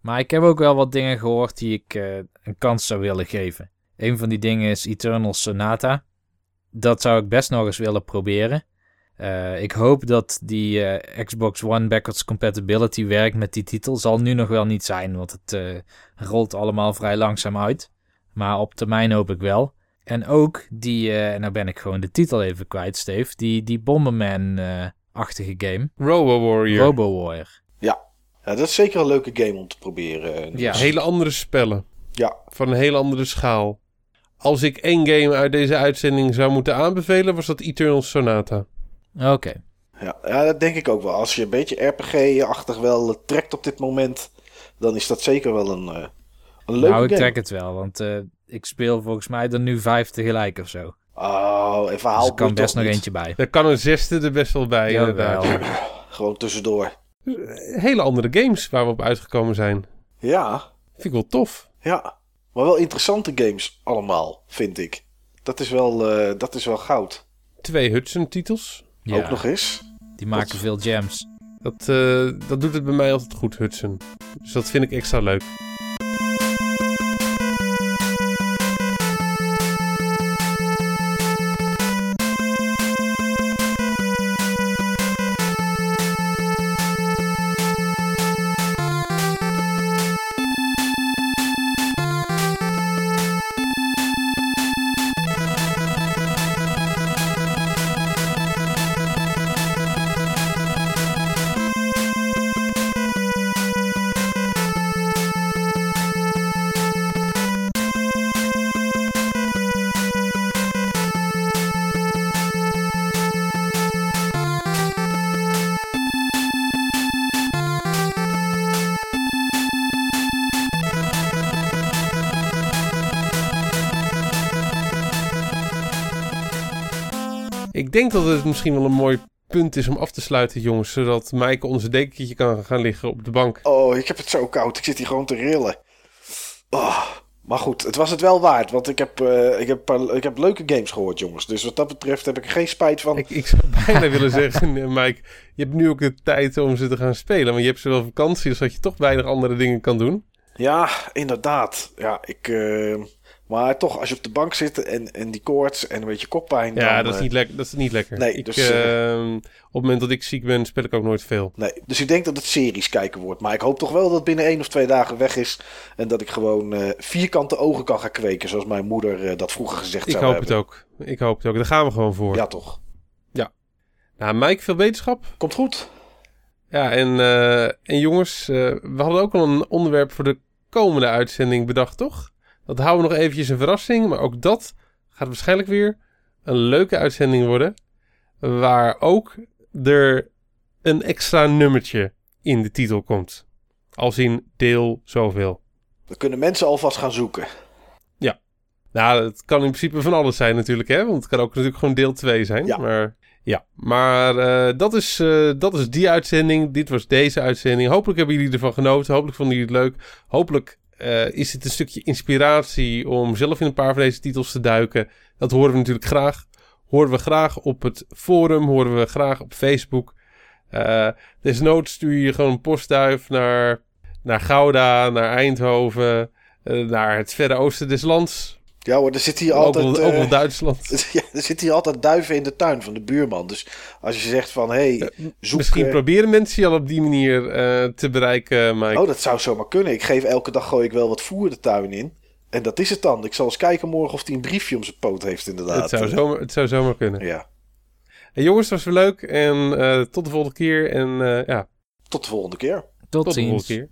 C: Maar ik heb ook wel wat dingen gehoord die ik eh, een kans zou willen geven. Een van die dingen is Eternal Sonata. Dat zou ik best nog eens willen proberen. Eh, ik hoop dat die eh, Xbox One backwards compatibility werkt met die titel. Zal nu nog wel niet zijn, want het eh, rolt allemaal vrij langzaam uit. Maar op termijn hoop ik wel. En ook die, eh, en nou ben ik gewoon de titel even kwijt, Steve. Die, die Bomberman-achtige game.
B: Robo Warrior.
C: Robo Warrior.
D: Ja, dat is zeker een leuke game om te proberen.
C: Ja.
B: Hele andere spellen.
D: Ja,
B: Van een hele andere schaal. Als ik één game uit deze uitzending zou moeten aanbevelen, was dat Eternal Sonata.
C: Oké.
D: ja, ja, dat denk ik ook wel. Als je een beetje RPG-achtig wel eh, trekt op dit moment, dan is dat zeker wel een, eh, een leuke
C: nou, ik
D: game.
C: trek het wel, want eh, ik speel volgens mij er nu vijf tegelijk of zo.
D: Oh, en verhaal
C: Dus er kan best
D: toch
C: nog
D: niet?
C: eentje bij.
B: Daar kan een zesde er best wel bij,
C: Jawel.
B: inderdaad.
D: Gewoon tussendoor.
B: Hele andere games waar we op uitgekomen zijn.
D: Ja,
B: Vind ik wel tof.
D: ja. Maar wel interessante games allemaal, vind ik. Dat is wel, eh, dat is wel goud.
B: Twee Hudson-titels.
C: Ja,
D: Ook nog eens.
C: die maken veel jams.
B: Dat, eh, dat doet het bij mij altijd goed, Hudson. Dus dat vind ik extra leuk. Denk dat het misschien wel een mooi punt is om af te sluiten, jongens. Zodat Maaike onze dekentje kan gaan liggen op de bank.
D: Oh, ik heb het zo koud. Ik zit hier gewoon te rillen. Oh, maar goed, het was het wel waard. Want ik heb, eh, ik, heb, ik heb leuke games gehoord, jongens. Dus wat dat betreft heb ik er geen spijt van.
B: Ik, ik zou bijna willen zeggen, eh, Mike, je hebt nu ook de tijd om ze te gaan spelen. Want je hebt zowel vakantie, dus dat je toch weinig andere dingen kan doen.
D: Ja, inderdaad. Ja, ik... eh, maar toch, als je op de bank zit en, en die koorts en een beetje koppijn...
B: Ja,
D: dan,
B: dat is,
D: eh,
B: niet lekker, dat is niet lekker.
D: Nee,
B: ik,
D: dus, eh,
B: ehm, op het moment dat ik ziek ben, speel ik ook nooit veel.
D: Nee, dus ik denk dat het series kijken wordt. Maar ik hoop toch wel dat het binnen één of twee dagen weg is. En dat ik gewoon eh, vierkante ogen kan gaan kweken. Zoals mijn moeder dat vroeger gezegd
B: Ik
D: zou
B: hoop
D: hebben.
B: het ook. Ik hoop het ook. Daar gaan we gewoon voor.
D: Ja, toch.
B: Nou, Mike, veel wetenschap.
D: Komt goed.
B: Ja, en, en jongens, we hadden ook al een onderwerp voor de komende uitzending bedacht, toch? Dat houden we nog eventjes een verrassing. Maar ook dat gaat waarschijnlijk weer een leuke uitzending worden. Waar ook er een extra nummertje in de titel komt. Als in deel zoveel.
D: Dan kunnen mensen alvast gaan zoeken.
B: Nou, het kan in principe van alles zijn natuurlijk, hè? Want het kan ook natuurlijk gewoon deel 2 zijn.
D: Ja.
B: Maar, ja. maar eh, dat, is, eh, dat is die uitzending. Dit was deze uitzending. Hopelijk hebben jullie ervan genoten. Hopelijk vonden jullie het leuk. Hopelijk eh, is het een stukje inspiratie om zelf in een paar van deze titels te duiken. Dat horen we natuurlijk graag. Horen we graag op het forum. Horen we graag op Facebook. Eh desnoods stuur je gewoon een postduif naar, naar Gouda, naar Eindhoven, eh, naar het verre oosten des lands.
D: Ja hoor, er zit hier
B: Ook
D: altijd...
B: wel, ook
D: eh,
B: wel Duitsland.
D: ja, er zit hier altijd duiven in de tuin van de buurman. Dus als je zegt van, hé, hey, zoek...
B: Misschien
D: eh,
B: proberen mensen je al op die manier eh, te bereiken, Mike.
D: Oh, dat zou zomaar kunnen. Ik geef elke dag gooi ik wel wat voer de tuin in. En dat is het dan. Ik zal eens kijken morgen of hij een briefje om zijn poot heeft inderdaad.
B: het, zou zomaar, het zou zomaar kunnen.
D: Ja.
B: Hey, jongens, het was weer leuk. En eh, tot de volgende keer. En eh, ja,
D: Tot de volgende keer.
C: Tot
B: tot de volgende keer.